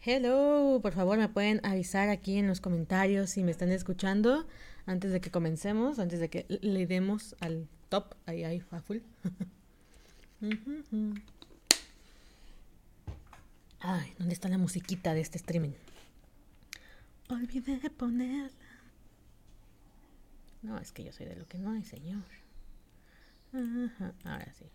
Hello, por favor me pueden avisar aquí en los comentarios si me están escuchando antes de que comencemos, antes de que le demos al top, ahí, ahí, a full. Ay, ¿dónde está la musiquita de este streaming? Olvidé ponerla. No, es que yo soy de lo que no hay, señor. Ajá, ahora sí.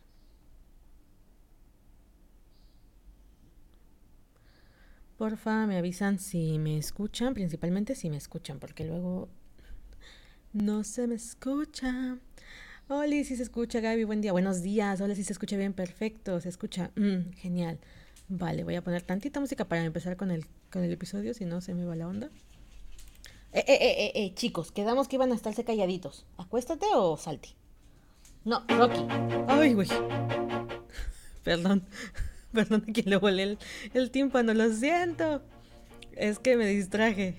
Porfa, me avisan si me escuchan, principalmente si me escuchan, porque luego no se me escucha. Hola, si se escucha, Gaby, buen día. Buenos días. Hola, si se escucha bien, perfecto. Se escucha. Mm, genial. Vale, voy a poner tantita música para empezar con el, con el episodio, si no se me va la onda. Eh, eh, eh, eh, eh, chicos, quedamos que iban a estarse calladitos. ¿Acuéstate o salte? No, Rocky. Ay, güey. Perdón. Perdón que le volé el, el tímpano, lo siento. Es que me distraje.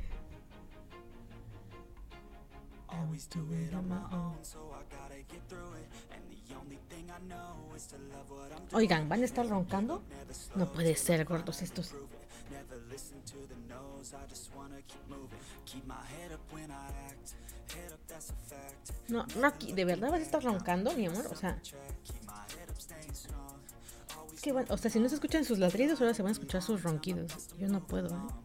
Oigan, ¿van a estar roncando? No puede ser, gordos estos. No, Rocky, ¿de verdad vas a estar roncando, mi amor? O sea... O sea, si no se escuchan sus ladridos, ahora se van a escuchar sus ronquidos. Yo no puedo, ¿eh?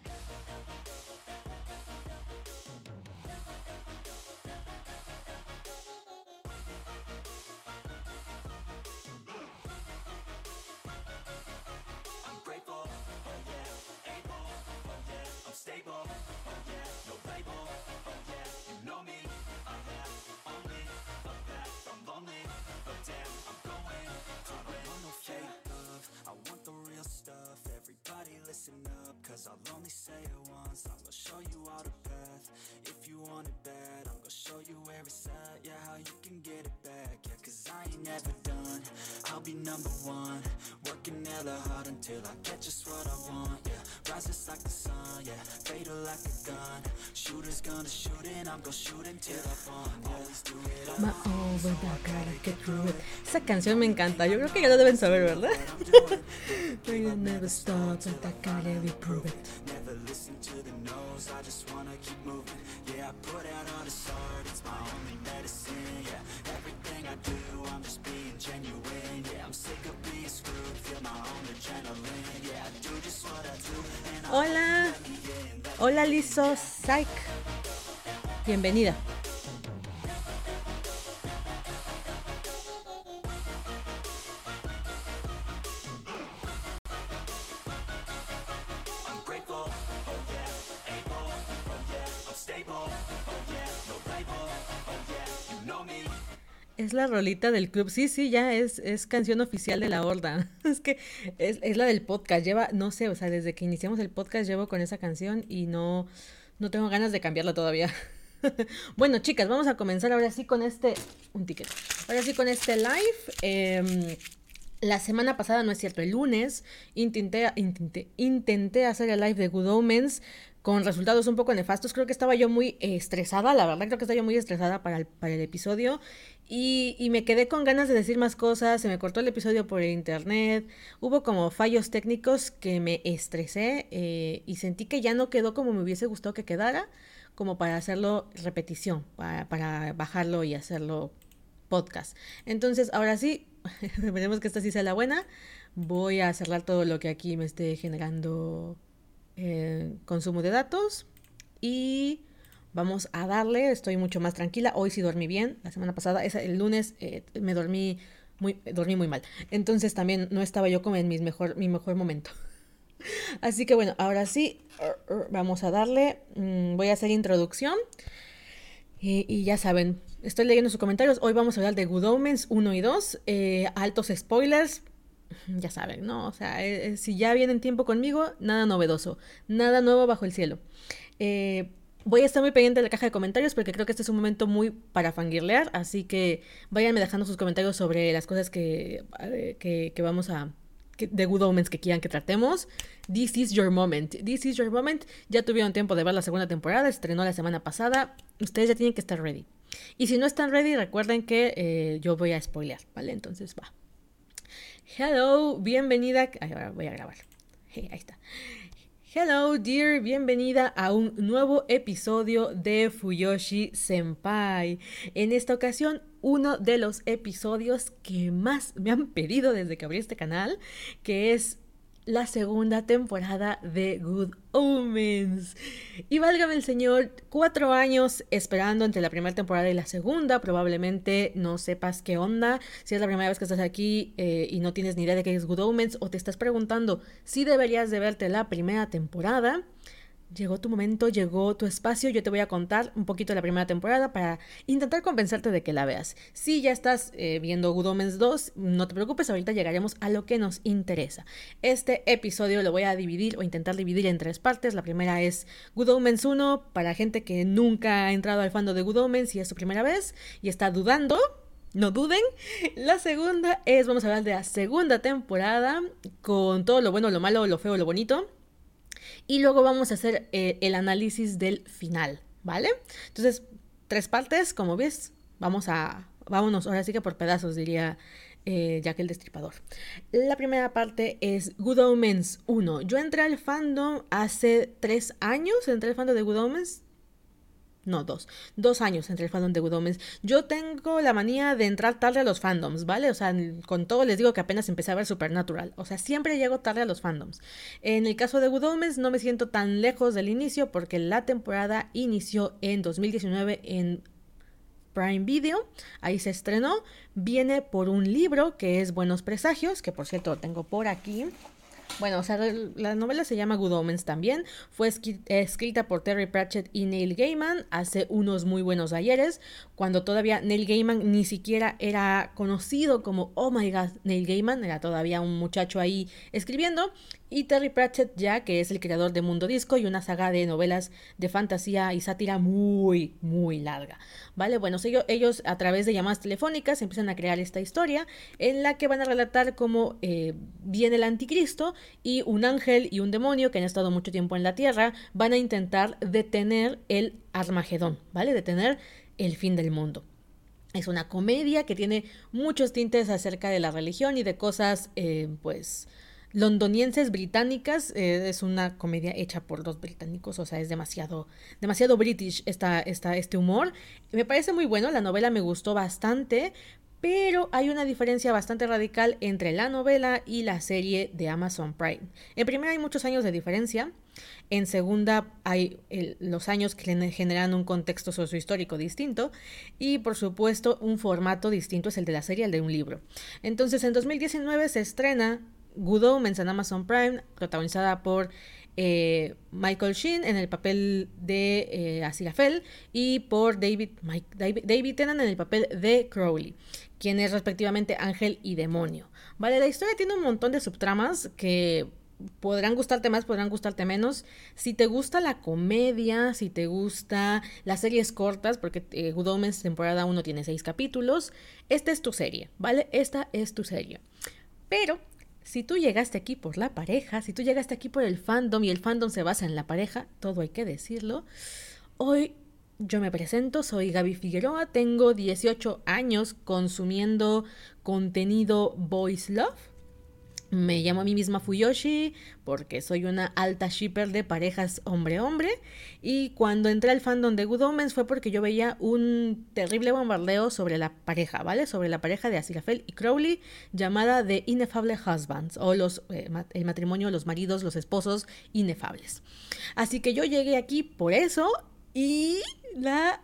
say it once, I'm gonna show you all the path. If you want it bad, I'm gonna show you where it's at. Yeah, how you can get it back. Yeah, cause I ain't never done. I'll be number one. Working hella hard until I get just what I want. Yeah, rises like the sun. Yeah, fatal like a gun. Shooters gonna shoot and I'm gonna shoot until I fall. Always do it. Oh, I'm get through it. Esa canción me encanta. Yo creo que ya lo deben saber, ¿verdad? Liso Psych. Bienvenida. La rolita del club. Sí, sí, ya es, es canción oficial de la horda. Es que es, es, la del podcast. Lleva, no sé, o sea, desde que iniciamos el podcast llevo con esa canción y no, no tengo ganas de cambiarla todavía. bueno, chicas, vamos a comenzar ahora sí con este. Un ticket. Ahora sí con este live. Eh, la semana pasada, no es cierto, el lunes intenté, intenté, intenté hacer el live de Good Omens con resultados un poco nefastos. Creo que estaba yo muy estresada, la verdad creo que estaba yo muy estresada para el, para el episodio y, y, me quedé con ganas de decir más cosas, se me cortó el episodio por internet, hubo como fallos técnicos que me estresé eh, y sentí que ya no quedó como me hubiese gustado que quedara, como para hacerlo repetición, para, para bajarlo y hacerlo podcast. Entonces, ahora sí, esperemos que esta sí sea la buena. Voy a cerrar todo lo que aquí me esté generando eh, consumo de datos y vamos a darle, estoy mucho más tranquila, hoy sí dormí bien, la semana pasada, el lunes eh, me dormí muy, dormí muy mal, entonces también no estaba yo como en mejor, mi mejor momento. Así que bueno, ahora sí, vamos a darle, mm, voy a hacer introducción. y ya saben, estoy leyendo sus comentarios. Hoy vamos a hablar de Good Omens 1 y 2. Eh, altos spoilers. Ya saben, ¿no? O sea, eh, si ya vienen tiempo conmigo, nada novedoso. Nada nuevo bajo el cielo. Voy a estar muy pendiente de la caja de comentarios porque creo que este es un momento muy para fangirlear, así que váyanme dejando sus comentarios sobre las cosas que, que, vamos a, de Good Omens que quieran que tratemos. This is your moment. This is your moment. Ya tuvieron tiempo de ver la segunda temporada, estrenó la semana pasada. Ustedes ya tienen que estar ready. Y si no están ready, recuerden que eh, yo voy a spoilear, ¿vale? Entonces va. Hello, bienvenida. ahora voy a grabar. ahí está. Hello, dear, bienvenida a un nuevo episodio de Fuyoshi Senpai. En esta ocasión, uno de los episodios que más me han pedido desde que abrí este canal, que es la segunda temporada de Good Omens. Y válgame el señor, cuatro años esperando entre la primera temporada y la segunda. Probablemente no sepas qué onda. Si es la primera vez que estás aquí eh, y no tienes ni idea de qué es Good Omens o te estás preguntando si deberías de verte la primera temporada. Llegó tu momento, llegó tu espacio. Yo te voy a contar un poquito de la primera temporada para intentar convencerte de que la veas. Si ya estás eh, viendo Good Omens 2, no te preocupes, ahorita llegaremos a lo que nos interesa. Este episodio lo voy a dividir o intentar dividir en tres partes. La primera es Good Omens 1 para gente que nunca ha entrado al fando de Good Omens y es su primera vez y está dudando. No duden. La segunda es, vamos a hablar de la segunda temporada con todo lo bueno, lo malo, lo feo, lo bonito y luego vamos a hacer eh, el análisis del final, ¿vale? Entonces, tres partes, como ves, vamos a, vámonos, ahora sí que por pedazos diría eh, Jack el Destripador. La primera parte es Good Omens 1. Yo entré al fandom hace tres años, entré al fandom de Good Omens, no, dos. Dos años entre el fandom de Omens. Yo tengo la manía de entrar tarde a los fandoms, ¿vale? O sea, con todo les digo que apenas empecé a ver Supernatural. O sea, siempre llego tarde a los fandoms. En el caso de Omens no me siento tan lejos del inicio porque la temporada inició en 2019 en Prime Video. Ahí se estrenó. Viene por un libro que es Buenos Presagios, que por cierto lo tengo por aquí. Bueno, o sea, la novela se llama Good Omens también. Fue escrita por Terry Pratchett y Neil Gaiman hace unos muy buenos ayeres, cuando todavía Neil Gaiman ni siquiera era conocido como Oh my god, Neil Gaiman, era todavía un muchacho ahí escribiendo. Y Terry Pratchett ya, que es el creador de Mundo Disco y una saga de novelas de fantasía y sátira muy, muy larga. ¿Vale? Bueno, ellos, a través de llamadas telefónicas empiezan a crear esta historia en la que van a relatar cómo eh, viene el anticristo y un ángel y un demonio que han estado mucho tiempo en la tierra van a intentar detener el Armagedón, ¿vale? Detener el fin del mundo. Es una comedia que tiene muchos tintes acerca de la religión y de cosas, eh, pues, londonienses británicas. Eh, es una comedia hecha por dos británicos, o sea, es demasiado, demasiado british esta, esta, este humor. Me parece muy bueno, la novela me gustó bastante, pero hay una diferencia bastante radical entre la novela y la serie de Amazon Prime. En primera hay muchos años de diferencia, en segunda hay los años que generan un contexto sociohistórico distinto y por supuesto un formato distinto es el de la serie, el de un libro. Entonces en 2019 se estrena Good Omens en Amazon Prime, protagonizada por eh, Michael Sheen en el papel de eh, Aziraphale y por David, David, Tennant en el papel de Crowley, quien es respectivamente ángel y demonio. Vale, la historia tiene un montón de subtramas que podrán gustarte más, podrán gustarte menos. Si te gusta la comedia, si te gusta las series cortas, porque eh, Good temporada 1 tiene 6 capítulos, esta es tu serie, ¿vale? Esta es tu serie. Pero si tú llegaste aquí por la pareja, si tú llegaste aquí por el fandom y el fandom se basa en la pareja, todo hay que decirlo, hoy yo me presento, soy Gaby Figueroa, tengo 18 años consumiendo contenido Voice Love me llamo a mí misma Fuyoshi porque soy una alta shipper de parejas hombre-hombre. Y cuando entré al fandom de Good Omens fue porque yo veía un terrible bombardeo sobre la pareja, ¿vale? Sobre la pareja de Aziraphale y Crowley llamada The Ineffable Husbands o los, eh, el matrimonio, los maridos, los esposos inefables. Así que yo llegué aquí por eso y la,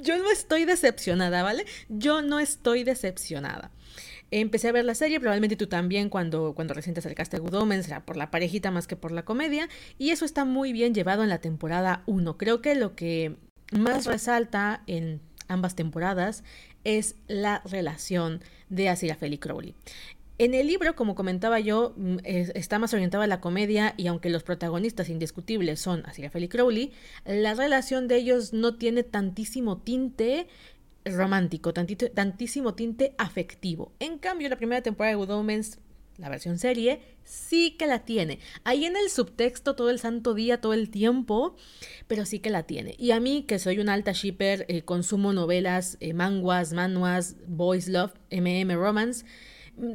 yo no estoy decepcionada, ¿vale? Yo no estoy decepcionada. Empecé a ver la serie, probablemente tú también cuando, cuando recién te acercaste a Good Omens, era por la parejita más que por la comedia, y eso está muy bien llevado en la temporada 1. Creo que lo que más resalta en ambas temporadas es la relación de Aziraphale y Crowley. En el libro, como comentaba yo, mm, está más orientado a la comedia y aunque los protagonistas indiscutibles son Aziraphale y Crowley, la relación de ellos no tiene tantísimo tinte romántico, tantísimo tinte afectivo. En cambio, la primera temporada de Good Omens la versión serie, sí que la tiene. Ahí en el subtexto todo el santo día, todo el tiempo, pero sí que la tiene. Y a mí, que soy una alta shipper, eh, consumo novelas, eh, manguas, boys love, MM romance,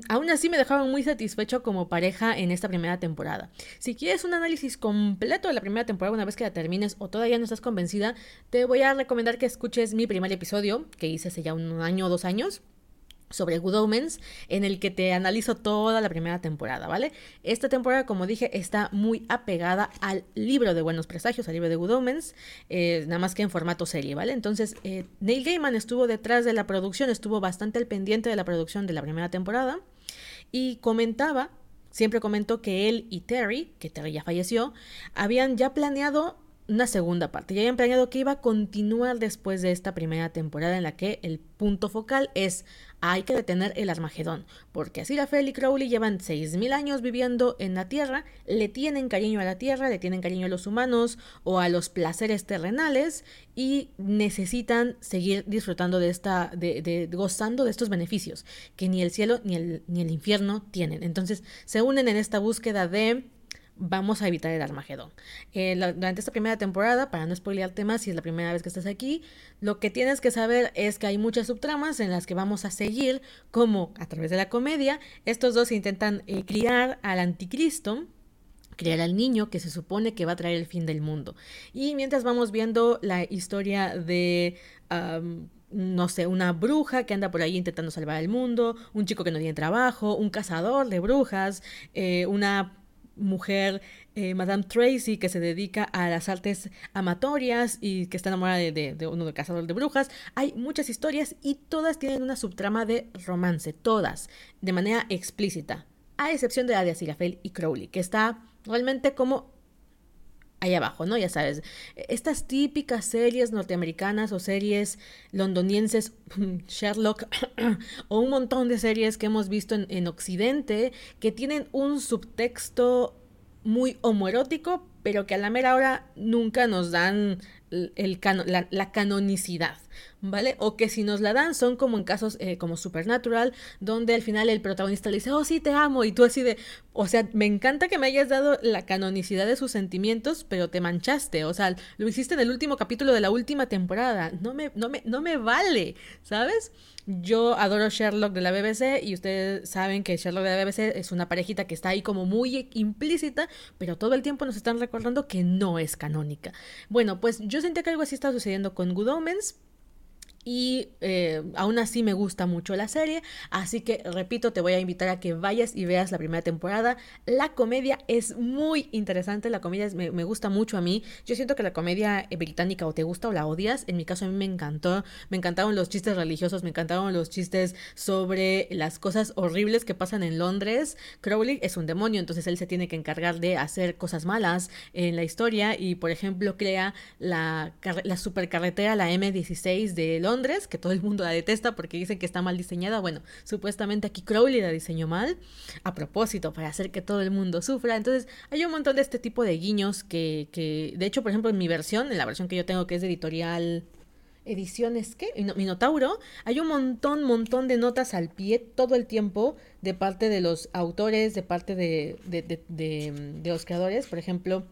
aún así me dejaron muy satisfecho como pareja en esta primera temporada. Si quieres un análisis completo de la primera temporada una vez que la termines o todavía no estás convencida, te voy a recomendar que escuches mi primer episodio que hice hace ya un año o dos años sobre Good Omens, en el que te analizo toda la primera temporada, ¿vale? Esta temporada, como dije, está muy apegada al libro de Buenos Presagios, al libro de Good Omens, eh, nada más que en formato serie, ¿vale? Entonces, eh, Neil Gaiman estuvo detrás de la producción, estuvo bastante al pendiente de la producción de la primera temporada y comentaba, siempre comentó que él y Terry, que Terry ya falleció, habían ya planeado una segunda parte. Ya habían planeado que iba a continuar después de esta primera temporada en la que el punto focal es hay que detener el Armagedón, porque así Rafael y Crowley llevan 6.000 años viviendo en la Tierra, le tienen cariño a la Tierra, le tienen cariño a los humanos o a los placeres terrenales y necesitan seguir disfrutando de esta, de, de, gozando de estos beneficios que ni el cielo ni el, ni el infierno tienen. Entonces se unen en esta búsqueda de vamos a evitar el Armagedón. Eh, durante esta primera temporada, para no spoilearte más si es la primera vez que estás aquí, lo que tienes que saber es que hay muchas subtramas en las que vamos a seguir, como a través de la comedia, estos dos intentan eh, criar al anticristo, criar al niño que se supone que va a traer el fin del mundo. Y mientras vamos viendo la historia de... no sé, una bruja que anda por ahí intentando salvar el mundo, un chico que no tiene trabajo, un cazador de brujas, eh, una mujer, eh, Madame Tracy, que se dedica a las artes amatorias y que está enamorada de, uno de cazador de brujas. Hay muchas historias y todas tienen una subtrama de romance, todas, de manera explícita, a excepción de la de y Crowley, que está realmente como ahí abajo, ¿no? Ya sabes, estas típicas series norteamericanas o series londonienses, Sherlock, o un montón de series que hemos visto en, Occidente, que tienen un subtexto muy homoerótico, pero que a la mera hora nunca nos dan la, canonicidad, ¿vale? O que si nos la dan son como en casos eh, como Supernatural, donde al final el protagonista le dice, oh sí, te amo, y tú así de, o sea, me encanta que me hayas dado la canonicidad de sus sentimientos, pero te manchaste, o sea, lo hiciste en el último capítulo de la última temporada, no me, no me, no me vale, ¿sabes? Yo adoro Sherlock de la BBC y ustedes saben que Sherlock de la BBC es una parejita que está ahí como muy implícita, pero todo el tiempo nos están recordando que no es canónica. Bueno, pues yo sentía que algo así está sucediendo con Good Omens. Y eh, aún así me gusta mucho la serie, así que repito, te voy a invitar a que vayas y veas la primera temporada. La comedia es muy interesante, la comedia me, gusta mucho a mí. Yo siento que la comedia eh, británica o te gusta o la odias. En mi caso a mí me encantó, me encantaron los chistes religiosos, me encantaron los chistes sobre las cosas horribles que pasan en Londres. Crowley es un demonio, entonces él se tiene que encargar de hacer cosas malas en la historia y por ejemplo crea la, la supercarretera, la M16 de Londres Londres, que todo el mundo la detesta porque dicen que está mal diseñada. Bueno, supuestamente aquí Crowley la diseñó mal, a propósito, para hacer que todo el mundo sufra. Entonces, hay un montón de este tipo de guiños que, que de hecho, por ejemplo, en mi versión, en la versión que yo tengo que es editorial ediciones, ¿qué? Minotauro, hay un montón, montón de notas al pie todo el tiempo de parte de los autores, de parte de, de, de, de, los creadores. Por ejemplo,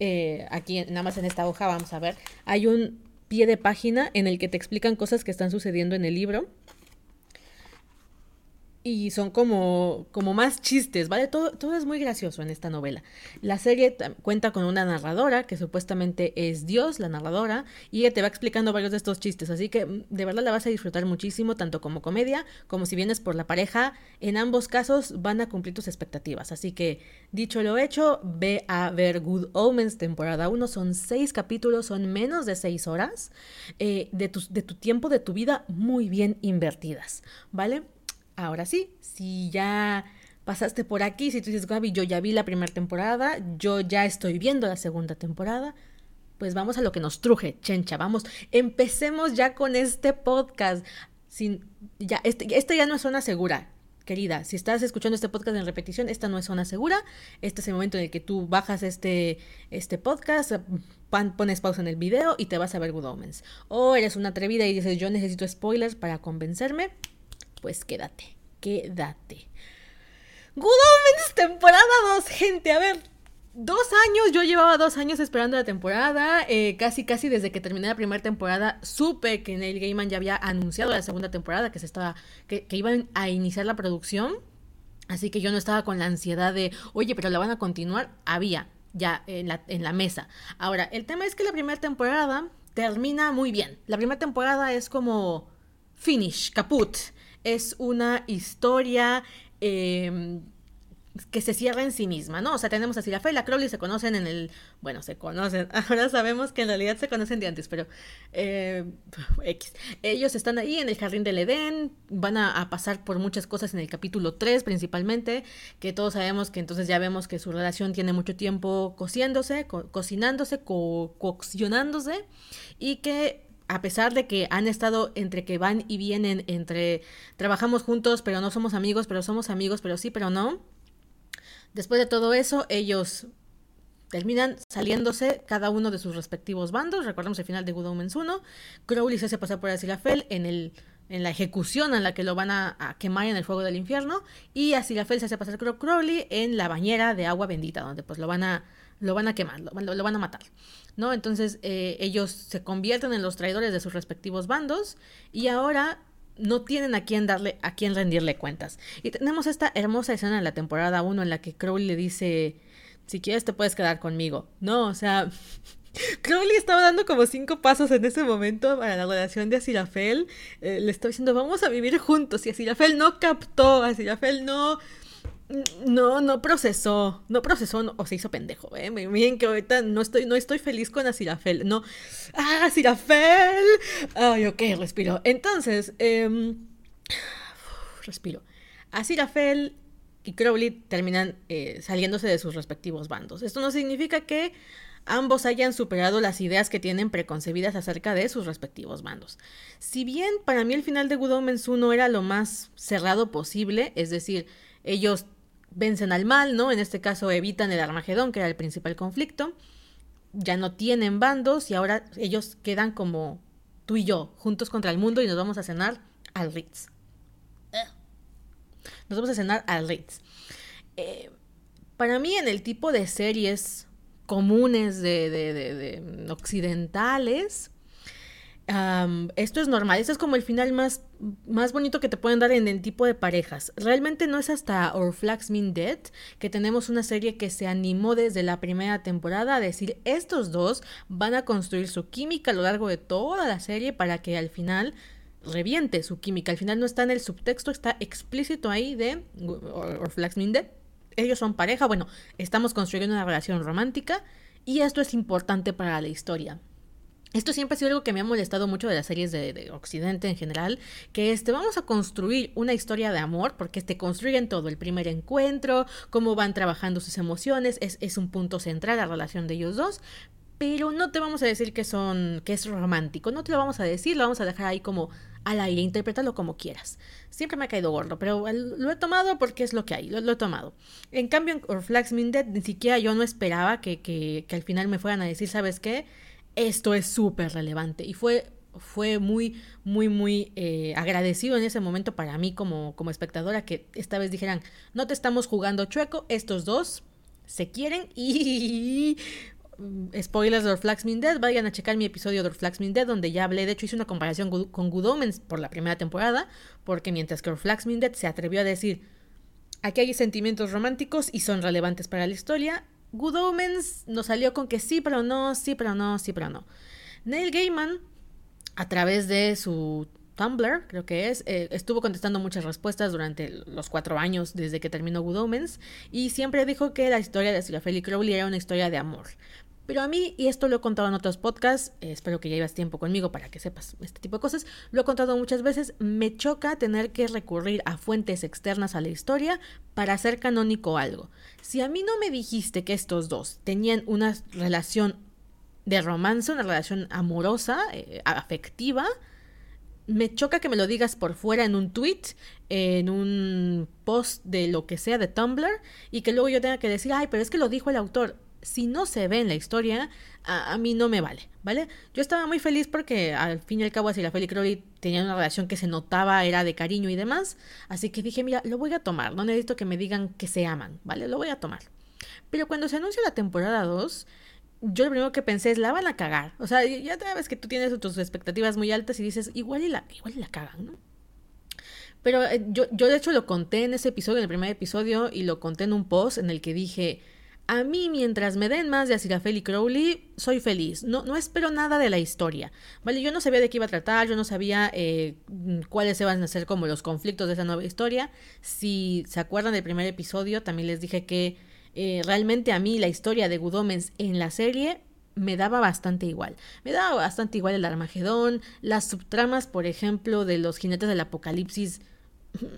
eh, aquí nada más en esta hoja vamos a ver, hay un pie de página en el que te explican cosas que están sucediendo en el libro y son como, como más chistes, ¿vale? Todo, todo es muy gracioso en esta novela. La serie cuenta con una narradora que supuestamente es Dios, la narradora, y te va explicando varios de estos chistes, así que mm, de verdad la vas a disfrutar muchísimo, tanto como comedia, como si vienes por la pareja. En ambos casos van a cumplir tus expectativas, así que dicho lo hecho, ve a ver Good Omens temporada 1, son seis capítulos, son menos de seis horas eh, de, tu, de tu tiempo, de tu vida muy bien invertidas, ¿vale? Ahora sí, si ya pasaste por aquí, si tú dices, Gaby, yo ya vi la primera temporada, yo ya estoy viendo la segunda temporada, pues vamos a lo que nos truje, chencha, vamos, empecemos ya con este podcast. Sin, ya, este, ya no es zona segura, querida. Si estás escuchando este podcast en repetición, esta no es zona segura. Este es el momento en el que tú bajas este, este podcast, pones pausa en el video y te vas a ver Good Omens. O eres una atrevida y dices, yo necesito spoilers para convencerme, pues quédate, quédate. Good Omens, temporada 2, gente. A ver, dos años, yo llevaba dos años esperando la temporada, eh, casi casi desde que terminé la primera temporada supe que Neil Gaiman ya había anunciado la segunda temporada, que se estaba, que, iban a iniciar la producción, así que yo no estaba con la ansiedad de, oye, pero la van a continuar, había ya en la, en la mesa. Ahora, el tema es que la primera temporada termina muy bien, la primera temporada es como finish, caput, es una historia... Eh, que se cierra en sí misma, ¿no? O sea, tenemos a Sirafe y la Crowley se conocen en el... Bueno, se conocen, ahora sabemos que en realidad se conocen de antes, pero... Eh, X. Ellos están ahí en el Jardín del Edén, van a, pasar por muchas cosas en el capítulo 3 principalmente, que todos sabemos que entonces ya vemos que su relación tiene mucho tiempo cociéndose, cocinándose, co coccionándose, y que a pesar de que han estado entre que van y vienen, entre trabajamos juntos, pero no somos amigos, pero somos amigos, pero sí, pero no, Después de todo eso, ellos terminan saliéndose cada uno de sus respectivos bandos. Recordemos el final de Good Omens 1. Crowley se hace pasar por Aziraphale en el en la ejecución en la que lo van a, quemar en el fuego del infierno y Aziraphale se hace pasar por Crowley en la bañera de agua bendita donde pues lo van a lo van a quemar, lo, van a matar, ¿no? Entonces eh, ellos se convierten en los traidores de sus respectivos bandos y ahora no tienen a quién darle, a quién rendirle cuentas. Y tenemos esta hermosa escena en la temporada 1 en la que Crowley le dice, si quieres te puedes quedar conmigo. No, o sea, Crowley estaba dando como cinco pasos en ese momento para la relación de Asirafel. Eh, le estaba diciendo, vamos a vivir juntos. Y Asirafel no captó, Asirafel no no, no procesó, no procesó o se hizo pendejo, ¿eh? Miren que ahorita no estoy, no estoy feliz con Asirafel, no. ¡Ah, Asirafel! Ay, ok, respiro. Entonces, eh, respiro. Asirafel y Crowley terminan eh, saliéndose de sus respectivos bandos. Esto no significa que ambos hayan superado las ideas que tienen preconcebidas acerca de sus respectivos bandos. Si bien para mí el final de Good Omens 1 era lo más cerrado posible, es decir, ellos vencen al mal, ¿no? En este caso evitan el Armagedón, que era el principal conflicto. Ya no tienen bandos y ahora ellos quedan como tú y yo, juntos contra el mundo y nos vamos a cenar al Ritz. Nos vamos a cenar al Ritz. Eh, para mí, en el tipo de series comunes de, de, de occidentales, esto es normal, esto es como el final más, más bonito que te pueden dar en el tipo de parejas. Realmente no es hasta Our Flags Mean Dead que tenemos una serie que se animó desde la primera temporada a decir estos dos van a construir su química a lo largo de toda la serie para que al final reviente su química. Al final no está en el subtexto, está explícito ahí de Our Flags Mean Dead. Ellos son pareja, bueno, estamos construyendo una relación romántica y esto es importante para la historia. Esto siempre ha sido algo que me ha molestado mucho de las series de, Occidente en general, que este, vamos a construir una historia de amor, porque te construyen todo, el primer encuentro, cómo van trabajando sus emociones, es, es un punto central la relación de ellos dos, pero no te vamos a decir que son, que es romántico, no te lo vamos a decir, lo vamos a dejar ahí como al aire, interprétalo como quieras. Siempre me ha caído gordo, pero lo he tomado porque es lo que hay, lo, he tomado. En cambio, en ni siquiera yo no esperaba que, que, que al final me fueran a decir, ¿sabes qué? Esto es súper relevante. Y fue, fue muy, muy, muy eh, agradecido en ese momento para mí como, como espectadora que esta vez dijeran, no te estamos jugando chueco, estos dos se quieren y... Spoilers de Flags Dead, vayan a checar mi episodio de Flags Dead donde ya hablé, de hecho hice una comparación con Good por la primera temporada, porque mientras que Flags Dead se atrevió a decir, aquí hay sentimientos románticos y son relevantes para la historia, Good Omens nos salió con que sí, pero no, sí, pero no, sí, pero no. Neil Gaiman, a través de su Tumblr, creo que es, eh, estuvo contestando muchas respuestas durante los cuatro años desde que terminó Good Omens y siempre dijo que la historia de Sylvia Crowley era una historia de amor. Pero a mí, y esto lo he contado en otros podcasts, eh, espero que lleves tiempo conmigo para que sepas este tipo de cosas, lo he contado muchas veces, me choca tener que recurrir a fuentes externas a la historia para hacer canónico algo. Si a mí no me dijiste que estos dos tenían una relación de romance, una relación amorosa, eh, afectiva, me choca que me lo digas por fuera en un tweet, en un post de lo que sea de Tumblr, y que luego yo tenga que decir, ay, pero es que lo dijo el autor. Si no se ve en la historia, a, mí no me vale, ¿vale? Yo estaba muy feliz porque al fin y al cabo así la Feli Crowley tenía una relación que se notaba, era de cariño y demás, así que dije, mira, lo voy a tomar, no necesito que me digan que se aman, ¿vale? Lo voy a tomar. Pero cuando se anuncia la temporada 2, yo lo primero que pensé es, la van a cagar. O sea, ya sabes que tú tienes tus expectativas muy altas y dices, igual y la, igual y la cagan, ¿no? Pero eh, yo, yo de hecho lo conté en ese episodio, en el primer episodio, y lo conté en un post en el que dije, a mí mientras me den más de Asirafel y Crowley, soy feliz. No, no espero nada de la historia. Vale, yo no sabía de qué iba a tratar, yo no sabía eh, cuáles iban a ser como los conflictos de esa nueva historia. Si se acuerdan del primer episodio, también les dije que eh, realmente a mí la historia de Good en la serie me daba bastante igual. Me daba bastante igual el Armagedón, las subtramas, por ejemplo, de los jinetes del apocalipsis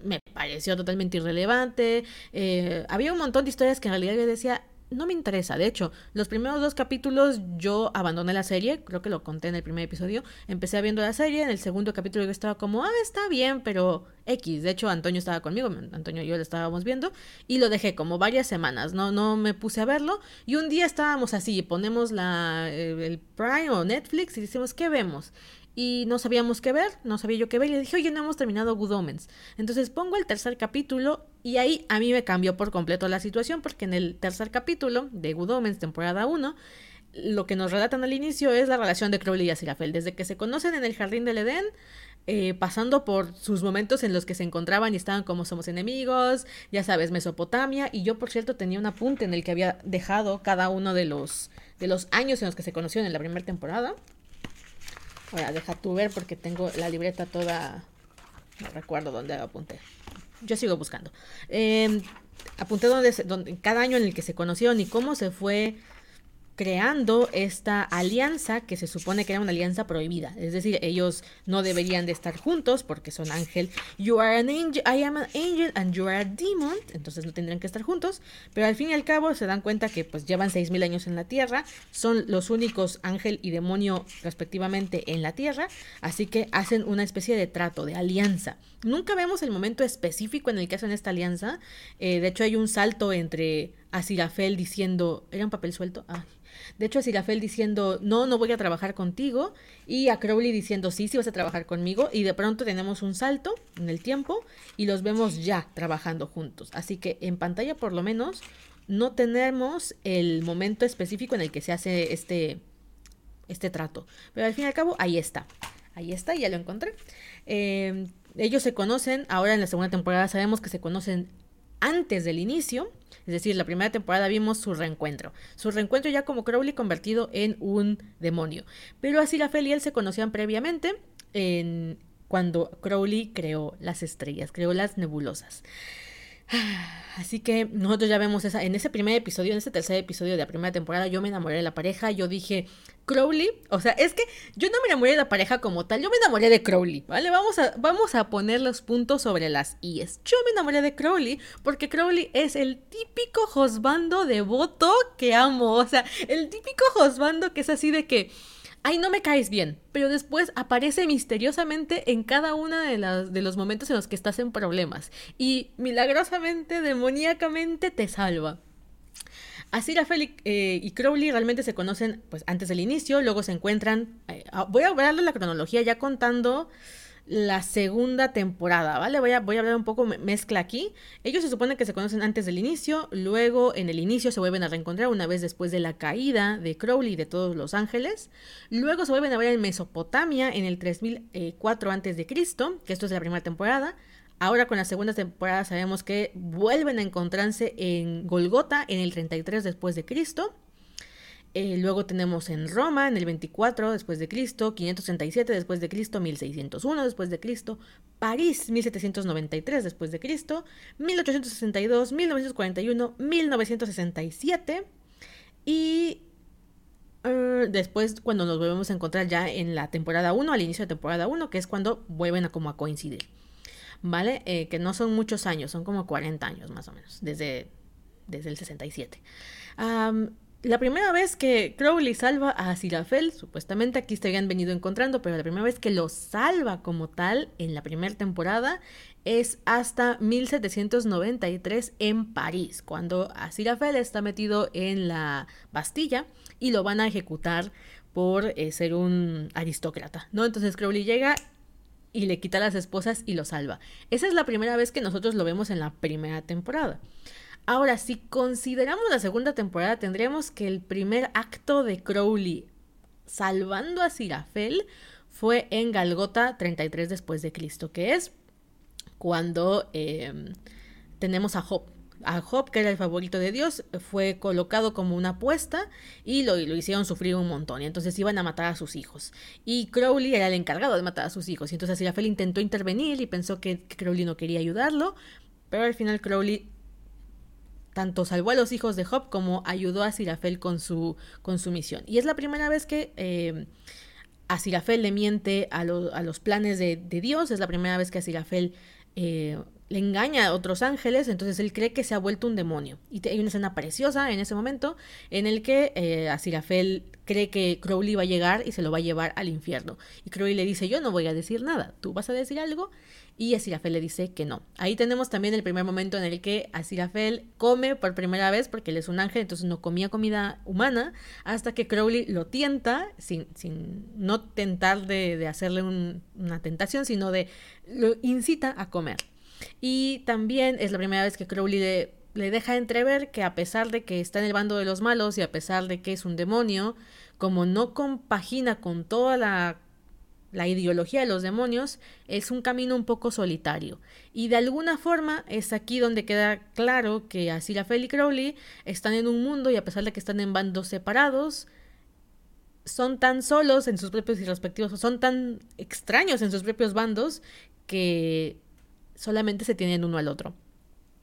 me pareció totalmente irrelevante. Eh, había un montón de historias que en realidad yo decía, no me interesa. De hecho, los primeros dos capítulos yo abandoné la serie, creo que lo conté en el primer episodio. Empecé viendo la serie, en el segundo capítulo yo estaba como, ah, está bien, pero X. De hecho, Antonio estaba conmigo, Antonio y yo lo estábamos viendo, y lo dejé como varias semanas, no, no me puse a verlo. Y un día estábamos así, ponemos la, el Prime o Netflix y decimos, ¿qué vemos? Y no sabíamos qué ver, no sabía yo qué ver, y le dije, oye, no hemos terminado Good Omens. Entonces pongo el tercer capítulo y ahí a mí me cambió por completo la situación, porque en el tercer capítulo de Good temporada 1, lo que nos relatan al inicio es la relación de Crowley y Aziraphale, desde que se conocen en el jardín del Edén, eh, pasando por sus momentos en los que se encontraban y estaban como somos enemigos, ya sabes, Mesopotamia, y yo por cierto tenía un apunte en el que había dejado cada uno de los, de los años en los que se conocieron en la primera temporada. Deja tú ver porque tengo la libreta toda... No recuerdo dónde apunté. Yo sigo buscando. Eh, apunté donde, donde, cada año en el que se conocieron y cómo se fue creando esta alianza que se supone que era una alianza prohibida. Es decir, ellos no deberían de estar juntos porque son ángel. You are an angel, I am an angel and you are a demon. Entonces no tendrían que estar juntos. Pero al fin y al cabo se dan cuenta que pues llevan 6.000 años en la Tierra. Son los únicos ángel y demonio respectivamente en la Tierra. Así que hacen una especie de trato, de alianza. Nunca vemos el momento específico en el que hacen esta alianza. Eh, de hecho hay un salto entre Asirafel diciendo... ¿Era un papel suelto? Ay de hecho, a Sirafel diciendo, no, no voy a trabajar contigo. Y a Crowley diciendo, sí, sí vas a trabajar conmigo. Y de pronto tenemos un salto en el tiempo y los vemos ya trabajando juntos. Así que en pantalla, por lo menos, no tenemos el momento específico en el que se hace este, este trato. Pero al fin y al cabo, ahí está. Ahí está, ya lo encontré. Eh, ellos se conocen, ahora en la segunda temporada sabemos que se conocen antes del inicio, es decir, la primera temporada vimos su reencuentro. Su reencuentro ya como Crowley convertido en un demonio. Pero así la Fel y él se conocían previamente en, cuando Crowley creó las estrellas, creó las nebulosas. Así que nosotros ya vemos esa. En ese primer episodio, en ese tercer episodio de la primera temporada, yo me enamoré de la pareja. Yo dije, Crowley. O sea, es que yo no me enamoré de la pareja como tal. Yo me enamoré de Crowley. ¿Vale? Vamos a, vamos a poner los puntos sobre las IES. Yo me enamoré de Crowley porque Crowley es el típico josbando devoto que amo. O sea, el típico josbando que es así de que ay, no me caes bien, pero después aparece misteriosamente en cada uno de, las, de los momentos en los que estás en problemas y milagrosamente, demoníacamente te salva. Así Rafael eh, y Crowley realmente se conocen pues antes del inicio, luego se encuentran, eh, ah, voy a darle la cronología ya contando la segunda temporada, ¿vale? Voy a, voy a hablar un poco mezcla aquí. Ellos se supone que se conocen antes del inicio, luego en el inicio se vuelven a reencontrar una vez después de la caída de Crowley y de todos los ángeles. Luego se vuelven a ver en Mesopotamia en el 3004 a.C., que esto es la primera temporada. Ahora con la segunda temporada sabemos que vuelven a encontrarse en Golgota en el 33 después de Cristo. Eh, luego tenemos en Roma en el 24 después de Cristo, 537 después de Cristo, 1601 después de Cristo, París 1793 después de Cristo, 1862, 1941, 1967 y eh, después cuando nos volvemos a encontrar ya en la temporada 1, al inicio de temporada 1, que es cuando vuelven a como a coincidir. ¿Vale? Eh, que no son muchos años, son como 40 años más o menos, desde, desde el 67. la primera vez que Crowley salva a Sirafel, supuestamente aquí se habían venido encontrando, pero la primera vez que lo salva como tal en la primera temporada es hasta 1793 en París, cuando Asirafel está metido en la Bastilla y lo van a ejecutar por eh, ser un aristócrata, ¿no? Entonces Crowley llega y le quita las esposas y lo salva. Esa es la primera vez que nosotros lo vemos en la primera temporada. Ahora, si consideramos la segunda temporada, tendríamos que el primer acto de Crowley salvando a Sirafel fue en Galgota 33 después de Cristo, que es cuando em, tenemos a Job. A Job, que era el favorito de Dios, fue colocado como una apuesta y lo, lo, hicieron sufrir un montón. Y entonces iban a matar a sus hijos. Y Crowley era el encargado de matar a sus hijos. Y entonces Sirafel intentó intervenir y pensó que, Crowley no quería ayudarlo. Pero al final Crowley tanto salvó a los hijos de Job como ayudó a Sirafel con su, con su misión. Y es la primera vez que eh, a Sirafel le miente a, los planes de, Dios, es la primera vez que a Sirafel eh, le engaña a otros ángeles, entonces él cree que se ha vuelto un demonio. Y hay una escena preciosa en ese momento en el que eh, Asirafel cree que Crowley va a llegar y se lo va a llevar al infierno. Y Crowley le dice, yo no voy a decir nada, tú vas a decir algo. Y Asirafel le dice que no. Ahí tenemos también el primer momento en el que Asirafel come por primera vez porque él es un ángel, entonces no comía comida humana, hasta que Crowley lo tienta, sin, sin no tentar de, hacerle una tentación, sino de lo incita a comer. Y también es la primera vez que Crowley le, deja entrever que a pesar de que está en el bando de los malos y a pesar de que es un demonio, como no compagina con toda la la ideología de los demonios es un camino un poco solitario. Y de alguna forma es aquí donde queda claro que Asirafel y Crowley están en un mundo y a pesar de que están en bandos separados, son tan solos en sus propios y respectivos, son tan extraños en sus propios bandos que solamente se tienen uno al otro.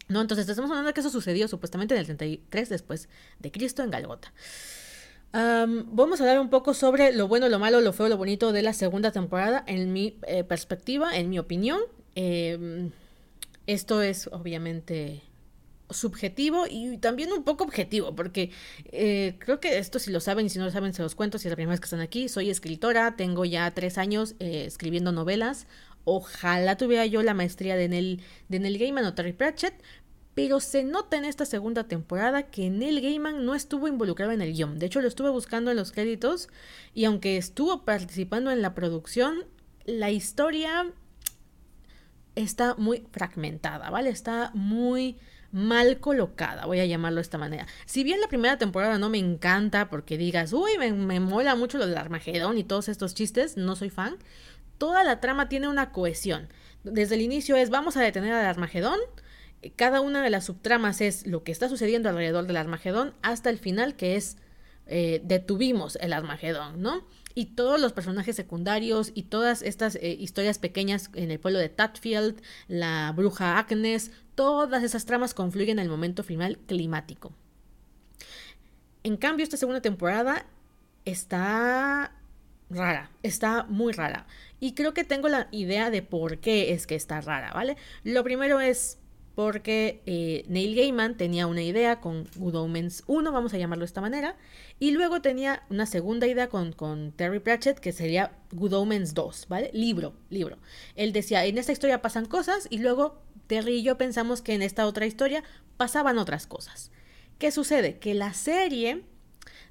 ¿No? Entonces estamos hablando de que eso sucedió supuestamente en el 33 después de Cristo en Galgota. vamos a hablar un poco sobre lo bueno, lo malo, lo feo, lo bonito de la segunda temporada en mi eh, perspectiva, en mi opinión. Em, esto es obviamente subjetivo y también un poco objetivo, porque eh, creo que esto si lo saben y si no lo saben se los cuento, si es la primera vez que están aquí, soy escritora, tengo ya tres años eh, escribiendo novelas, Ojalá tuviera yo la maestría de Neil, de Neil Gaiman o Terry Pratchett, pero se nota en esta segunda temporada que Neil Gaiman no estuvo involucrado en el guion. De hecho, lo estuve buscando en los créditos y aunque estuvo participando en la producción, la historia está muy fragmentada, ¿vale? Está muy mal colocada, voy a llamarlo de esta manera. Si bien la primera temporada no me encanta porque digas, uy, me, me mola mucho lo del Armagedón y todos estos chistes, no soy fan, toda la trama tiene una cohesión. Desde el inicio es vamos a detener al Armagedón, cada una de las subtramas es lo que está sucediendo alrededor del Armagedón hasta el final que es eh, detuvimos el Armagedón, ¿no? Y todos los personajes secundarios y todas estas eh, historias pequeñas en el pueblo de Tatfield, la bruja Agnes, todas esas tramas confluyen en el momento final climático. En cambio, esta segunda temporada está rara, está muy rara. Y creo que tengo la idea de por qué es que está rara, ¿vale? Lo primero es porque eh, Neil Gaiman tenía una idea con Good Omens 1, vamos a llamarlo de esta manera, y luego tenía una segunda idea con, con Terry Pratchett que sería Good Omens 2, ¿vale? Libro, libro. Él decía, en esta historia pasan cosas y luego Terry y yo pensamos que en esta otra historia pasaban otras cosas. ¿Qué sucede? Que la serie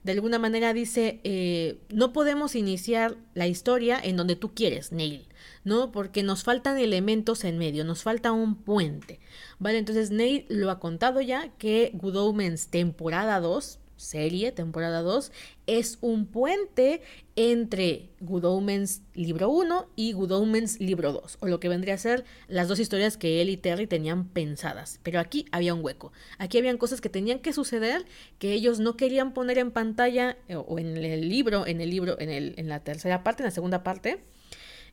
de alguna manera dice, eh, no podemos iniciar la historia en donde tú quieres, Neil, ¿no? Porque nos faltan elementos en medio, nos falta un puente, ¿vale? Entonces Neil lo ha contado ya que Good Omens temporada 2, serie, temporada 2, es un puente entre Good libro 1 y Good Omens libro 2, o lo que vendría a ser las dos historias que él y Terry tenían pensadas. Pero aquí había un hueco, aquí habían cosas que tenían que suceder que ellos no querían poner en pantalla eh, o en el libro, en el libro, en, el, en la tercera parte, en la segunda parte.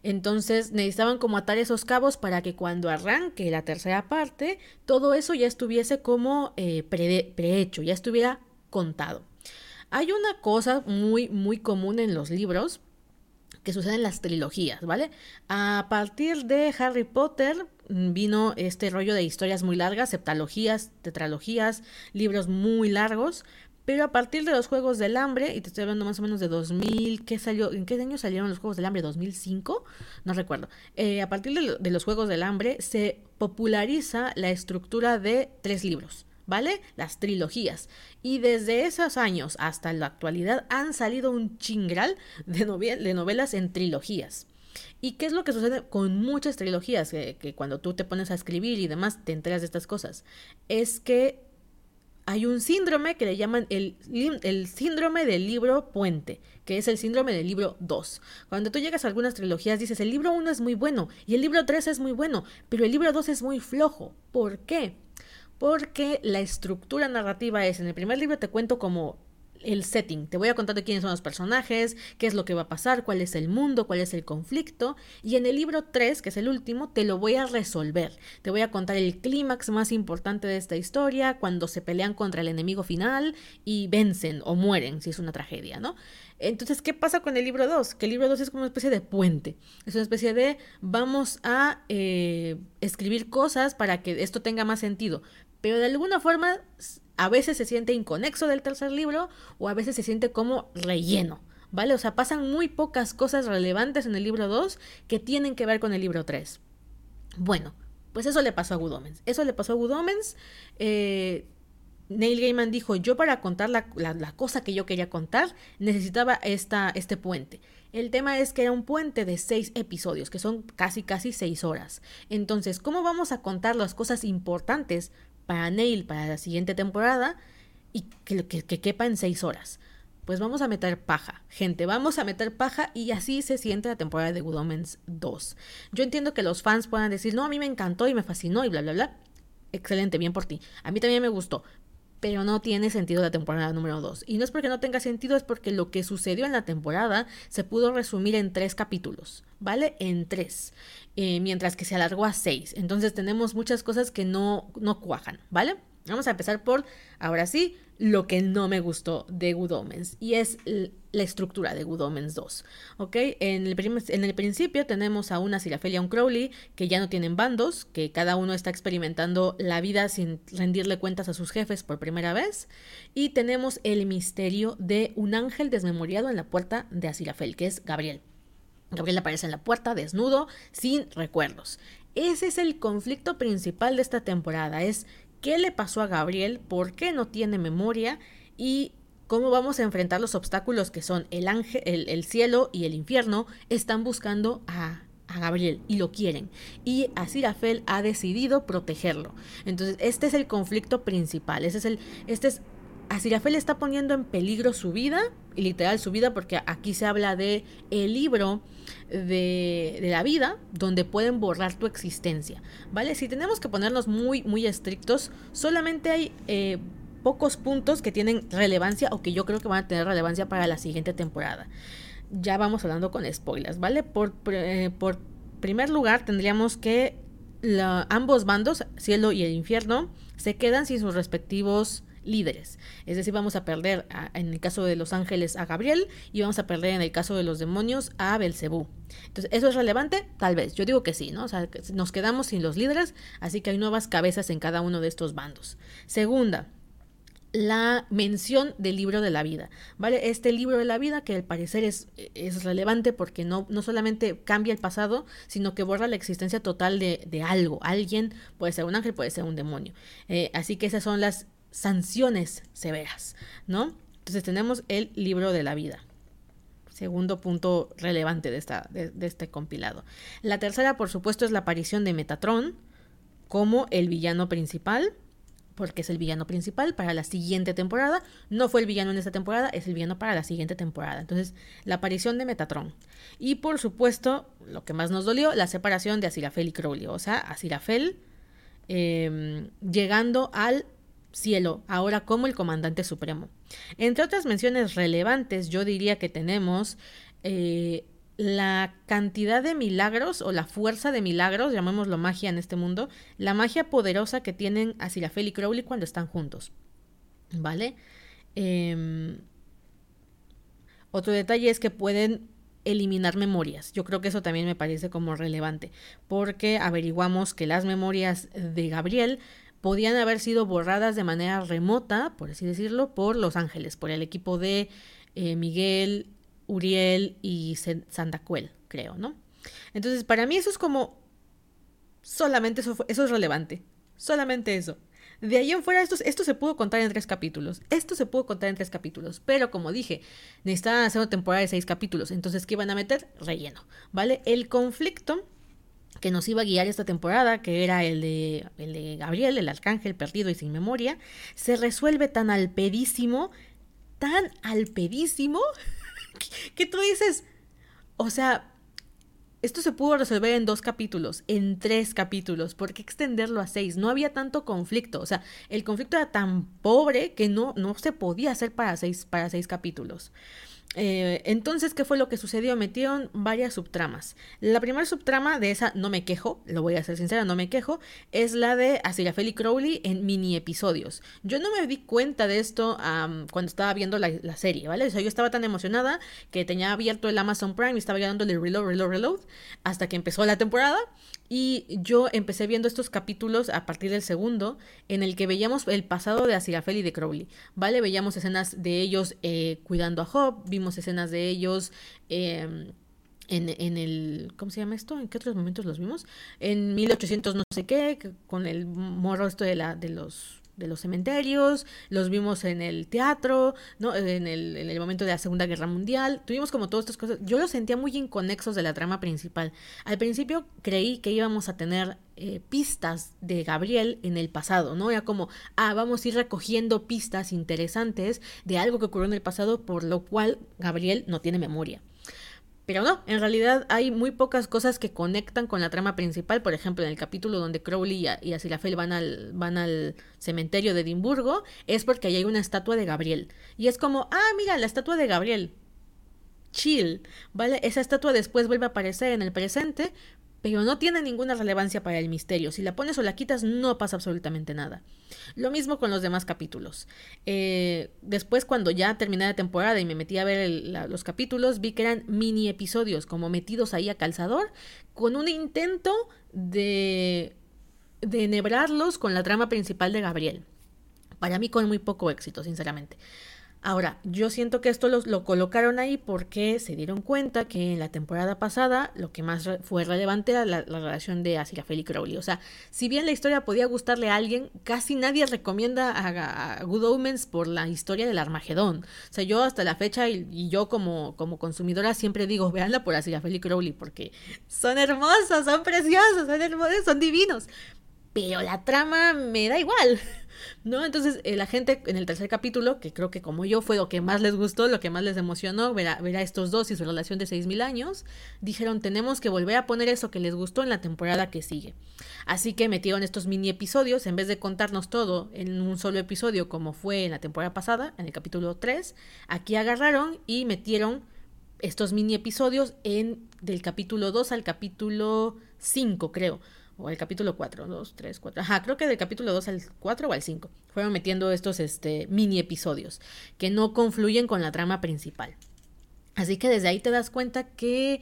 Entonces necesitaban como atar esos cabos para que cuando arranque la tercera parte, todo eso ya estuviese como eh, prehecho, ya estuviera contado. Hay una cosa muy, muy común en los libros que sucede en las trilogías, ¿vale? A partir de Harry Potter vino este rollo de historias muy largas, septalogías, tetralogías, libros muy largos, Pero a partir de los Juegos del Hambre, y te estoy hablando más o menos de 2000, ¿qué salió? ¿en qué año salieron los Juegos del Hambre? ¿2005? No recuerdo. Eh, a partir de los Juegos del Hambre se populariza la estructura de tres libros. ¿Vale? Las trilogías. Y desde esos años hasta la actualidad han salido un chingral de, novelas en trilogías. ¿Y qué es lo que sucede con muchas trilogías? Que, cuando tú te pones a escribir y demás te enteras de estas cosas. Es que hay un síndrome que le llaman el, el, síndrome del libro puente, que es el síndrome del libro 2. Cuando tú llegas a algunas trilogías dices, el libro 1 es muy bueno y el libro 3 es muy bueno, pero el libro 2 es muy flojo. ¿Por qué? Porque la estructura narrativa es, en el primer libro te cuento como el setting. Te voy a contar de quiénes son los personajes, qué es lo que va a pasar, cuál es el mundo, cuál es el conflicto. Y en el libro 3, que es el último, te lo voy a resolver. Te voy a contar el clímax más importante de esta historia, cuando se pelean contra el enemigo final y vencen o mueren, si es una tragedia, ¿no? Entonces, ¿qué pasa con el libro 2? Que el libro 2 es como una especie de puente. Es una especie de vamos a eh, escribir cosas para que esto tenga más sentido. Pero de alguna forma a veces se siente inconexo del tercer libro o a veces se siente como relleno, ¿vale? O sea, pasan muy pocas cosas relevantes en el libro 2 que tienen que ver con el libro 3. Bueno, pues eso le pasó a Good Eso le pasó a Good eh, Neil Gaiman dijo, yo para contar la, cosa que yo quería contar necesitaba esta, este puente. El tema es que era un puente de seis episodios, que son casi casi seis horas. Entonces, ¿cómo vamos a contar las cosas importantes para Neil para la siguiente temporada y que, que, quepa en seis horas. Pues vamos a meter paja, gente, vamos a meter paja y así se siente la temporada de Good Omens 2. Yo entiendo que los fans puedan decir, no, a mí me encantó y me fascinó y bla, bla, bla. Excelente, bien por ti. A mí también me gustó, pero no tiene sentido la temporada número 2. Y no es porque no tenga sentido, es porque lo que sucedió en la temporada se pudo resumir en tres capítulos, ¿vale? En tres. Eh, mientras que se alargó a 6. Entonces tenemos muchas cosas que no, no cuajan, ¿vale? Vamos a empezar por, ahora sí, lo que no me gustó de Good Omens y es la estructura de Good Omens 2. ¿Ok? En el, en el principio tenemos a una Sirafel y a un Crowley que ya no tienen bandos, que cada uno está experimentando la vida sin rendirle cuentas a sus jefes por primera vez. Y tenemos el misterio de un ángel desmemoriado en la puerta de Asirafel, que es Gabriel. Gabriel aparece en la puerta desnudo, sin recuerdos. Ese es el conflicto principal de esta temporada, es qué le pasó a Gabriel, por qué no tiene memoria y cómo vamos a enfrentar los obstáculos que son el ángel, el, cielo y el infierno, están buscando a, Gabriel y lo quieren. Y Asirafel ha decidido protegerlo. Entonces, este es el conflicto principal. Ese es el, este es Asirafel está poniendo en peligro su vida, y literal su vida, porque aquí se habla de el libro de, la vida, donde pueden borrar tu existencia, ¿vale? Si tenemos que ponernos muy, muy estrictos, solamente hay eh, pocos puntos que tienen relevancia o que yo creo que van a tener relevancia para la siguiente temporada. Ya vamos hablando con spoilers, ¿vale? Por, eh, por primer lugar, tendríamos que ambos bandos, cielo y el infierno, se quedan sin sus respectivos líderes. Es decir, vamos a perder en el caso de los ángeles a Gabriel y vamos a perder en el caso de los demonios a Belcebú. Entonces, ¿eso es relevante? Tal vez. Yo digo que sí, ¿no? O sea, nos quedamos sin los líderes, así que hay nuevas cabezas en cada uno de estos bandos. Segunda, la mención del libro de la vida, ¿vale? Este libro de la vida que al parecer es, es relevante porque no, no solamente cambia el pasado, sino que borra la existencia total de, de algo, alguien, puede ser un ángel, puede ser un demonio. Eh, así que esas son las sanciones severas, ¿no? Entonces tenemos el libro de la vida. Segundo punto relevante de, esta, de, este compilado. La tercera, por supuesto, es la aparición de Metatron como el villano principal, porque es el villano principal para la siguiente temporada. No fue el villano en esta temporada, es el villano para la siguiente temporada. Entonces, la aparición de Metatron. Y por supuesto, lo que más nos dolió, la separación de Asirafel y Crowley. O sea, Asirafel em, llegando al cielo, ahora como el comandante supremo. Entre otras menciones relevantes, yo diría que tenemos eh, la cantidad de milagros o la fuerza de milagros, llamémoslo magia en este mundo, la magia poderosa que tienen Asirafel y Crowley cuando están juntos. ¿Vale? Em, otro detalle es que pueden eliminar memorias. Yo creo que eso también me parece como relevante, porque averiguamos que las memorias de Gabriel podían haber sido borradas de manera remota, por así decirlo, por Los Ángeles, por el equipo de eh, Miguel, Uriel y Sandacuel, creo, ¿no? Entonces, para mí eso es como solamente eso, eso es relevante. Solamente eso. De ahí en fuera, esto, esto se pudo contar en tres capítulos. Esto se pudo contar en tres capítulos. Pero como dije, necesitaban hacer una temporada de seis capítulos. Entonces, ¿qué iban a meter? Relleno. ¿Vale? El conflicto que nos iba a guiar esta temporada, que era el de, el de Gabriel, el arcángel perdido y sin memoria, se resuelve tan al pedísimo, tan al pedísimo, que tú dices, o sea, esto se pudo resolver en dos capítulos, en tres capítulos. ¿Por qué extenderlo a seis? No había tanto conflicto. O sea, el conflicto era tan pobre que no, no se podía hacer para seis, para seis capítulos. Eh, entonces, ¿qué fue lo que sucedió? Metieron varias subtramas. La primera subtrama de esa, no me quejo, lo voy a ser sincera, no me quejo, es la de y Crowley en mini episodios. Yo no me di cuenta de esto cuando estaba viendo la, serie, ¿vale? O sea, yo estaba tan emocionada que tenía abierto el Amazon Prime y estaba dándole reload, reload, reload, hasta que empezó la temporada. Y yo empecé viendo estos capítulos a partir del segundo, en el que veíamos el pasado de Aziraphale y de Crowley, ¿vale? Veíamos escenas de ellos eh, cuidando a Job, vimos escenas de ellos em, en, en, el... ¿Cómo se llama esto? ¿En qué otros momentos los vimos? En 1800 no sé qué, con el morro esto de, la, de los de los cementerios, los vimos en el teatro, ¿no? En el, en el, momento de la Segunda Guerra Mundial, tuvimos como todas estas cosas, yo los sentía muy inconexos de la trama principal. Al principio creí que íbamos a tener eh, pistas de Gabriel en el pasado, ¿no? Era como, ah, vamos a ir recogiendo pistas interesantes de algo que ocurrió en el pasado, por lo cual Gabriel no tiene memoria. Pero no, en realidad hay muy pocas cosas que conectan con la trama principal. Por ejemplo, en el capítulo donde Crowley y Aziraphale van al, van al cementerio de Edimburgo, es porque ahí hay una estatua de Gabriel. Y es como, ah, mira, la estatua de Gabriel. Chill, ¿vale? Esa estatua después vuelve a aparecer en el presente, pero no tiene ninguna relevancia para el misterio. Si la pones o la quitas, no pasa absolutamente nada. Lo mismo con los demás capítulos. Eh, después, cuando ya terminé la temporada y me metí a ver los capítulos, vi que eran mini episodios, como metidos ahí a calzador, con un intento de, de enhebrarlos con la trama principal de Gabriel. Para mí con muy poco éxito, sinceramente. Ahora, yo siento que esto lo, colocaron ahí porque se dieron cuenta que en la temporada pasada lo que más fue relevante era la, relación de Aziraphale y Crowley. O sea, si bien la historia podía gustarle a alguien, casi nadie recomienda a, Good Omens por la historia del Armagedón. O sea, yo hasta la fecha y, yo como, como consumidora siempre digo, véanla por Aziraphale y Crowley porque son hermosos, son preciosos, son hermosos, son divinos. Pero la trama me da igual. ¿No? Entonces, eh, la gente en el tercer capítulo, que creo que como yo fue lo que más les gustó, lo que más les emocionó, ver a, estos dos y su relación de 6.000 años, dijeron, tenemos que volver a poner eso que les gustó en la temporada que sigue. Así que metieron estos mini episodios, en vez de contarnos todo en un solo episodio como fue en la temporada pasada, en el capítulo 3, aquí agarraron y metieron estos mini episodios en del capítulo 2 al capítulo 5, creo o el capítulo 4, 2, 3, 4, ajá, creo que del capítulo 2 al 4 o al 5, fueron metiendo estos este, mini episodios que no confluyen con la trama principal. Así que desde ahí te das cuenta que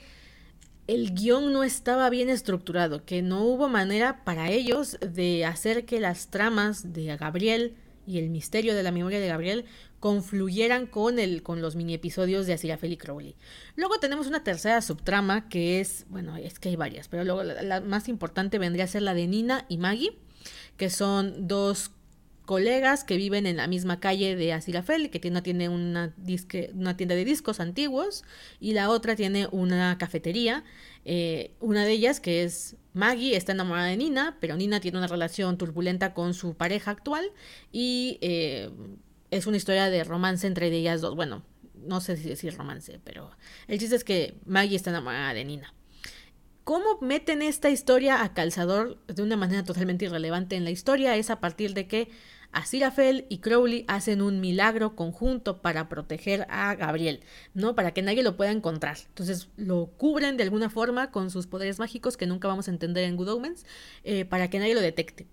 el guion no estaba bien estructurado, que no hubo manera para ellos de hacer que las tramas de Gabriel y el misterio de la memoria de Gabriel confluyeran con, el, con los mini episodios de Aziraphale y Crowley. Luego tenemos una tercera subtrama que es, bueno, es que hay varias, pero luego la, más importante vendría a ser la de Nina y Maggie, que son dos colegas que viven en la misma calle de Aziraphale, que tiene, tiene una, una tienda de discos antiguos y la otra tiene una cafetería. Eh, una de ellas, que es Maggie, está enamorada de Nina, pero Nina tiene una relación turbulenta con su pareja actual y eh, es una historia de romance entre ellas dos. Bueno, no sé si decir romance, pero el chiste es que Maggie está enamorada de Nina. ¿Cómo meten esta historia a calzador de una manera totalmente irrelevante en la historia? Es a partir de que Aziraphale y Crowley hacen un milagro conjunto para proteger a Gabriel, ¿no? Para que nadie lo pueda encontrar. Entonces lo cubren de alguna forma con sus poderes mágicos que nunca vamos a entender en Good Omens, eh, para que nadie lo detecte.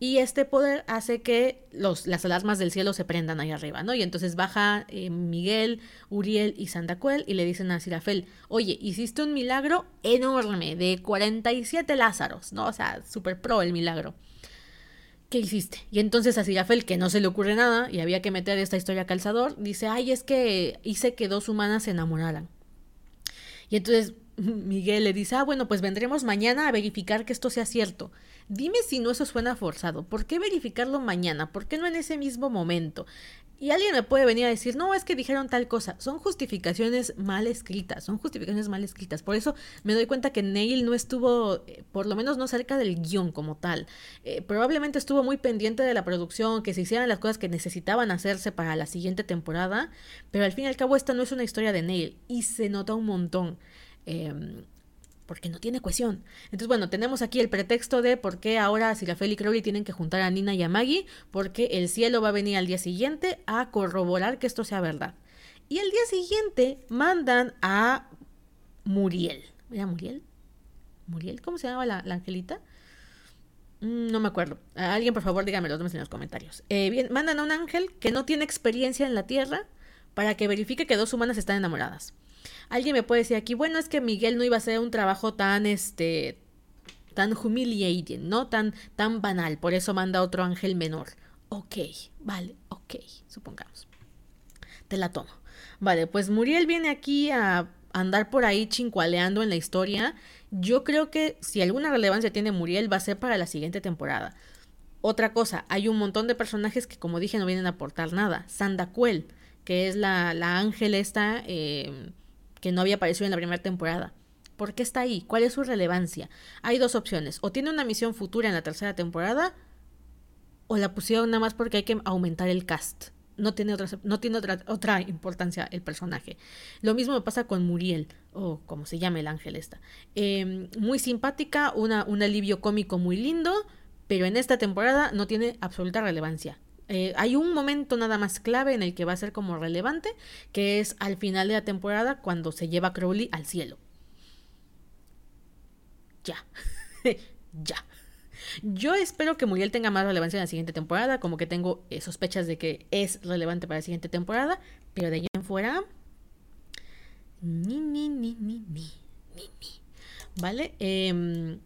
Y este poder hace que los, las alarmas del cielo se prendan ahí arriba, ¿no? Y entonces baja eh, Miguel, Uriel y Sandacuel y le dicen a Sirafel, oye, hiciste un milagro enorme de 47 Lázaros, ¿no? O sea, súper pro el milagro. ¿qué hiciste? Y entonces a Sirafel, que no se le ocurre nada y había que meter esta historia a calzador, dice, ay, es que hice que dos humanas se enamoraran. Y entonces Miguel le dice, ah, bueno, pues vendremos mañana a verificar que esto sea cierto. Dime si no eso suena forzado. ¿Por qué verificarlo mañana? ¿Por qué no en ese mismo momento? Y alguien me puede venir a decir, no, es que dijeron tal cosa. Son justificaciones mal escritas, son justificaciones mal escritas. Por eso me doy cuenta que Neil no estuvo, eh, por lo menos no cerca del guion como tal. Eh, probablemente estuvo muy pendiente de la producción, que se hicieran las cosas que necesitaban hacerse para la siguiente temporada. Pero al fin y al cabo esta no es una historia de Neil y se nota un montón. Em, porque no tiene cohesión. Entonces, bueno, tenemos aquí el pretexto de por qué ahora Sirafel y Crowley tienen que juntar a Nina y a Maggie, porque el cielo va a venir al día siguiente a corroborar que esto sea verdad. Y al día siguiente mandan a Muriel. ¿Era Muriel? ¿Muriel? ¿Cómo se llamaba la, angelita? Mm, no me acuerdo. Alguien, por favor, dígame los nombres en los comentarios. Eh, bien, mandan a un ángel que no tiene experiencia en la Tierra para que verifique que dos humanas están enamoradas. Alguien me puede decir aquí, bueno, es que Miguel no iba a hacer un trabajo tan, este, tan humiliating, ¿no? Tan, tan banal, por eso manda otro ángel menor. Ok, vale, ok, supongamos. Te la tomo. Vale, pues Muriel viene aquí a andar por ahí chincualeando en la historia. Yo creo que si alguna relevancia tiene Muriel va a ser para la siguiente temporada. Otra cosa, hay un montón de personajes que como dije no vienen a aportar nada. Sandacuel, que es la, la ángel esta eh, que no había aparecido en la primera temporada. ¿Por qué está ahí? ¿Cuál es su relevancia? Hay dos opciones. O tiene una misión futura en la tercera temporada, o la pusieron nada más porque hay que aumentar el cast. No tiene otra, no tiene otra, otra importancia el personaje. Lo mismo me pasa con Muriel, o como se llama el ángel esta. Em, muy simpática, una, un alivio cómico muy lindo, pero en esta temporada no tiene absoluta relevancia. Eh, hay un momento nada más clave en el que va a ser como relevante, que es al final de la temporada cuando se lleva a Crowley al cielo. Ya. ya. Yo espero que Muriel tenga más relevancia en la siguiente temporada, como que tengo eh, sospechas de que es relevante para la siguiente temporada, pero de ahí en fuera... Ni, ni, ni, ni, ni, ni, ni. ¿Vale? Eh,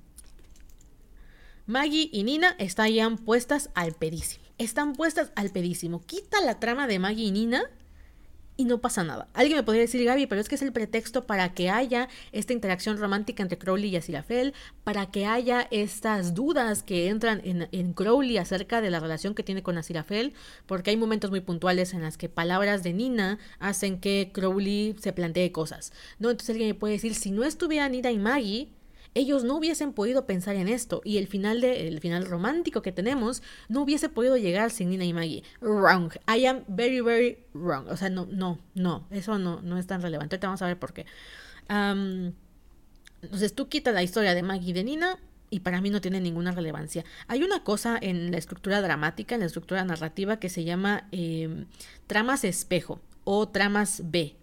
Maggie y Nina están puestas al pedísimo. Están puestas al pedísimo. Quita la trama de Maggie y Nina y no pasa nada. Alguien me podría decir, Gaby, pero es que es el pretexto para que haya esta interacción romántica entre Crowley y Aziraphale, para que haya estas dudas que entran en, Crowley acerca de la relación que tiene con Aziraphale, porque hay momentos muy puntuales en las que palabras de Nina hacen que Crowley se plantee cosas. ¿no? Entonces alguien me puede decir, si no estuviera Nina y Maggie, ellos no hubiesen podido pensar en esto y el final de el final romántico que tenemos no hubiese podido llegar sin Nina y Maggie. Wrong. I am very very wrong. O sea, no no no, eso no no es tan relevante. Ahorita vamos a ver por qué. entonces tú quitas la historia de Maggie y de Nina y para mí no tiene ninguna relevancia. Hay una cosa en la estructura dramática, en la estructura narrativa que se llama em, tramas espejo o tramas B.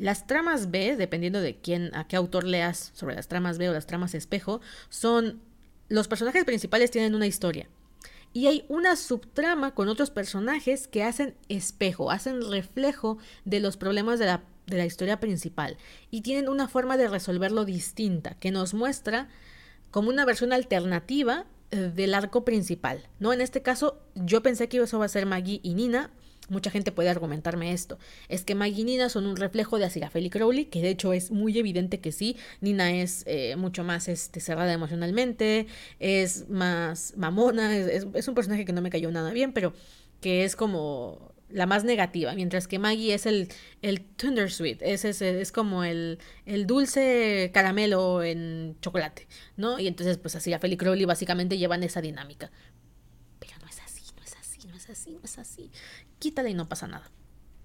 Las tramas B, dependiendo de quién, a qué autor leas sobre las tramas B o las tramas espejo, son los personajes principales tienen una historia. Y hay una subtrama con otros personajes que hacen espejo, hacen reflejo de los problemas de la, de la historia principal. Y tienen una forma de resolverlo distinta, que nos muestra como una versión alternativa eh, del arco principal. ¿no? En este caso, yo pensé que eso va a ser Maggie y Nina, Mucha gente puede argumentarme esto. Es que Maggie y Nina son un reflejo de Aziraphale y Crowley, que de hecho es muy evidente que sí. Nina es eh, mucho más este, cerrada emocionalmente, es más mamona, es, un personaje que no me cayó nada bien, pero que es como la más negativa, mientras que Maggie es el, el Thunder es, es, es como el, el, dulce caramelo en chocolate, ¿no? Y entonces, pues así, a Feli Crowley básicamente llevan esa dinámica. Pero no es así, no es así, no es así, no es así quítala y no pasa nada.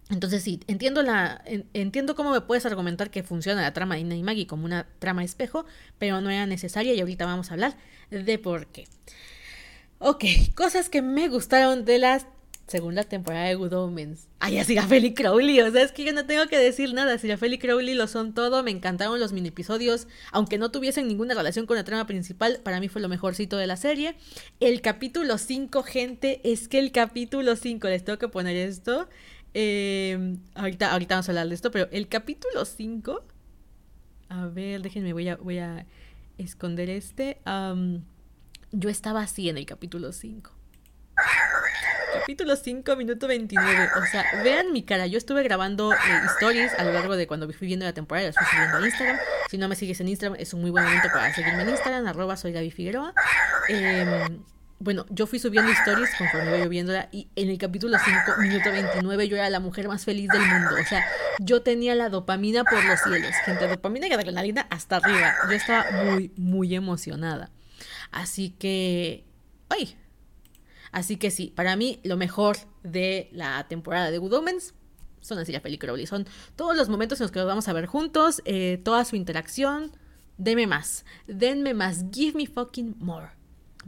Entonces sí, entiendo, la, entiendo cómo me puedes argumentar que funciona la trama de Ina y Maggie como una trama espejo, pero no era necesaria y ahorita vamos a hablar de por qué. Ok, cosas que me gustaron de las segunda temporada de Good Omens. Ay, así Feli Crowley. O sea, es que yo no tengo que decir nada. Feli Crowley lo son todo. Me encantaron los mini episodios. Aunque no tuviesen ninguna relación con la trama principal, para mí fue lo mejorcito de la serie. El capítulo 5, gente, es que el capítulo 5, les tengo que poner esto. Em, ahorita, ahorita vamos a hablar de esto, pero el capítulo 5. A ver, déjenme, voy a, voy a esconder este. yo estaba así en el capítulo 5 Capítulo 5, minuto 29. O sea, vean mi cara. Yo estuve grabando eh, stories a lo largo de cuando fui viendo la temporada. Las fui subiendo a Instagram. Si no me sigues en Instagram, es un muy buen momento para seguirme en Instagram. Arroba soy Gaby Figueroa. Em, bueno, yo fui subiendo stories conforme iba viéndola y en el capítulo 5, minuto 29, yo era la mujer más feliz del mundo. O sea, yo tenía la dopamina por los cielos. Gente, dopamina y adrenalina hasta arriba. Yo estaba muy, muy emocionada. Así que... ¡Ay! Así que sí, para mí lo mejor de la temporada de Good Omens son así la Feli Crowley. Son todos los momentos en los que los vamos a ver juntos, eh, toda su interacción. Deme más, denme más, give me fucking more.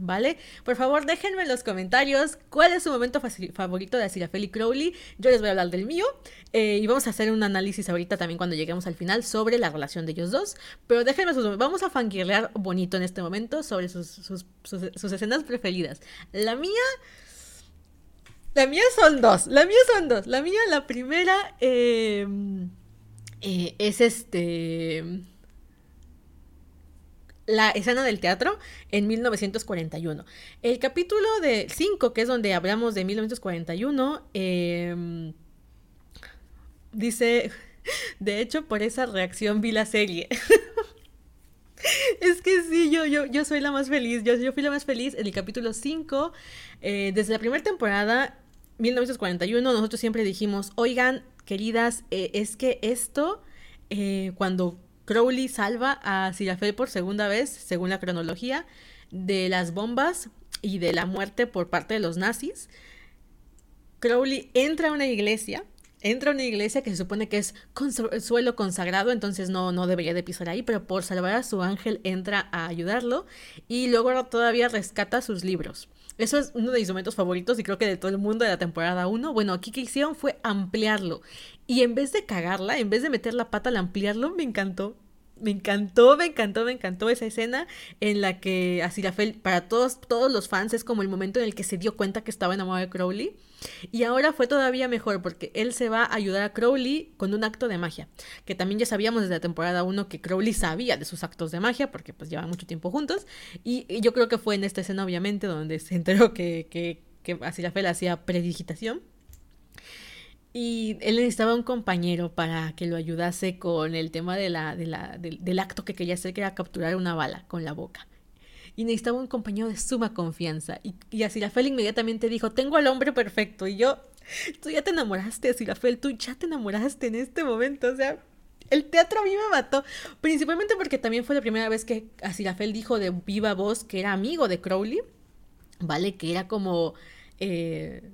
¿Vale? Por favor, déjenme en los comentarios cuál es su momento favorito de Asirafeli Crowley. Yo les voy a hablar del mío. Eh, y vamos a hacer un análisis ahorita también cuando lleguemos al final sobre la relación de ellos dos. Pero déjenme sus Vamos a fangirlear bonito en este momento sobre sus, escenas preferidas. La mía. La mía son dos. La mía son dos. La mía, la primera. Em, eh, es este la escena del teatro en 1941. El capítulo de 5, que es donde hablamos de 1941, em, dice, de hecho, por esa reacción vi la serie. es que sí, yo, yo, yo soy la más feliz, yo, yo fui la más feliz en el capítulo 5, eh, desde la primera temporada, 1941, nosotros siempre dijimos, oigan, queridas, eh, es que esto, eh, cuando Crowley salva a Sirafel por segunda vez, según la cronología, de las bombas y de la muerte por parte de los nazis. Crowley entra a una iglesia, entra a una iglesia que se supone que es suelo consagrado, entonces no, no debería de pisar ahí, pero por salvar a su ángel entra a ayudarlo y luego todavía rescata sus libros. Eso es uno de mis momentos favoritos y creo que de todo el mundo de la temporada 1. Bueno, aquí que hicieron fue ampliarlo. Y en vez de cagarla, en vez de meter la pata al ampliarlo, me encantó. Me encantó, me encantó, me encantó esa escena en la que Asirafel, para todos, todos los fans, es como el momento en el que se dio cuenta que estaba enamorado de Crowley. Y ahora fue todavía mejor porque él se va a ayudar a Crowley con un acto de magia. Que también ya sabíamos desde la temporada 1 que Crowley sabía de sus actos de magia porque pues llevan mucho tiempo juntos. Y, yo creo que fue en esta escena obviamente donde se enteró que, que, que Asirafel hacía predigitación. Y él necesitaba un compañero para que lo ayudase con el tema de la, de la, del acto que quería hacer, que era capturar una bala con la boca y necesitaba un compañero de suma confianza. Y, y Asirafel inmediatamente dijo, tengo al hombre perfecto. Y yo, tú ya te enamoraste, Asirafel, tú ya te enamoraste en este momento. O sea, el teatro a mí me mató. Principalmente porque también fue la primera vez que Asirafel dijo de viva voz que era amigo de Crowley. ¿Vale? Que era como... Eh,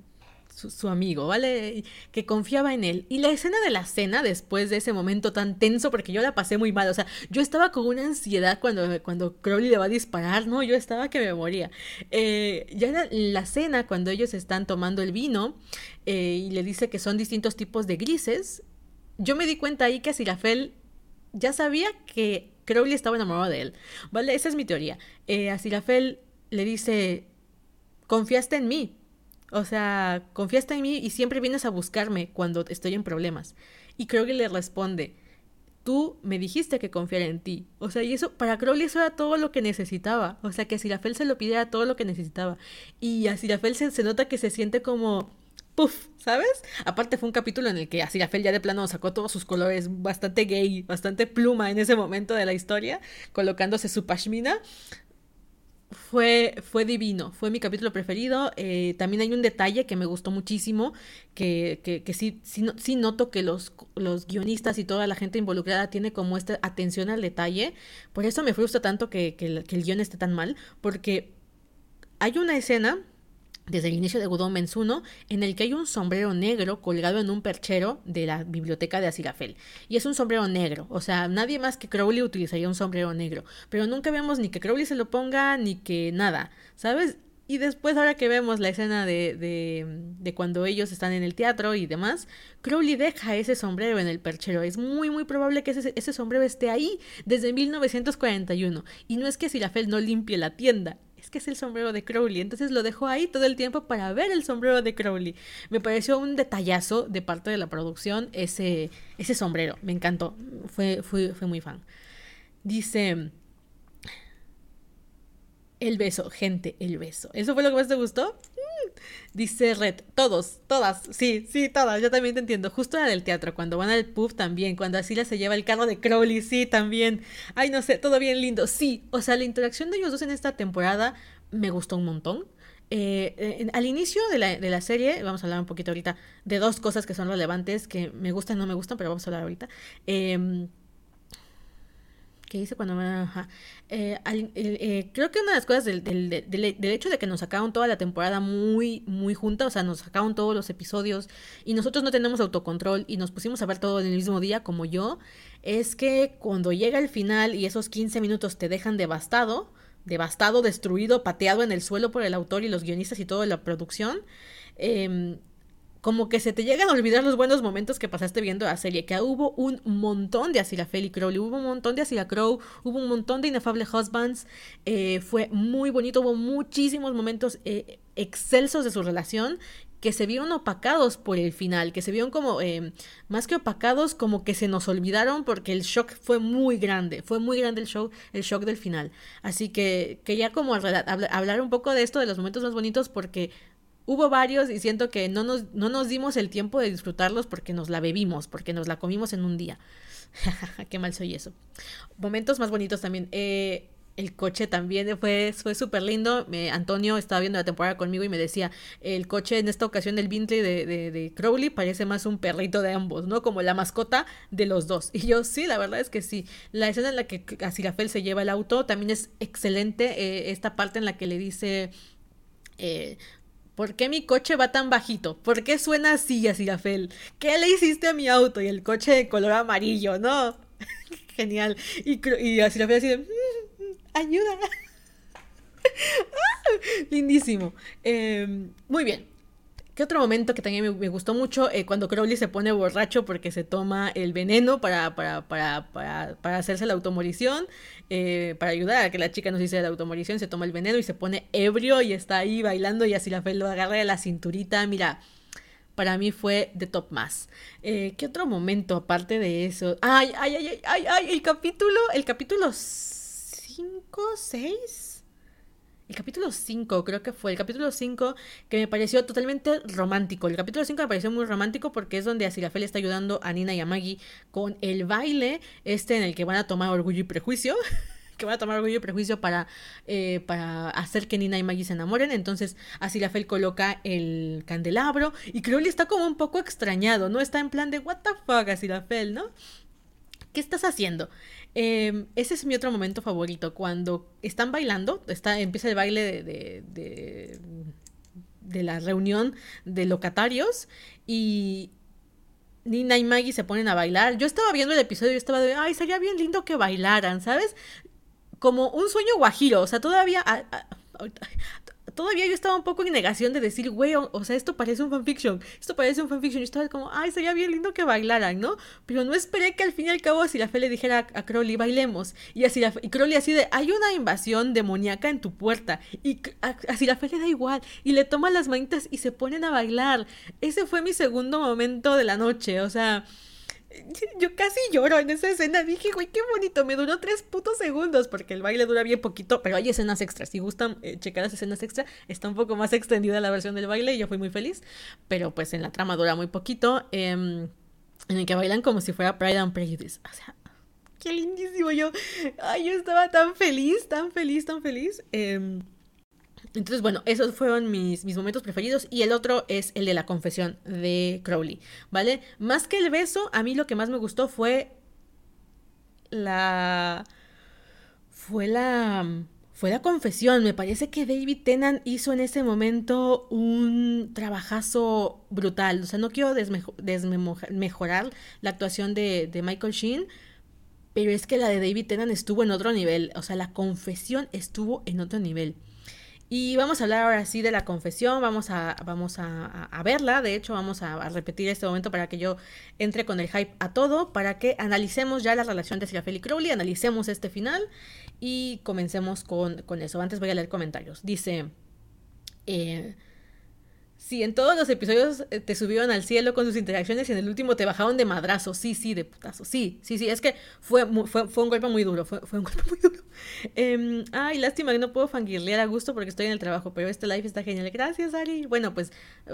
su, amigo, ¿vale? Que confiaba en él. Y la escena de la cena, después de ese momento tan tenso, porque yo la pasé muy mal, o sea, yo estaba con una ansiedad cuando, cuando Crowley le va a disparar, ¿no? Yo estaba que me moría. Eh, ya en la cena, cuando ellos están tomando el vino eh, y le dice que son distintos tipos de grises, yo me di cuenta ahí que Sirafel ya sabía que Crowley estaba enamorado de él, ¿vale? Esa es mi teoría. Eh, a le dice, confiaste en mí, o sea, confiaste en mí y siempre vienes a buscarme cuando estoy en problemas. Y Crowley le responde, tú me dijiste que confiara en ti. O sea, y eso, para Crowley eso era todo lo que necesitaba. O sea, que Sirafel se lo pidiera todo lo que necesitaba. Y a Sirafel se, se nota que se siente como, puff, ¿sabes? Aparte fue un capítulo en el que a Sirafel ya de plano sacó todos sus colores bastante gay, bastante pluma en ese momento de la historia, colocándose su pashmina fue, fue divino, fue mi capítulo preferido. Eh, también hay un detalle que me gustó muchísimo, que, que, que sí, sí, noto que los, los guionistas y toda la gente involucrada tiene como esta atención al detalle. Por eso me frustra tanto que, que el guion esté tan mal, porque hay una escena desde el inicio de Good Omens 1, en el que hay un sombrero negro colgado en un perchero de la biblioteca de Asirafel. Y es un sombrero negro, o sea, nadie más que Crowley utilizaría un sombrero negro. Pero nunca vemos ni que Crowley se lo ponga, ni que nada, ¿sabes? Y después, ahora que vemos la escena de, de, de, cuando ellos están en el teatro y demás, Crowley deja ese sombrero en el perchero. Es muy, muy probable que ese, ese sombrero esté ahí desde 1941. Y no es que Asirafel no limpie la tienda, es el sombrero de Crowley. Entonces lo dejó ahí todo el tiempo para ver el sombrero de Crowley. Me pareció un detallazo de parte de la producción ese, ese sombrero. Me encantó. Fue, fue, fue muy fan. Dice... El beso, gente, el beso. ¿Eso fue lo que más te gustó? Dice Red, todos, todas, sí, sí, todas, yo también te entiendo. Justo la del teatro, cuando van al pub también, cuando Asila se lleva el carro de Crowley, sí, también. Ay, no sé, todo bien lindo, sí. O sea, la interacción de ellos dos en esta temporada me gustó un montón. Eh, al inicio de la, de la, serie, vamos a hablar un poquito ahorita de dos cosas que son relevantes, que me gustan no me gustan, pero vamos a hablar ahorita. Eh, ¿Qué hice cuando me... Eh, eh, creo que una de las cosas del, del, del, hecho de que nos sacaron toda la temporada muy, muy junta, o sea, nos sacaron todos los episodios y nosotros no tenemos autocontrol y nos pusimos a ver todo en el mismo día como yo, es que cuando llega el final y esos 15 minutos te dejan devastado, devastado, destruido, pateado en el suelo por el autor y los guionistas y toda la producción, eh, como que se te llegan a olvidar los buenos momentos que pasaste viendo la serie, que hubo un montón de Asila y Crowley, hubo un montón de Asila Crow, hubo un montón de Inefable Husbands, eh, fue muy bonito, hubo muchísimos momentos eh, excelsos de su relación que se vieron opacados por el final, que se vieron como, eh, más que opacados, como que se nos olvidaron porque el shock fue muy grande, fue muy grande el show, el shock del final. Así que quería como hablar un poco de esto, de los momentos más bonitos, porque hubo varios y siento que no nos, no nos dimos el tiempo de disfrutarlos porque nos la bebimos, porque nos la comimos en un día. Qué mal soy eso. Momentos más bonitos también. Eh, el coche también fue, fue súper lindo. Antonio estaba viendo la temporada conmigo y me decía, el coche en esta ocasión del Bentley de, Crowley parece más un perrito de ambos, ¿no? Como la mascota de los dos. Y yo sí, la verdad es que sí. La escena en la que Asirafel se lleva el auto también es excelente. Eh, esta parte en la que le dice... Eh, ¿Por qué mi coche va tan bajito? ¿Por qué suena así, Asirafel? ¿Qué le hiciste a mi auto? Y el coche de color amarillo, ¿no? Genial. Y, y Asirafel así de... Mm, ¡Ayuda! Lindísimo. Em, muy bien. ¿Qué otro momento que también me, gustó mucho? Eh, cuando Crowley se pone borracho porque se toma el veneno para, para, para, para, hacerse la automorición, eh, para ayudar a que la chica no se hiciera la automorición, se toma el veneno y se pone ebrio y está ahí bailando y así la fe lo agarra de la cinturita. Mira, para mí fue de top más. Eh, ¿Qué otro momento aparte de eso? Ay, ay, ay, ay, ay, el capítulo, el capítulo 5, 6 el capítulo 5, creo que fue el capítulo 5 que me pareció totalmente romántico. El capítulo 5 me pareció muy romántico porque es donde Asirafel está ayudando a Nina y a Maggie con el baile este en el que van a tomar orgullo y prejuicio. que van a tomar orgullo y prejuicio para, eh, para hacer que Nina y Maggie se enamoren. Entonces Asirafel coloca el candelabro y Crowley está como un poco extrañado, ¿no? Está en plan de, what the fuck, Asirafel, ¿no? ¿Qué estás haciendo? Em, ese es mi otro momento favorito, cuando están bailando, está, empieza el baile de, de, de, la reunión de locatarios y Nina y Maggie se ponen a bailar. Yo estaba viendo el episodio y estaba de, ay, sería bien lindo que bailaran, ¿sabes? Como un sueño guajiro, o sea, todavía todavía yo estaba un poco en negación de decir, güey, o, sea, esto parece un fanfiction, esto parece un fanfiction. Yo estaba como, ay, sería bien lindo que bailaran, ¿no? Pero no esperé que al fin y al cabo así la fe le dijera a, Crowley, bailemos. Y así la, y Crowley así de, hay una invasión demoníaca en tu puerta. Y así la fe le da igual. Y le toma las manitas y se ponen a bailar. Ese fue mi segundo momento de la noche, o sea yo casi lloro en esa escena. Dije, güey, qué bonito. Me duró tres putos segundos porque el baile dura bien poquito, pero hay escenas extras. Si gustan eh, checar las escenas extras, está un poco más extendida la versión del baile y yo fui muy feliz. Pero pues en la trama dura muy poquito. Em, en el que bailan como si fuera Pride and Prejudice. O sea, qué lindísimo. Yo, ay, yo estaba tan feliz, tan feliz, tan feliz. Eh, entonces, bueno, esos fueron mis, mis momentos preferidos. Y el otro es el de la confesión de Crowley, ¿vale? Más que el beso, a mí lo que más me gustó fue la... Fue la... Fue la confesión. Me parece que David Tennant hizo en ese momento un trabajazo brutal. O sea, no quiero desmejorar la actuación de, de Michael Sheen, pero es que la de David Tennant estuvo en otro nivel. O sea, la confesión estuvo en otro nivel. Y vamos a hablar ahora sí de la confesión, vamos a, vamos a, verla, de hecho vamos a, repetir este momento para que yo entre con el hype a todo, para que analicemos ya la relación de Sirafel y Crowley, analicemos este final y comencemos con, con, eso. Antes voy a leer comentarios. Dice, eh, Sí, en todos los episodios eh, te subieron al cielo con sus interacciones y en el último te bajaron de madrazo. Sí, sí, de putazo. Sí, sí, sí. Es que fue, fue, fue un golpe muy duro. Fue, fue un golpe muy duro. Em, ay, lástima que no puedo fangirlear a gusto porque estoy en el trabajo, pero este live está genial. Gracias, Ari. Bueno, pues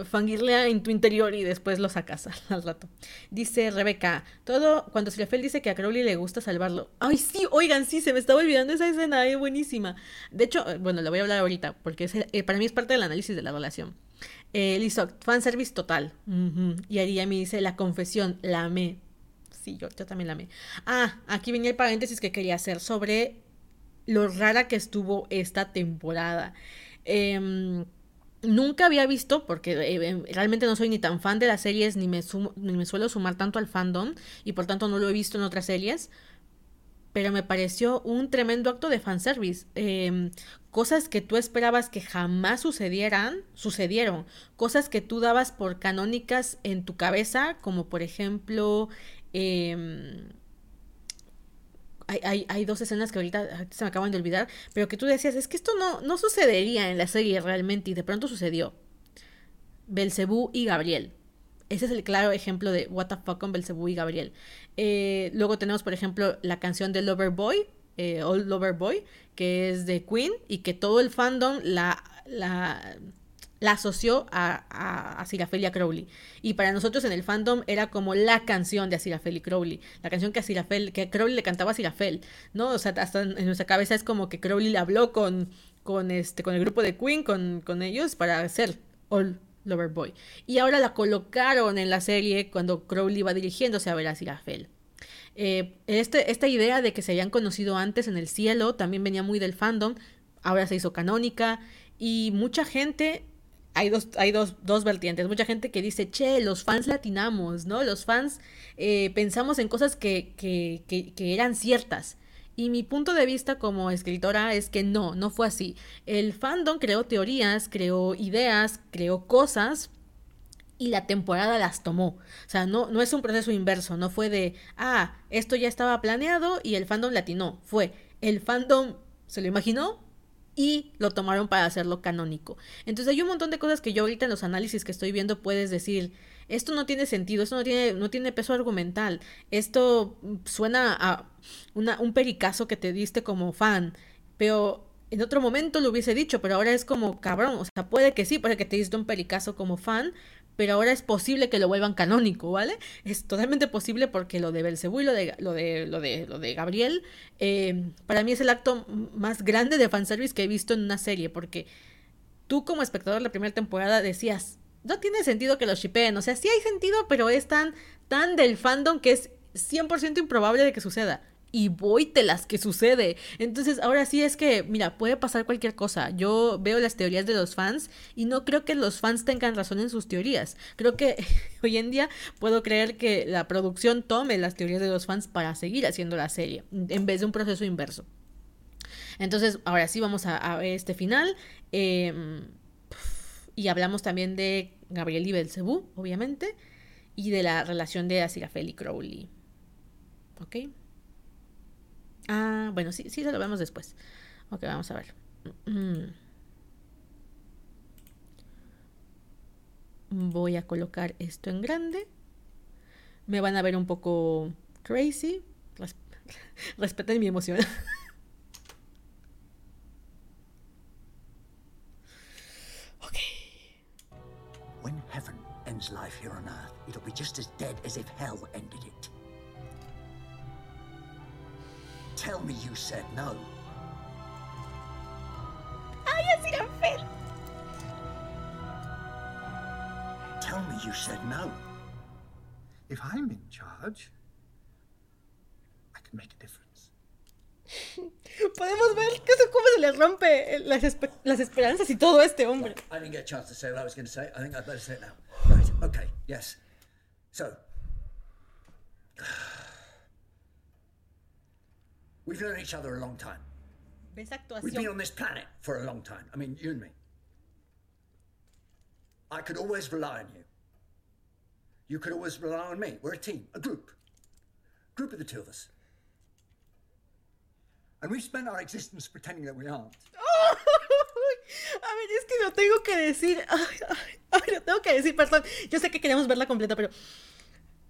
fangirlea en tu interior y después lo sacas al rato. Dice Rebeca, todo cuando Sirafel dice que a Crowley le gusta salvarlo. Ay, sí, oigan, sí, se me estaba olvidando esa escena, es buenísima. De hecho, eh, bueno, la voy a hablar ahorita porque eh, para mí es parte del análisis de la relación. Eh, listo, fanservice total. Y Ari me dice, la confesión, la amé. Sí, yo, yo también la amé. Ah, aquí venía el paréntesis que quería hacer sobre lo rara que estuvo esta temporada. Em, nunca había visto, porque eh, em, realmente no soy ni tan fan de las series, ni me, ni me suelo sumar tanto al fandom, y por tanto no lo he visto en otras series pero me pareció un tremendo acto de fanservice. Eh, cosas que tú esperabas que jamás sucedieran, sucedieron. Cosas que tú dabas por canónicas en tu cabeza, como por ejemplo... Em, hay, hay, dos escenas que ahorita se me acaban de olvidar, pero que tú decías, es que esto no, no sucedería en la serie realmente, y de pronto sucedió. Belcebú y Gabriel. Ese es el claro ejemplo de What the fuck con Belzebú y Gabriel. Eh, luego tenemos, por ejemplo, la canción de Lover Boy, eh, Old Lover Boy, que es de Queen y que todo el fandom la, la, asoció a, a, a Sirafel Crowley. Y para nosotros en el fandom era como la canción de Sirafel y Crowley. La canción que a Sirafel, que Crowley le cantaba a Sirafel, ¿no? O sea, hasta en nuestra cabeza es como que Crowley le habló con, con, este, con el grupo de Queen, con, con ellos, para hacer Old Loverboy. Y ahora la colocaron en la serie cuando Crowley va dirigiéndose a ver a Sirafel. Eh, este, esta idea de que se habían conocido antes en el cielo también venía muy del fandom, ahora se hizo canónica y mucha gente, hay dos, hay dos, dos vertientes, mucha gente que dice, che, los fans latinamos, ¿no? Los fans eh, pensamos en cosas que, que, que eran ciertas. Y mi punto de vista como escritora es que no, no fue así. El fandom creó teorías, creó ideas, creó cosas y la temporada las tomó. O sea, no, no es un proceso inverso, no fue de, ah, esto ya estaba planeado y el fandom latinó. Fue, el fandom se lo imaginó y lo tomaron para hacerlo canónico. Entonces hay un montón de cosas que yo ahorita en los análisis que estoy viendo puedes decir, esto no tiene sentido, esto no tiene, no tiene peso argumental, esto suena a una, un pericazo que te diste como fan, pero en otro momento lo hubiese dicho, pero ahora es como cabrón, o sea, puede que sí, puede que te diste un pericazo como fan, pero ahora es posible que lo vuelvan canónico, ¿vale? Es totalmente posible porque lo de Belcebú y lo de, lo de, lo de, lo de Gabriel, eh, para mí es el acto más grande de fanservice que he visto en una serie, porque tú como espectador de la primera temporada decías, no tiene sentido que los shipeen. O sea, sí hay sentido, pero es tan, tan del fandom que es 100% improbable de que suceda. Y voy te las que sucede. Entonces, ahora sí es que, mira, puede pasar cualquier cosa. Yo veo las teorías de los fans y no creo que los fans tengan razón en sus teorías. Creo que hoy en día puedo creer que la producción tome las teorías de los fans para seguir haciendo la serie, en vez de un proceso inverso. Entonces, ahora sí vamos a, ver este final. Eh, y hablamos también de Gabriel y Belcebú, obviamente, y de la relación de Asirafel y Crowley. ¿Ok? Ah, bueno, sí, sí, se lo vemos después. Ok, vamos a ver. Voy a colocar esto en grande. Me van a ver un poco crazy. respeten mi emoción. be just as dead as if hell ended it. Tell me you said no. ¡Ay, así era feo! Tell me you said no. If I'm in charge, I can make a difference. Podemos ver que cómo se le rompe eh, las, las esperanzas y todo este hombre. I didn't get a chance to say what I was going to say. I think I'd better say it now. Right, okay, yes. So, we've known each other a long time. We've been on this planet for a long time. I mean, you and me. I could always rely on you. You could always rely on me. We're a team, a group. Group of the two of us. And we've spent our existence pretending that we aren't. Oh! a ver, es que lo tengo que decir. Ay, ay. Ahora tengo que decir, perdón, yo sé que queremos verla completa, pero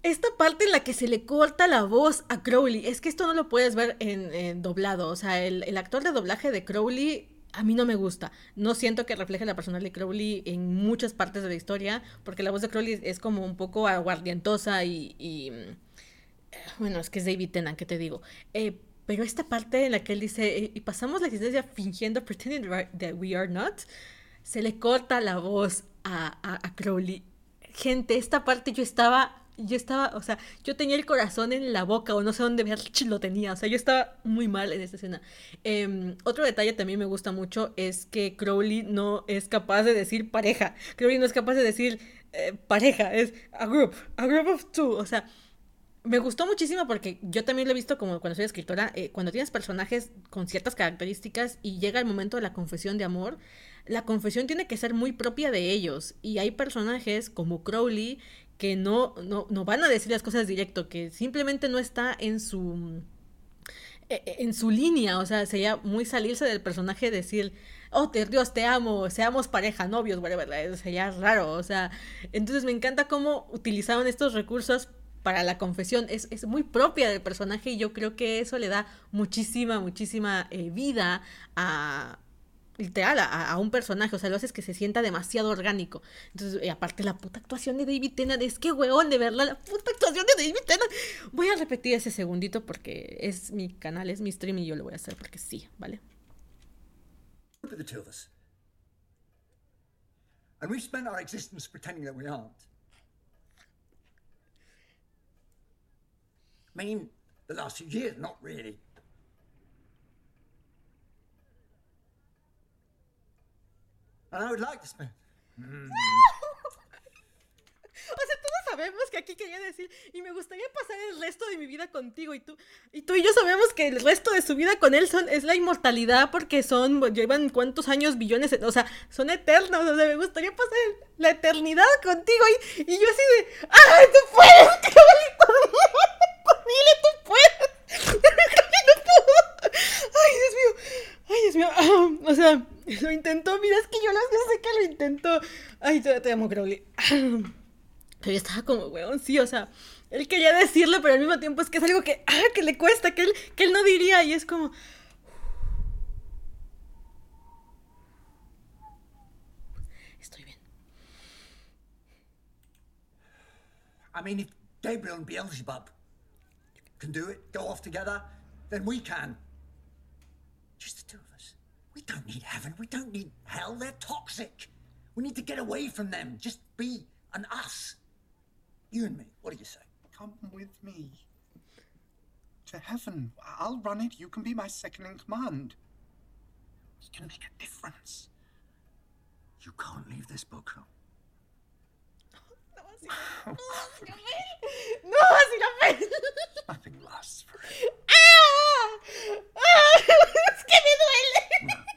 esta parte en la que se le corta la voz a Crowley, es que esto no lo puedes ver en, doblado, o sea, el, actor de doblaje de Crowley a mí no me gusta. No siento que refleje la personalidad de Crowley en muchas partes de la historia, porque la voz de Crowley es como un poco aguardientosa y... y bueno, es que es David Tennant, ¿qué te digo? Eh, pero esta parte en la que él dice, eh, y pasamos la existencia fingiendo, pretending that we are not, se le corta la voz a, a Crowley. Gente, esta parte yo estaba yo estaba, o sea, yo tenía el corazón en la boca o no sé dónde lo tenía, o sea, yo estaba muy mal en esta escena. Em, otro detalle también me gusta mucho es que Crowley no es capaz de decir pareja, Crowley no es capaz de decir eh, pareja, es a group, a group of two, o sea, me gustó muchísimo porque yo también lo he visto como cuando soy escritora, eh, cuando tienes personajes con ciertas características y llega el momento de la confesión de amor, la confesión tiene que ser muy propia de ellos. Y hay personajes como Crowley que no, no, no van a decir las cosas directo, que simplemente no está en su e, e, en su línea, o sea, sería muy salirse del personaje decir, oh, Dios, te amo, seamos pareja, novios, whatever, sería raro, o sea, entonces me encanta cómo utilizaron estos recursos para la confesión, es, es muy propia del personaje y yo creo que eso le da muchísima, muchísima eh, vida a, literal a, un personaje, o sea, lo haces que se sienta demasiado orgánico. Entonces, aparte la puta actuación de David Tennant, es que huevón de verla, la puta actuación de David Tennant. Voy a repetir ese segundito porque es mi canal, es mi stream y yo lo voy a hacer porque sí, ¿vale? And our existence pretending that we aren't. Mean, the last few years, not really. And I would like to spend. O sea, todos sabemos que aquí quería decir, y me gustaría pasar el resto de mi vida contigo, y tú y, tú y yo sabemos que el resto de su vida con él son, es la inmortalidad porque son, llevan cuántos años, billones, o sea, son eternos, o sea, me gustaría pasar la eternidad contigo, y, y yo así de, ¡ay, tú puedes, Dile, tú puedes! ¡No puedo! ¡Ay, Dios mío! ¡Ay, O sea... Lo intentó, mira, es que yo no sé que lo intentó. Ay, te, te amo, Crowley. Pero yo estaba como, weón, sí, o sea, él quería decirlo, pero al mismo tiempo es que es algo que, ah, que le cuesta, que él, que él no diría, y es como... Estoy bien. I mean, if Gabriel and Beelzebub can do it, go off together, then we can. Just the two. We don't need heaven. We don't need hell. They're toxic. We need to get away from them. Just be an us. You and me. What do you say? Come with me. To heaven. I'll run it. You can be my second in command. We can make a difference. You can't leave this book. No, no, así la fe. Nothing lasts forever. ¡Ah! ¡Ah! Es que me duele.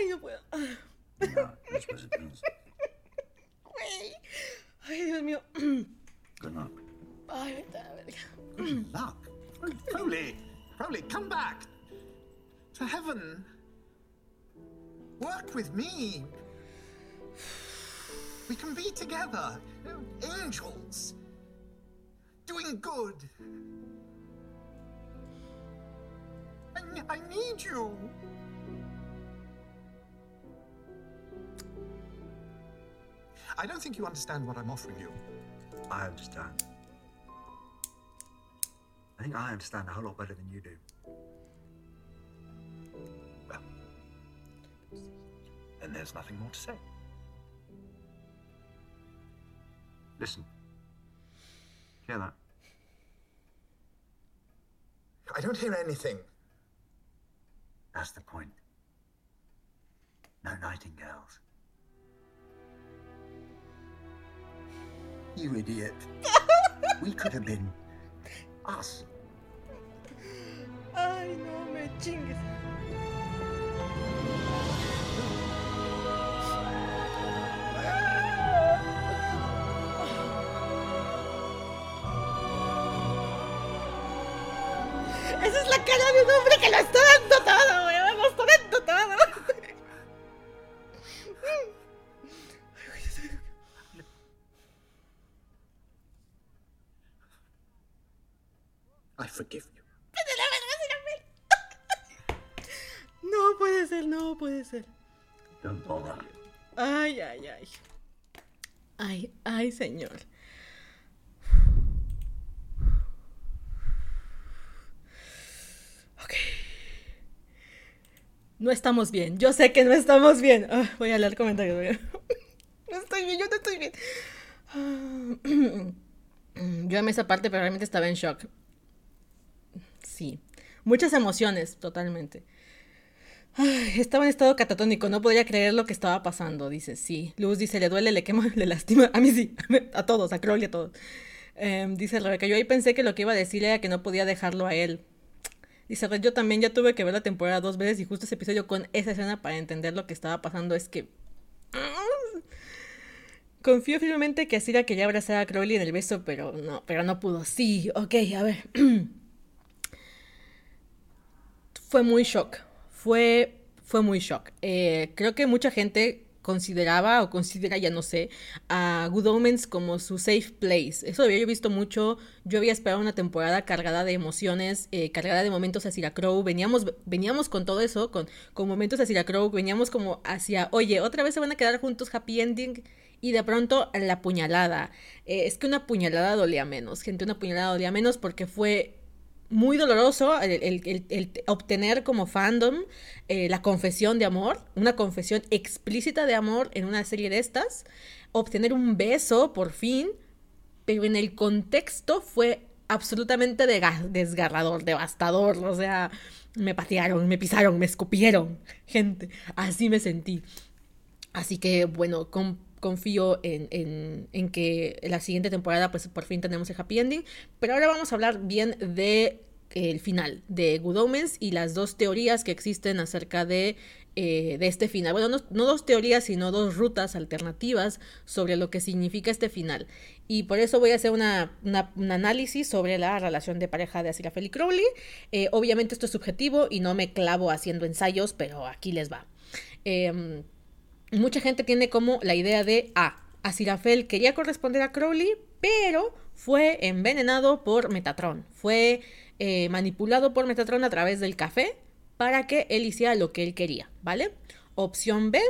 Ay, no puedo. No, Ay, Dios mío. Good luck. Ay, vete a la verga. Good luck. Crowley, Crowley, come back. To heaven. Work with me. We can be together. Angels. Doing good. I, I need you. I don't think you understand what I'm offering you. I understand. I think I understand a whole lot better than you do. Well, then there's nothing more to say. Listen. Hear that? I don't hear anything. That's the point. No nightingales. You idiot. we could have been us. Ay, no me chingues. Esa es la cara de un hombre que lo está dando todo. Forgive you. No puede ser, no puede ser. Don't bother. Ay, ay, ay. Ay, ay, señor. Ok. No estamos bien. Yo sé que no estamos bien. Ah, voy a leer comentarios. No estoy bien, yo no estoy bien. Ah, Yo amé esa parte, pero realmente estaba en shock. Sí. Muchas emociones, totalmente. Estaba en estado catatónico, no podía creer lo que estaba pasando, dice, sí. Luz dice, le duele, le quema, le lastima. A mí sí, a todos, a Crowley, a todos. Em, dice Rebeca, yo ahí pensé que lo que iba a decir era que no podía dejarlo a él. Dice yo también ya tuve que ver la temporada dos veces y justo ese episodio con esa escena para entender lo que estaba pasando es que... Confío firmemente que Asira quería abrazar a Crowley en el beso, pero no, pero no pudo. Sí, ok, a ver. fue muy shock. Fue, fue muy shock. Eh, creo que mucha gente consideraba o considera, ya no sé, a Good Omens como su safe place. Eso había yo visto mucho. Yo había esperado una temporada cargada de emociones, eh, cargada de momentos hacia Crow. Veníamos, veníamos con todo eso, con, con momentos hacia Crow. Veníamos como hacia, oye, otra vez se van a quedar juntos, happy ending. Y de pronto la puñalada. Eh, es que una puñalada dolía menos, gente, una puñalada dolía menos porque fue muy doloroso el, el- obtener como fandom eh, la confesión de amor, una confesión explícita de amor en una serie de estas, obtener un beso por fin, pero en el contexto fue absolutamente desgarrador, devastador, o sea, me patearon, me pisaron, me escupieron, gente, así me sentí. Así que bueno, con- confío en, que la siguiente temporada pues por fin tenemos el happy ending. Pero ahora vamos a hablar bien de el final de Good y las dos teorías que existen acerca de, eh, este final. Bueno, no, dos teorías, sino dos rutas alternativas sobre lo que significa este final. Y por eso voy a hacer un análisis sobre la relación de pareja de Aziraphale y Crowley. Eh, obviamente esto es subjetivo y no me clavo haciendo ensayos, pero aquí les va. Em, mucha gente tiene como la idea de, ah, Aziraphale quería corresponder a Crowley, pero fue envenenado por Metatron. Fue eh, manipulado por Metatron a través del café para que él hiciera lo que él quería, ¿vale? Opción B,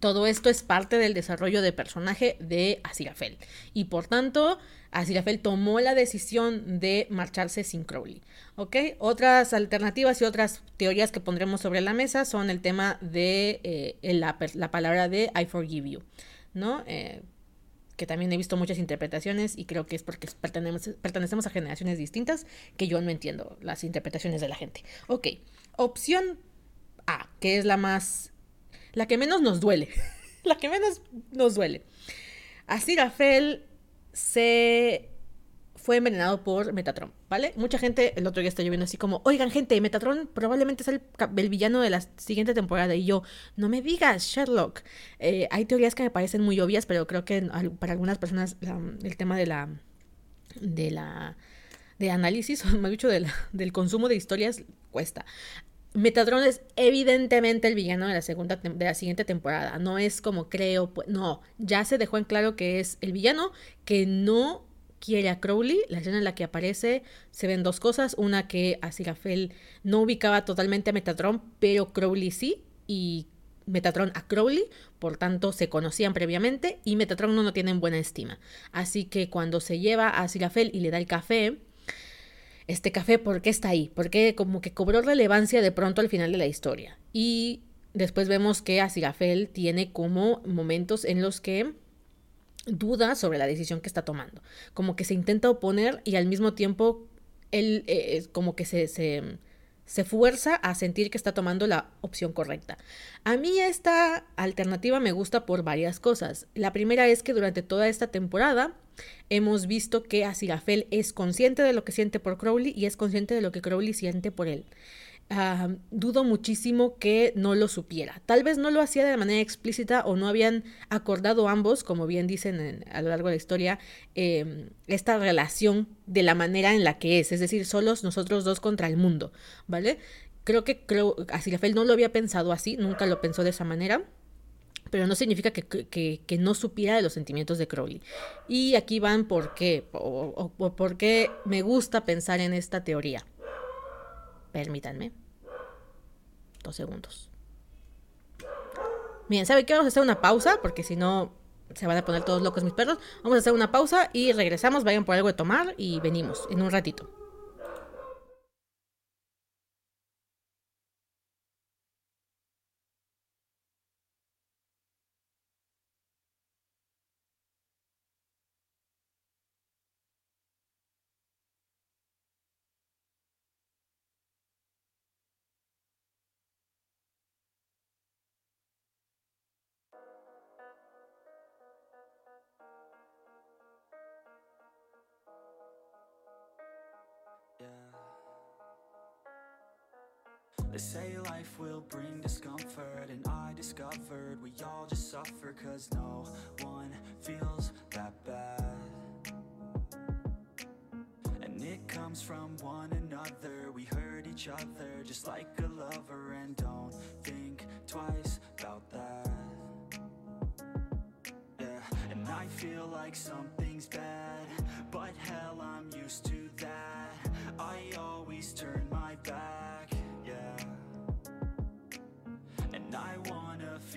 todo esto es parte del desarrollo de personaje de Aziraphale. Y por tanto, Aziraphale tomó la decisión de marcharse sin Crowley. ¿Ok? Otras alternativas y otras teorías que pondremos sobre la mesa son el tema de eh, la, palabra de I forgive you. ¿No? Eh, que también he visto muchas interpretaciones y creo que es porque pertenecemos, pertenecemos a generaciones distintas que yo no entiendo las interpretaciones de la gente. Ok, opción A, que es la más, la que menos nos duele, la que menos nos duele. Aziraphale se fue envenenado por Metatron, ¿vale? Mucha gente el otro día está lloviendo así como, oigan gente, Metatron probablemente es el, el villano de la siguiente temporada y yo, no me digas, Sherlock. Eh, hay teorías que me parecen muy obvias, pero creo que para algunas personas el tema de la de la de análisis, o más dicho, del consumo de historias cuesta. Metatron es evidentemente el villano de la segunda de la siguiente temporada. No es como creo, pues no, ya se dejó en claro que es el villano que no quiere a Crowley. La escena en la que aparece se ven dos cosas, una que Aziraphale no ubicaba totalmente a Metatron, pero Crowley sí y Metatron a Crowley, por tanto se conocían previamente y Metatron no lo tiene en buena estima. Así que cuando se lleva a Aziraphale y le da el café, este café, ¿por qué está ahí? Porque como que cobró relevancia de pronto al final de la historia. Y después vemos que Aziraphale tiene como momentos en los que duda sobre la decisión que está tomando. Como que se intenta oponer y al mismo tiempo él eh, como que se, se fuerza a sentir que está tomando la opción correcta. A mí esta alternativa me gusta por varias cosas. La primera es que durante toda esta temporada hemos visto que Aziraphale es consciente de lo que siente por Crowley y es consciente de lo que Crowley siente por él. Ah, dudo muchísimo que no lo supiera. Tal vez no lo hacía de manera explícita o no habían acordado ambos, como bien dicen en- a lo largo de la historia, eh, esta relación de la manera en la que es, es decir, solos nosotros dos contra el mundo, ¿vale? Creo que creo, Aziraphale no lo había pensado así, nunca lo pensó de esa manera. pero no significa que, que, que, no supiera de los sentimientos de Crowley. Y aquí van por qué, o, o, por qué me gusta pensar en esta teoría. Permítanme. Dos segundos. Bien, ¿sabe qué? Vamos a hacer una pausa, porque si no se van a poner todos locos mis perros. Vamos a hacer una pausa y regresamos, vayan por algo de tomar y venimos en un ratito. They say life will bring discomfort And I discovered we all just suffer Cause no one feels that bad. And it comes from one another We hurt each other just like a lover And don't think twice about that. Yeah, and I feel like something's bad But hell, I'm used to that. I always turn my back,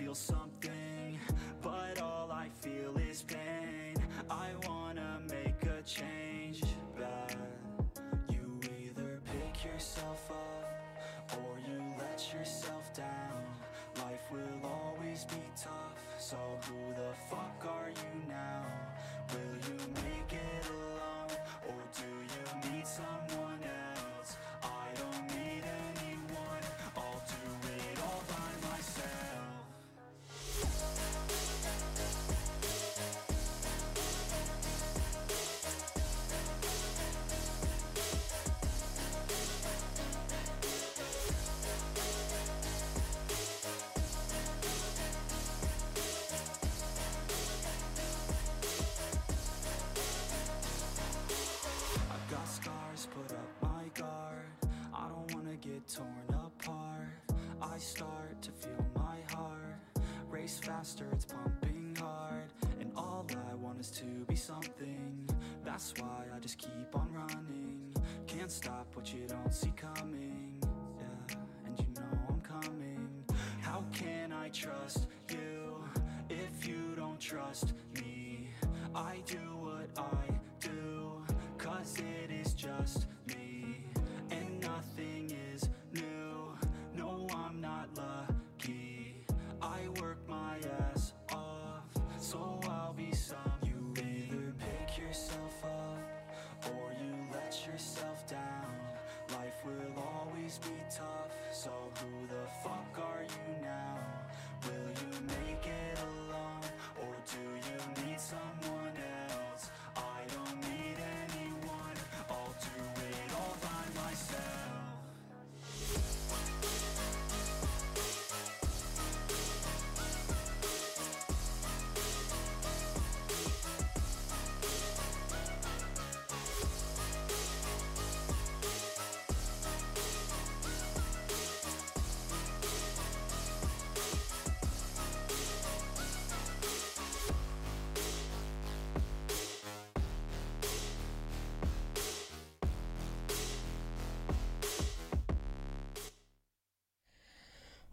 feel something But all I feel is pain I wanna make a change, but You either pick yourself up Or you let yourself down Life will always be tough So who the fuck are you now? That's why I just keep on running. Can't stop what you don't see coming. Yeah, and you know I'm coming. How can I trust you If you don't trust me? I do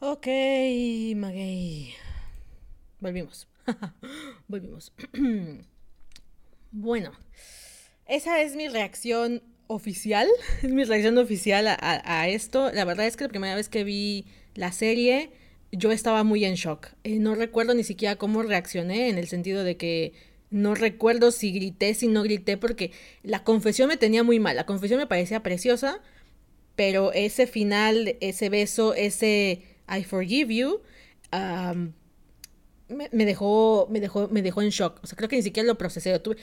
Ok, Maguey. Volvimos. Volvimos. bueno, esa es mi reacción oficial. Es mi reacción oficial a, esto. La verdad es que la primera vez que vi la serie, yo estaba muy en shock. Eh, no recuerdo ni siquiera cómo reaccioné, en el sentido de que no recuerdo si grité, si no grité, porque la confesión me tenía muy mal. La confesión me parecía preciosa, pero ese final, ese beso, ese I forgive you, um, me, me, dejó, me, dejó, me dejó en shock. O sea, creo que ni siquiera lo procesé. Tuve,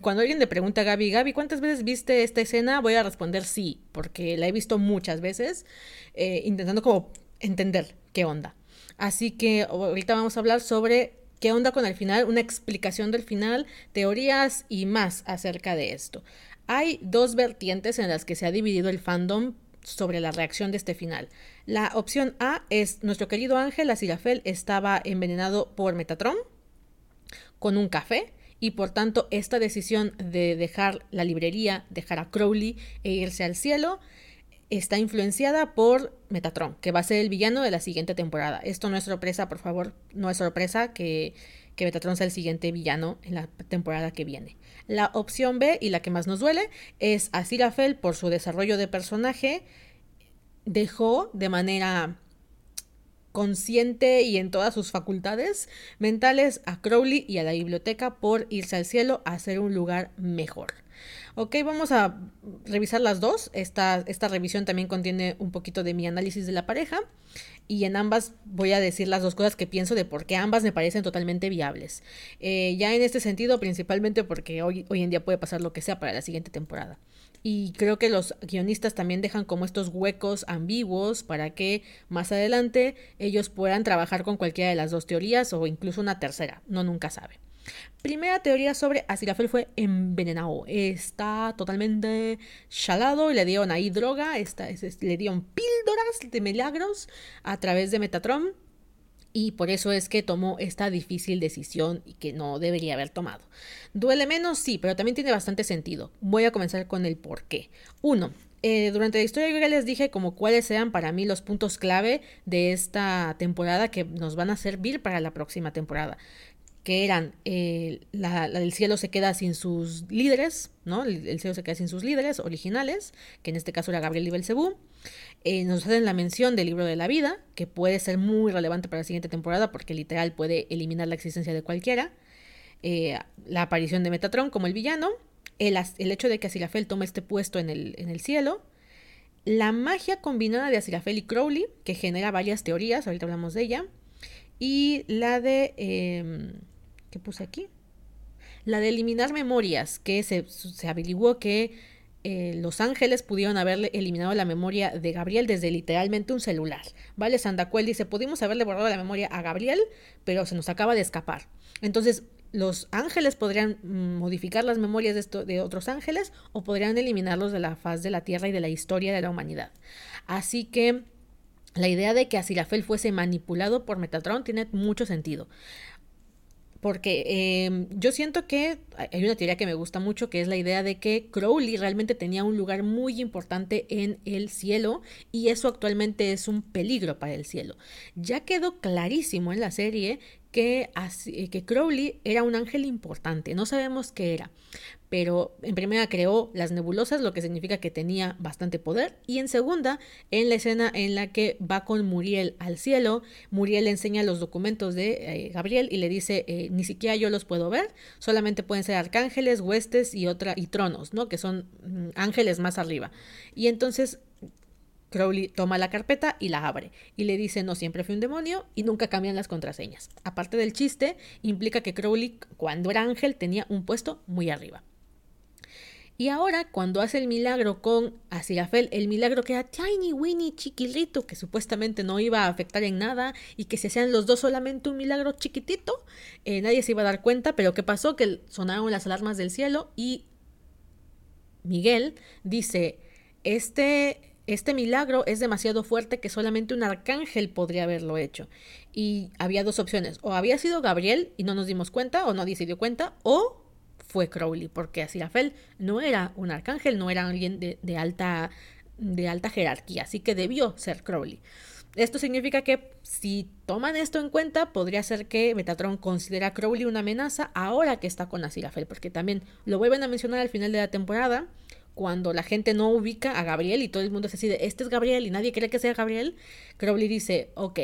cuando alguien le pregunta a Gaby, Gaby, ¿cuántas veces viste esta escena? Voy a responder sí, porque la he visto muchas veces, eh, intentando como entender qué onda. Así que ahorita vamos a hablar sobre qué onda con el final, una explicación del final, teorías y más acerca de esto. Hay dos vertientes en las que se ha dividido el fandom sobre la reacción de este final. La opción A es nuestro querido Ángel Azirafel estaba envenenado por Metatron con un café y por tanto esta decisión de dejar la librería, dejar a Crowley e irse al cielo está influenciada por Metatron, que va a ser el villano de la siguiente temporada. Esto no es sorpresa, por favor, no es sorpresa que, que Metatron sea el siguiente villano en la temporada que viene. La opción B y la que más nos duele es Aziraphale por su desarrollo de personaje dejó de manera consciente y en todas sus facultades mentales a Crowley y a la biblioteca por irse al cielo a hacer un lugar mejor. Ok, vamos a revisar las dos. Esta, esta revisión también contiene un poquito de mi análisis de la pareja y en ambas voy a decir las dos cosas que pienso de por qué ambas me parecen totalmente viables. Eh, ya en este sentido, principalmente porque hoy, hoy en día puede pasar lo que sea para la siguiente temporada. Y creo que los guionistas también dejan como estos huecos ambiguos para que más adelante ellos puedan trabajar con cualquiera de las dos teorías o incluso una tercera. No nunca sabe. Primera teoría sobre Aziraphale fue envenenado. Está totalmente chalado y le dieron ahí droga. Esta, le dieron píldoras de milagros a través de Metatron. Y por eso es que tomó esta difícil decisión y que no debería haber tomado. ¿Duele menos? Sí, pero también tiene bastante sentido. Voy a comenzar con el por qué. Uno, eh, durante la historia yo ya les dije como cuáles sean para mí los puntos clave de esta temporada que nos van a servir para la próxima temporada que eran eh, la, el cielo se queda sin sus líderes, ¿no? El, cielo se queda sin sus líderes originales, que en este caso era Gabriel y Belcebú. Eh, nos hacen la mención del libro de la vida, que puede ser muy relevante para la siguiente temporada porque literal puede eliminar la existencia de cualquiera. Eh, la aparición de Metatron como el villano. El, el hecho de que Azirafel tome este puesto en el, en el cielo. La magia combinada de Azirafel y Crowley, que genera varias teorías, ahorita hablamos de ella. Y la de em, puse aquí? La de eliminar memorias, que se, se averiguó que eh, los ángeles pudieron haberle eliminado la memoria de Gabriel desde literalmente un celular. ¿Vale? Sandacuel dice, pudimos haberle borrado la memoria a Gabriel, pero se nos acaba de escapar. Entonces, los ángeles podrían mm, modificar las memorias de, esto, de otros ángeles o podrían eliminarlos de la faz de la Tierra y de la historia de la humanidad. Así que la idea de que Azirafel fuese manipulado por Metatron tiene mucho sentido. Porque em, yo siento que hay una teoría que me gusta mucho, que es la idea de que Crowley realmente tenía un lugar muy importante en el cielo y eso actualmente es un peligro para el cielo. Ya quedó clarísimo en la serie que, que Crowley era un ángel importante, no sabemos qué era, pero en primera creó las nebulosas, lo que significa que tenía bastante poder, y en segunda, en la escena en la que va con Muriel al cielo, Muriel le enseña los documentos de eh, Gabriel y le dice, eh, ni siquiera yo los puedo ver, solamente pueden ser arcángeles, huestes y, otra, y tronos, ¿no? Que son mm, ángeles más arriba. Y entonces Crowley toma la carpeta y la abre y le dice no siempre fui un demonio y nunca cambian las contraseñas. Aparte del chiste, implica que Crowley cuando era ángel tenía un puesto muy arriba. Y ahora, cuando hace el milagro con Azirafel, el milagro que era tiny, winny, chiquilito, que supuestamente no iba a afectar en nada y que se hacían los dos solamente un milagro chiquitito, eh, nadie se iba a dar cuenta, pero ¿qué pasó? Que sonaron las alarmas del cielo y Miguel dice, este, este milagro es demasiado fuerte que solamente un arcángel podría haberlo hecho. Y había dos opciones, o había sido Gabriel y no nos dimos cuenta, o nadie se dio cuenta, o fue Crowley, porque Aziraphale no era un arcángel, no era alguien de, alta, de alta jerarquía, así que debió ser Crowley. Esto significa que si toman esto en cuenta, podría ser que Metatron considera a Crowley una amenaza ahora que está con Aziraphale, porque también lo vuelven a mencionar al final de la temporada, cuando la gente no ubica a Gabriel y todo el mundo se decide, este es Gabriel y nadie cree que sea Gabriel, Crowley dice, ok,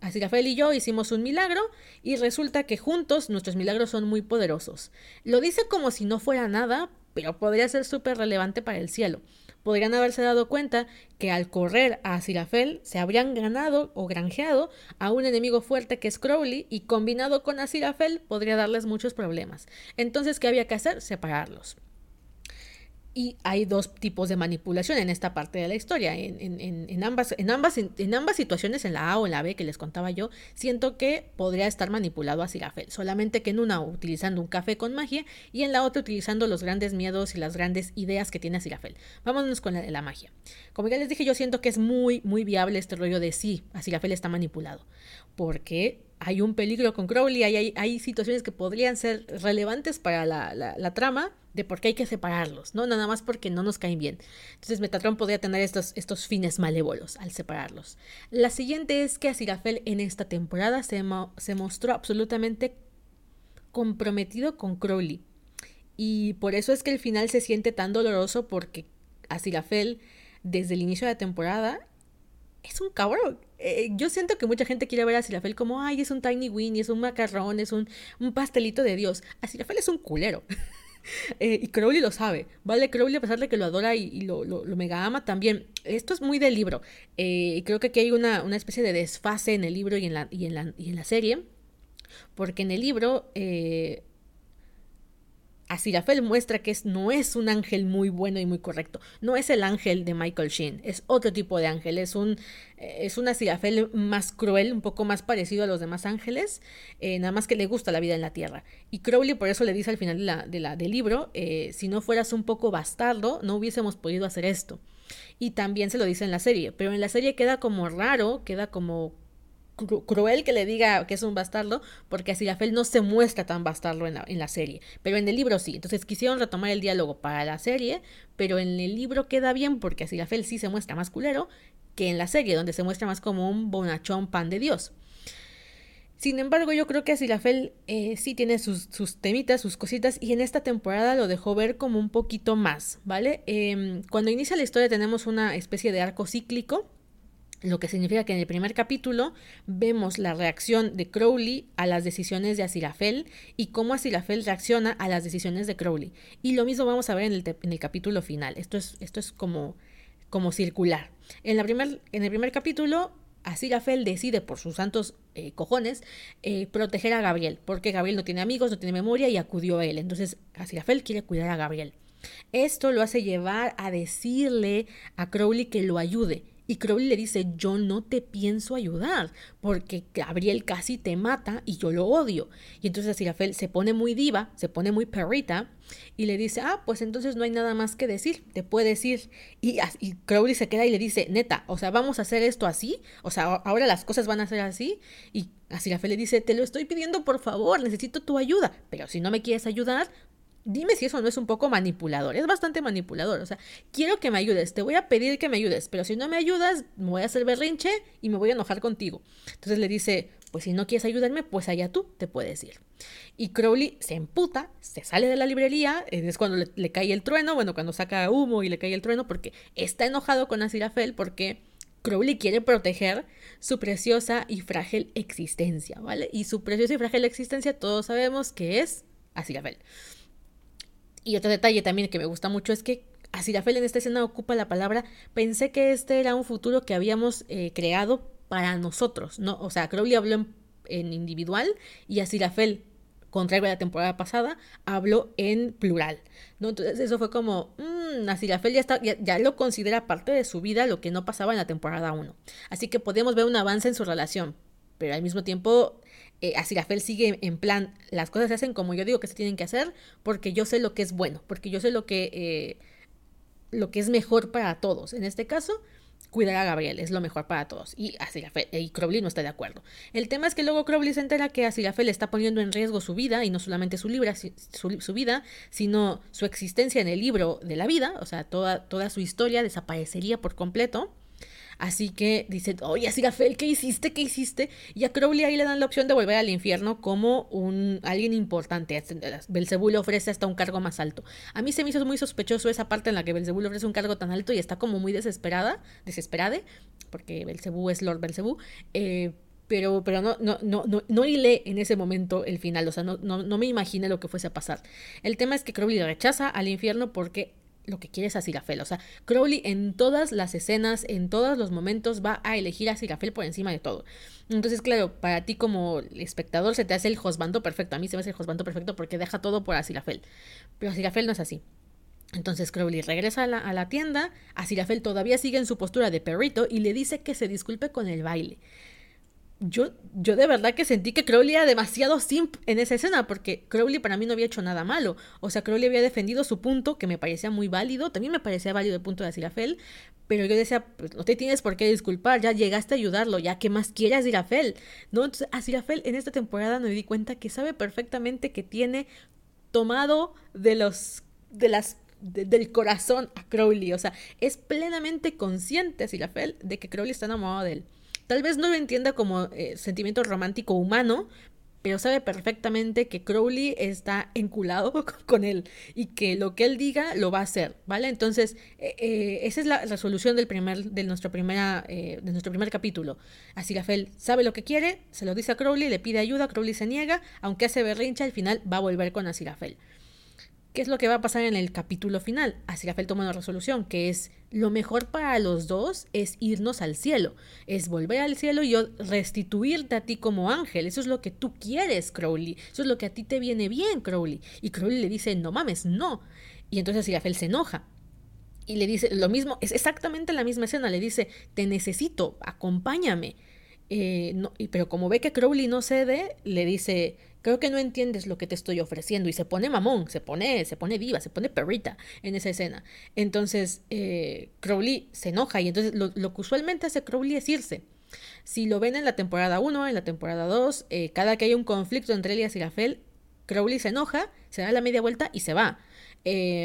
Así Rafael y yo hicimos un milagro y resulta que juntos nuestros milagros son muy poderosos. Lo dice como si no fuera nada, pero podría ser súper relevante para el cielo. Podrían haberse dado cuenta que al correr a Aziraphale se habrían ganado o granjeado a un enemigo fuerte que es Crowley y combinado con Aziraphale podría darles muchos problemas. Entonces, ¿qué había que hacer? Separarlos. Y hay dos tipos de manipulación en esta parte de la historia. En, en, en ambas, en, ambas, en, ambas situaciones, en la A o en la B que les contaba yo, siento que podría estar manipulado a Sirafel. Solamente que en una utilizando un café con magia y en la otra utilizando los grandes miedos y las grandes ideas que tiene Sirafel. Vámonos con la, la magia. Como ya les dije, yo siento que es muy, muy viable este rollo de sí, Sirafel está manipulado. Porque hay un peligro con Crowley, hay, hay, situaciones que podrían ser relevantes para la, la, trama de por qué hay que separarlos, ¿no? Nada más porque no nos caen bien. Entonces Metatron podría tener estos, estos fines malévolos al separarlos. La siguiente es que Asirafel en esta temporada se, se mostró absolutamente comprometido con Crowley. Y por eso es que el final se siente tan doloroso porque Asirafel desde el inicio de la temporada es un cabrón. Eh, yo siento que mucha gente quiere ver a Sirafel como, ay, es un tiny winnie, es un macarrón, es un, un pastelito de Dios. A Sirafel es un culero. Eh, y Crowley lo sabe, ¿vale? Crowley, a pesar de que lo adora y, lo, lo, mega ama también. Esto es muy del libro. Eh, creo que aquí hay una, una, especie de desfase en el libro y en la, y en la, y en la serie. Porque en el libro Asirafel muestra que no es un ángel muy bueno y muy correcto. No es el ángel de Michael Sheen, es otro tipo de ángel. Es un, es un Asirafel más cruel, un poco más parecido a los demás ángeles, eh, nada más que le gusta la vida en la tierra. Y Crowley por eso le dice al final de la, de la, del libro, eh, si no fueras un poco bastardo, no hubiésemos podido hacer esto. Y también se lo dice en la serie, pero en la serie queda como raro, queda como cruel que le diga que es un bastardo, porque Asirafel no se muestra tan bastardo en la, en la, serie, pero en el libro sí. Entonces quisieron retomar el diálogo para la serie, pero en el libro queda bien porque Asirafel sí se muestra más culero que en la serie, donde se muestra más como un bonachón pan de Dios. Sin embargo, yo creo que Asirafel eh, sí tiene sus, sus, temitas, sus cositas, y en esta temporada lo dejó ver como un poquito más, ¿vale? Em, cuando inicia la historia tenemos una especie de arco cíclico lo que significa que en el primer capítulo vemos la reacción de Crowley a las decisiones de Asirafel y cómo Asirafel reacciona a las decisiones de Crowley. Y lo mismo vamos a ver en el, en el capítulo final. Esto es, esto es como, como circular. En, la primer, en el primer capítulo, Asirafel decide por sus santos eh, cojones eh, proteger a Gabriel, porque Gabriel no tiene amigos, no tiene memoria y acudió a él. Entonces Asirafel quiere cuidar a Gabriel. Esto lo hace llevar a decirle a Crowley que lo ayude y Crowley le dice, yo no te pienso ayudar, porque Gabriel casi te mata y yo lo odio. Y entonces Asirafel se pone muy diva, se pone muy perrita, y le dice, ah, pues entonces no hay nada más que decir, te puedes ir. Y, y Crowley se queda y le dice, neta, o sea, vamos a hacer esto así, o sea, ahora las cosas van a ser así. Y Asirafel le dice, te lo estoy pidiendo por favor, necesito tu ayuda, pero si no me quieres ayudar, dime si eso no es un poco manipulador. Es bastante manipulador. O sea, quiero que me ayudes, te voy a pedir que me ayudes, pero si no me ayudas, me voy a hacer berrinche y me voy a enojar contigo. Entonces le dice, pues si no quieres ayudarme, pues allá tú te puedes ir. Y Crowley se emputa, se sale de la librería, eh, es cuando le, cae el trueno, bueno, cuando saca humo y le cae el trueno, porque está enojado con Asirafel, porque Crowley quiere proteger su preciosa y frágil existencia, ¿vale? Y su preciosa y frágil existencia todos sabemos que es Asirafel. Y otro detalle también que me gusta mucho es que Asirafel en esta escena ocupa la palabra pensé que este era un futuro que habíamos eh, creado para nosotros, ¿no? O sea, Crowley habló en, individual y Asirafel, contrario a la temporada pasada, habló en plural, ¿no? Entonces eso fue como, mmm, Asirafel ya, está, ya, lo considera parte de su vida, lo que no pasaba en la temporada 1. Así que podemos ver un avance en su relación, pero al mismo tiempo eh, Asirafel sigue en plan, las cosas se hacen como yo digo que se tienen que hacer, porque yo sé lo que es bueno, porque yo sé lo que, eh, lo que es mejor para todos. En este caso, cuidar a Gabriel es lo mejor para todos. Y Asirafel, y Crowley no está de acuerdo. El tema es que luego Crowley se entera que Asirafel está poniendo en riesgo su vida, y no solamente su, libra, su, su, vida, sino su existencia en el libro de la vida, o sea, toda, toda su historia desaparecería por completo. Así que dice, oye, Sirafel, ¿qué hiciste? ¿Qué hiciste? Y a Crowley ahí le dan la opción de volver al infierno como un alguien importante. Belzebú le ofrece hasta un cargo más alto. A mí se me hizo muy sospechoso esa parte en la que Belzebú le ofrece un cargo tan alto y está como muy desesperada, desesperada, porque Belzebú es Lord Belzebú. Eh, pero, pero no, no, no, no, no hilé en ese momento el final, o sea, no, no, no me imaginé lo que fuese a pasar. El tema es que Crowley rechaza al infierno porque lo que quiere es a Sirafel. O sea, Crowley en todas las escenas, en todos los momentos, va a elegir a Sirafel por encima de todo. Entonces, claro, para ti como espectador se te hace el josbando perfecto. A mí se me hace el josbando perfecto porque deja todo por a Sirafel. Pero Sirafel no es así. Entonces Crowley regresa a la, a la tienda, Aziraphale todavía sigue en su postura de perrito y le dice que se disculpe con el baile yo, yo de verdad que sentí que Crowley era demasiado simp en esa escena, porque Crowley para mí no había hecho nada malo. O sea, Crowley había defendido su punto, que me parecía muy válido, también me parecía válido el punto de Aziraphale, pero yo decía, pues no te tienes por qué disculpar, ya llegaste a ayudarlo, ya que más quiere Aziraphale, ¿no? Entonces, Aziraphale en esta temporada me di cuenta que sabe perfectamente que tiene tomado de los, de las del corazón a Crowley, o sea, es plenamente consciente Aziraphale de que Crowley está enamorado de él. Tal vez no lo entienda como eh, sentimiento romántico humano, pero sabe perfectamente que Crowley está enculado con él y que lo que él diga lo va a hacer, ¿vale? Entonces, eh, eh, esa es la resolución del primer, de, nuestro primera, de nuestro primer capítulo. Así sabe lo que quiere, se lo dice a Crowley, le pide ayuda, Crowley se niega, aunque hace berrincha, al final va a volver con Asirafel. ¿Qué es lo que va a pasar en el capítulo final? Asirafel toma una resolución que es lo mejor para los dos es irnos al cielo, es volver al cielo y restituirte a ti como ángel. Eso es lo que tú quieres, Crowley. Eso es lo que a ti te viene bien, Crowley. Y Crowley le dice, no mames, no. Y entonces Asirafel se enoja. Y le dice lo mismo, es exactamente la misma escena, le dice, te necesito, acompáñame. Eh, pero como ve que Crowley no cede, le dice, creo que no entiendes lo que te estoy ofreciendo. Y se pone mamón, se pone, se pone viva, se pone perrita en esa escena. Entonces eh, Crowley se enoja y entonces lo, que usualmente hace Crowley es irse. Si lo ven en la temporada 1, en la temporada 2, eh, cada que hay un conflicto entre él y Aziraphale, Crowley se enoja, se da la media vuelta y se va.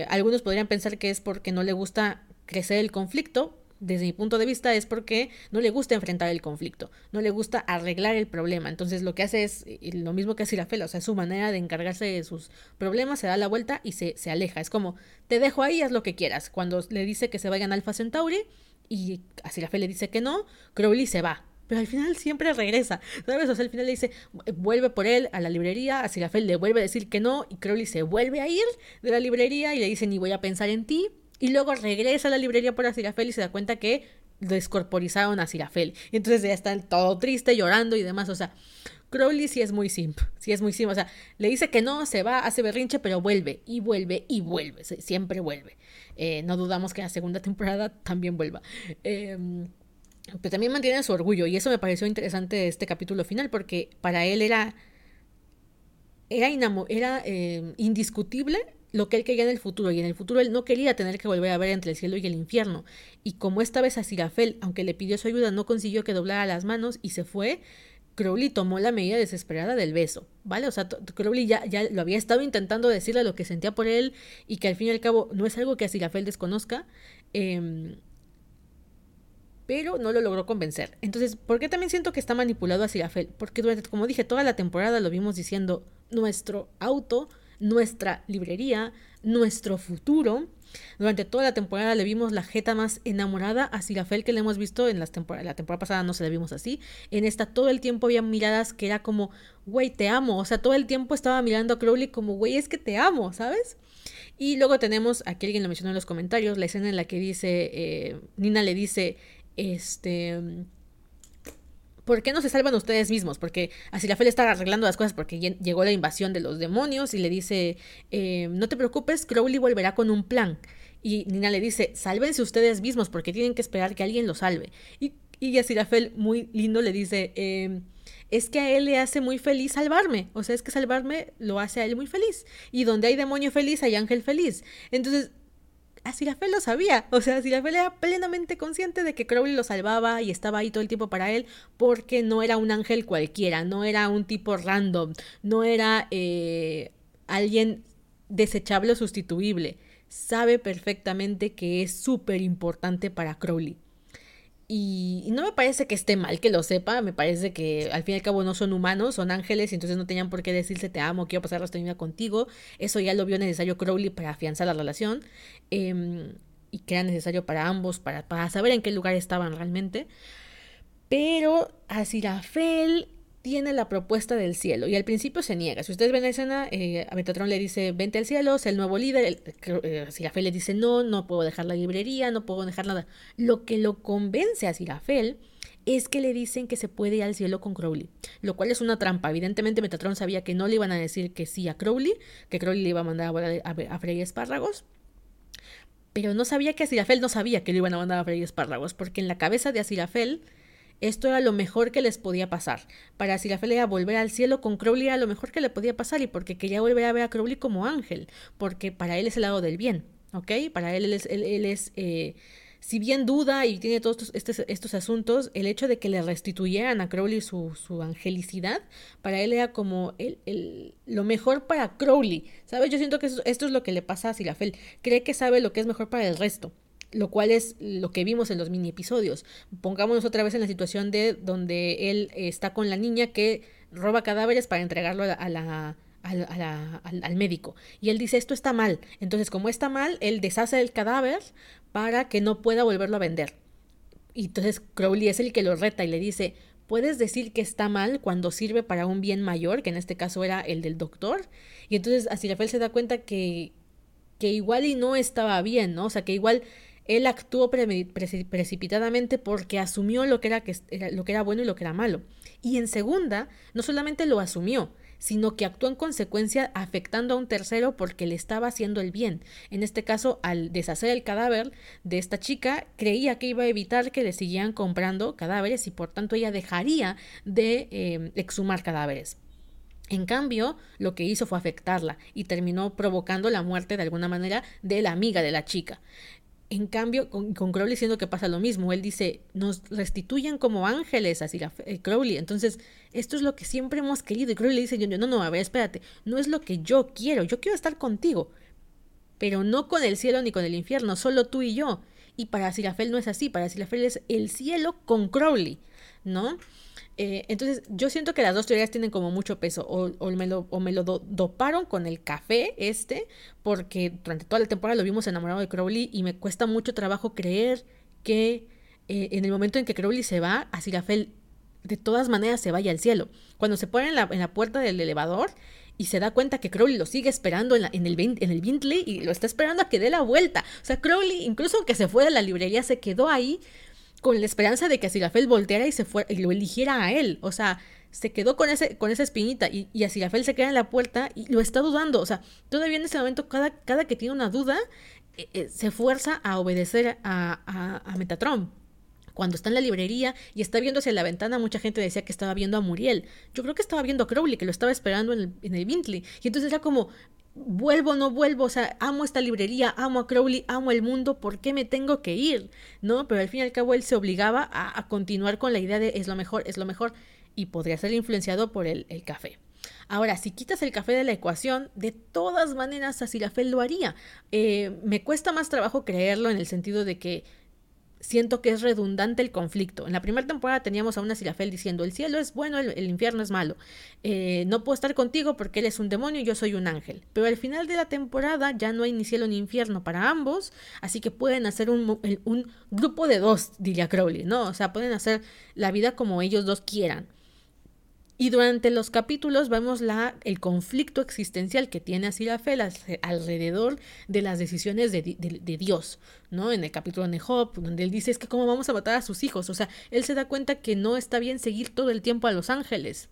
algunos podrían pensar que es porque no le gusta crecer el conflicto, desde mi punto de vista, es porque no le gusta enfrentar el conflicto, no le gusta arreglar el problema. Entonces lo que hace es lo mismo que hace la o sea, su manera de encargarse de sus problemas, se da la vuelta y se, se aleja. Es como, te dejo ahí, haz lo que quieras. Cuando le dice que se vayan a Alpha Centauri y así la le dice que no, Crowley se va. Pero al final siempre regresa, ¿sabes? O sea, al final le dice, vuelve por él a la librería, así la le vuelve a decir que no, y Crowley se vuelve a ir de la librería y le dice, ni voy a pensar en ti, y luego regresa a la librería por Azirafel y se da cuenta que descorporizaron a Azirafel. Y entonces ya está todo triste, llorando y demás. O sea, Crowley sí es muy simp, sí es muy simp. O sea, le dice que no, se va, hace berrinche, pero vuelve y vuelve y vuelve. Siempre vuelve. Eh, no dudamos que la segunda temporada también vuelva. Em, pero también mantiene su orgullo y eso me pareció interesante este capítulo final porque para él era era, era em, indiscutible lo que él quería en el futuro, y en el futuro él no quería tener que volver a ver entre el cielo y el infierno. Y como esta vez a Sirafel, aunque le pidió su ayuda, no consiguió que doblara las manos y se fue, Crowley tomó la medida desesperada del beso, ¿vale? O sea, Crowley ya, ya lo había estado intentando decirle lo que sentía por él y que al fin y al cabo no es algo que a Sirafel desconozca, em, pero no lo logró convencer. Entonces, ¿por qué también siento que está manipulado a Sirafel? Porque durante, como dije, toda la temporada lo vimos diciendo, nuestro auto nuestra librería, nuestro futuro. Durante toda la temporada le vimos la jeta más enamorada a Sirafel que le hemos visto en las temporadas. La temporada pasada no se la vimos así. En esta todo el tiempo había miradas que era como, güey, te amo. O sea, todo el tiempo estaba mirando a Crowley como, güey, es que te amo, ¿sabes? Y luego tenemos, aquí alguien lo mencionó en los comentarios, la escena en la que dice, eh, Nina le dice, este ¿por qué no se salvan ustedes mismos? Porque así la fe le está arreglando las cosas porque llegó la invasión de los demonios y le dice, eh, no te preocupes, Crowley volverá con un plan. Y Nina le dice, sálvense ustedes mismos porque tienen que esperar que alguien los salve. Y, y Yasirafel, muy lindo, le dice, em, es que a él le hace muy feliz salvarme. O sea, es que salvarme lo hace a él muy feliz. Y donde hay demonio feliz, hay ángel feliz. Entonces, Aziraphale lo sabía. O sea, Aziraphale era plenamente consciente de que Crowley lo salvaba y estaba ahí todo el tiempo para él porque no era un ángel cualquiera, no era un tipo random, no era eh, alguien desechable o sustituible. Sabe perfectamente que es súper importante para Crowley. Y, no me parece que esté mal que lo sepa, me parece que al fin y al cabo no son humanos, son ángeles y entonces no tenían por qué decirse te amo, quiero pasar la vida contigo. Eso ya lo vio necesario Crowley para afianzar la relación em, y que era necesario para ambos, para, para saber en qué lugar estaban realmente. Pero a Sirafel tiene la propuesta del cielo y al principio se niega. Si ustedes ven la escena, eh, a Metatron le dice, vente al cielo, es el nuevo líder. El, eh, Sirafel le dice, no, no puedo dejar la librería, no puedo dejar nada. Lo que lo convence a Sirafel es que le dicen que se puede ir al cielo con Crowley, lo cual es una trampa. Evidentemente Metatron sabía que no le iban a decir que sí a Crowley, que Crowley le iba a mandar a, freír espárragos. Pero no sabía que Asirafel no sabía que lo iban a mandar a freír espárragos, porque en la cabeza de Asirafel esto era lo mejor que les podía pasar. Para Asirafel era volver al cielo con Crowley era lo mejor que le podía pasar y porque quería volver a ver a Crowley como ángel, porque para él es el lado del bien, ¿ok? Para él, él es, él, él es eh, si bien duda y tiene todos estos, estos, asuntos, el hecho de que le restituyeran a Crowley su, su angelicidad, para él era como el, el, lo mejor para Crowley. ¿Sabes? Yo siento que esto, esto es lo que le pasa a Silafel. Cree que sabe lo que es mejor para el resto lo cual es lo que vimos en los mini episodios. Pongámonos otra vez en la situación de donde él está con la niña que roba cadáveres para entregarlo a la, al, al, médico. Y él dice, esto está mal. Entonces, como está mal, él deshace el cadáver para que no pueda volverlo a vender. Y entonces Crowley es el que lo reta y le dice, puedes decir que está mal cuando sirve para un bien mayor, que en este caso era el del doctor. Y entonces Rafael se da cuenta que, que igual y no estaba bien, ¿no? O sea, que igual él actuó pre precipitadamente porque asumió lo que era, bueno y lo que era malo. Y en segunda, no solamente lo asumió, sino que actuó en consecuencia afectando a un tercero porque le estaba haciendo el bien. En este caso, al deshacer el cadáver de esta chica, creía que iba a evitar que le siguieran comprando cadáveres y por tanto ella dejaría de eh, exhumar cadáveres. En cambio, lo que hizo fue afectarla y terminó provocando la muerte de alguna manera de la amiga de la chica. En cambio, con, Crowley siendo que pasa lo mismo. Él dice, nos restituyen como ángeles, así la, eh, Crowley. Entonces, esto es lo que siempre hemos querido. Y Crowley le dice, no, no, a ver, espérate, no es lo que yo quiero, yo quiero estar contigo. Pero no con el cielo ni con el infierno, solo tú y yo. Y para Sirafel no es así, para Sirafel es el cielo con Crowley, ¿no? Eh, entonces, yo siento que las dos teorías tienen como mucho peso. O, me lo, doparon con el café este, porque durante toda la temporada lo vimos enamorado de Crowley y me cuesta mucho trabajo creer que eh, en el momento en que Crowley se va, a Sirafel de todas maneras se vaya al cielo. Cuando se pone en la, puerta del elevador y se da cuenta que Crowley lo sigue esperando en, el, en el Bentley y lo está esperando a que dé la vuelta. O sea, Crowley, incluso aunque se fue de la librería, se quedó ahí con la esperanza de que Asirafel volteara y se fuera y lo eligiera a él. O sea, se quedó con, ese, con esa espinita y, y Asirafel se queda en la puerta y lo está dudando. O sea, todavía en ese momento, cada, cada que tiene una duda, eh, eh, se fuerza a obedecer a, a, a Metatron. Cuando está en la librería y está viendo hacia la ventana, mucha gente decía que estaba viendo a Muriel. Yo creo que estaba viendo a Crowley, que lo estaba esperando en el, en el Bentley. Y entonces era como, vuelvo o no vuelvo, o sea, amo esta librería, amo a Crowley, amo el mundo, ¿por qué me tengo que ir? ¿No? Pero al fin y al cabo él se obligaba a, continuar con la idea de es lo mejor, es lo mejor, y podría ser influenciado por el, el café. Ahora, si quitas el café de la ecuación, de todas maneras Asirafel lo haría. Eh, me cuesta más trabajo creerlo en el sentido de que siento que es redundante el conflicto. En la primera temporada teníamos a una Sirafel diciendo, el cielo es bueno, el, infierno es malo. Eh, no puedo estar contigo porque él es un demonio y yo soy un ángel. Pero al final de la temporada ya no hay ni cielo ni infierno para ambos, así que pueden hacer un, un grupo de dos, diría Crowley, ¿no? O sea, pueden hacer la vida como ellos dos quieran. Y durante los capítulos vemos el conflicto existencial que tiene Asirafel alrededor de las decisiones de, Dios, ¿no? En el capítulo de Job, donde él dice es que cómo vamos a matar a sus hijos. O sea, él se da cuenta que no está bien seguir todo el tiempo a los ángeles.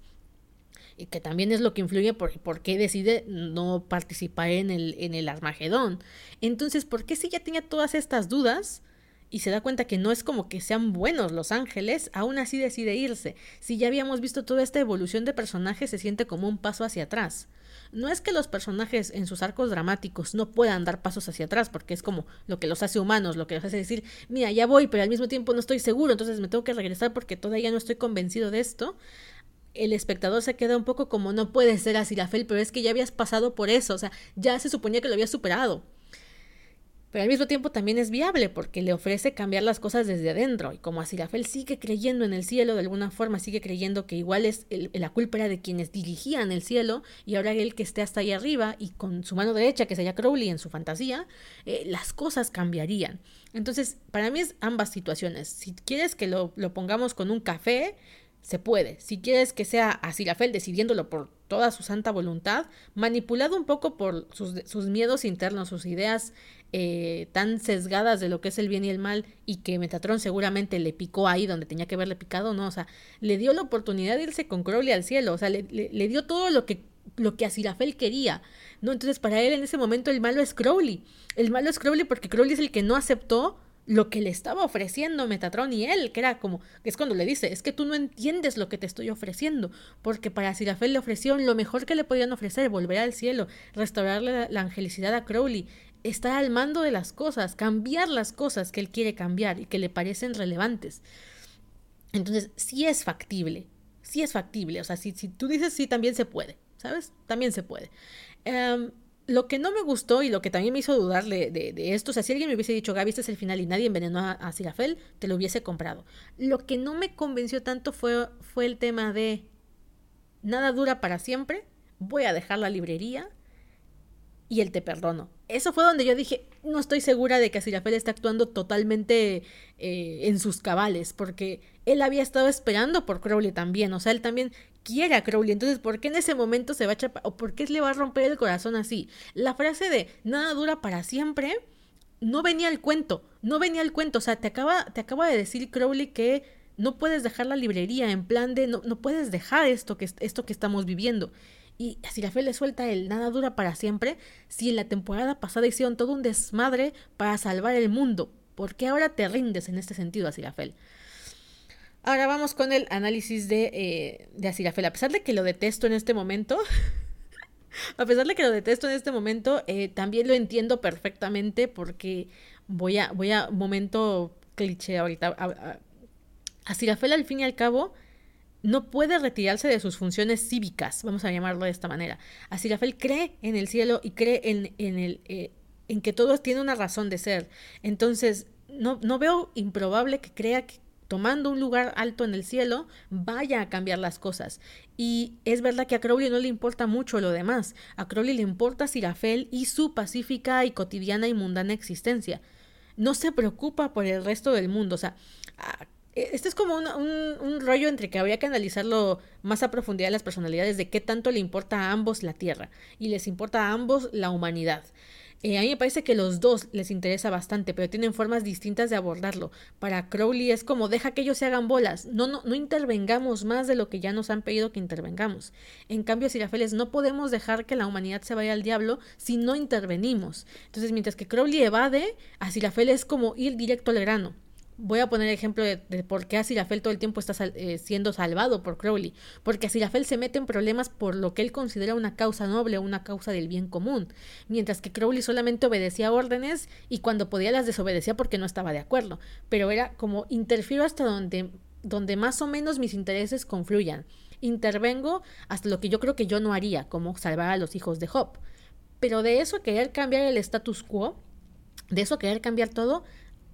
Y que también es lo que influye por, por qué decide no participar en el, en el Armagedón. Entonces, ¿por qué si ya tenía todas estas dudas? Y se da cuenta que no es como que sean buenos los ángeles, aún así decide irse. Si ya habíamos visto toda esta evolución de personajes, se siente como un paso hacia atrás. No es que los personajes en sus arcos dramáticos no puedan dar pasos hacia atrás, porque es como lo que los hace humanos, lo que los hace decir, mira, ya voy, pero al mismo tiempo no estoy seguro, entonces me tengo que regresar porque todavía no estoy convencido de esto. El espectador se queda un poco como no puede ser así la fel, pero es que ya habías pasado por eso, o sea, ya se suponía que lo habías superado pero al mismo tiempo también es viable porque le ofrece cambiar las cosas desde adentro. Y como Asirafel sigue creyendo en el cielo de alguna forma, sigue creyendo que igual es el, la culpa de quienes dirigían el cielo y ahora él que esté hasta ahí arriba y con su mano derecha, que sería Crowley en su fantasía, eh, las cosas cambiarían. Entonces, para mí es ambas situaciones. Si quieres que lo, lo pongamos con un café, se puede. Si quieres que sea Asirafel decidiéndolo por toda su santa voluntad, manipulado un poco por sus, sus miedos internos, sus ideas eh, tan sesgadas de lo que es el bien y el mal y que Metatron seguramente le picó ahí donde tenía que haberle picado, no, o sea, le dio la oportunidad de irse con Crowley al cielo, o sea, le, le, le dio todo lo que lo que Azirafel quería, ¿no? Entonces para él en ese momento el malo es Crowley. El malo es Crowley porque Crowley es el que no aceptó lo que le estaba ofreciendo Metatron y él, que era como, es cuando le dice, es que tú no entiendes lo que te estoy ofreciendo, porque para Sirafel le ofrecieron lo mejor que le podían ofrecer, volver al cielo, restaurarle la, la angelicidad a Crowley, estar al mando de las cosas, cambiar las cosas que él quiere cambiar y que le parecen relevantes. Entonces, sí es factible, sí es factible, o sea, si, si tú dices sí, también se puede, ¿sabes? También se puede. Em, lo que no me gustó y lo que también me hizo dudar de, esto, o sea, si alguien me hubiese dicho, Gaby, este es el final y nadie envenenó a, a Sirafel, te lo hubiese comprado. Lo que no me convenció tanto fue, fue el tema de nada dura para siempre, voy a dejar la librería y él te perdono. Eso fue donde yo dije, no estoy segura de que Sirafel está actuando totalmente eh, en sus cabales, porque él había estado esperando por Crowley también, o sea, él también quiere a Crowley, entonces, ¿por qué en ese momento se va a chapar, o por qué le va a romper el corazón así? La frase de nada dura para siempre no venía al cuento, no venía al cuento, o sea, te acaba, te acaba de decir Crowley que no puedes dejar la librería, en plan de no, no puedes dejar esto que, esto que estamos viviendo. Y si la fe le suelta el nada dura para siempre, si en la temporada pasada hicieron todo un desmadre para salvar el mundo, ¿por qué ahora te rindes en este sentido, Asirafel? Ahora vamos con el análisis de, eh, de Asirafel. A pesar de que lo detesto en este momento, a pesar de que lo detesto en este momento, eh, también lo entiendo perfectamente porque voy a, voy a, momento cliché ahorita. A, Asirafel al fin y al cabo no puede retirarse de sus funciones cívicas, vamos a llamarlo de esta manera. Así Rafael cree en el cielo y cree en, en, el, eh, en que todo tiene una razón de ser. Entonces, no, no veo improbable que crea que tomando un lugar alto en el cielo, vaya a cambiar las cosas. Y es verdad que a Crowley no le importa mucho lo demás. A Crowley le importa Sirafel y su pacífica y cotidiana y mundana existencia. No se preocupa por el resto del mundo. O sea, eh, este es como un, un, rollo entre que habría que analizarlo más a profundidad las personalidades de qué tanto le importa a ambos la Tierra y les importa a ambos la humanidad. Eh, a mí me parece que los dos les interesa bastante, pero tienen formas distintas de abordarlo. Para Crowley es como deja que ellos se hagan bolas, no, no, no intervengamos más de lo que ya nos han pedido que intervengamos. En cambio, Sirafeles, no podemos dejar que la humanidad se vaya al diablo si no intervenimos. Entonces, mientras que Crowley evade, a Sirafeles es como ir directo al grano voy a poner el ejemplo de, por qué Asirafel todo el tiempo está eh, siendo salvado por Crowley. Porque Asirafel se mete en problemas por lo que él considera una causa noble, una causa del bien común. Mientras que Crowley solamente obedecía órdenes y cuando podía las desobedecía porque no estaba de acuerdo. Pero era como interfiero hasta donde, donde más o menos mis intereses confluyan. Intervengo hasta lo que yo creo que yo no haría, como salvar a los hijos de Job. Pero de eso querer cambiar el status quo, de eso querer cambiar todo,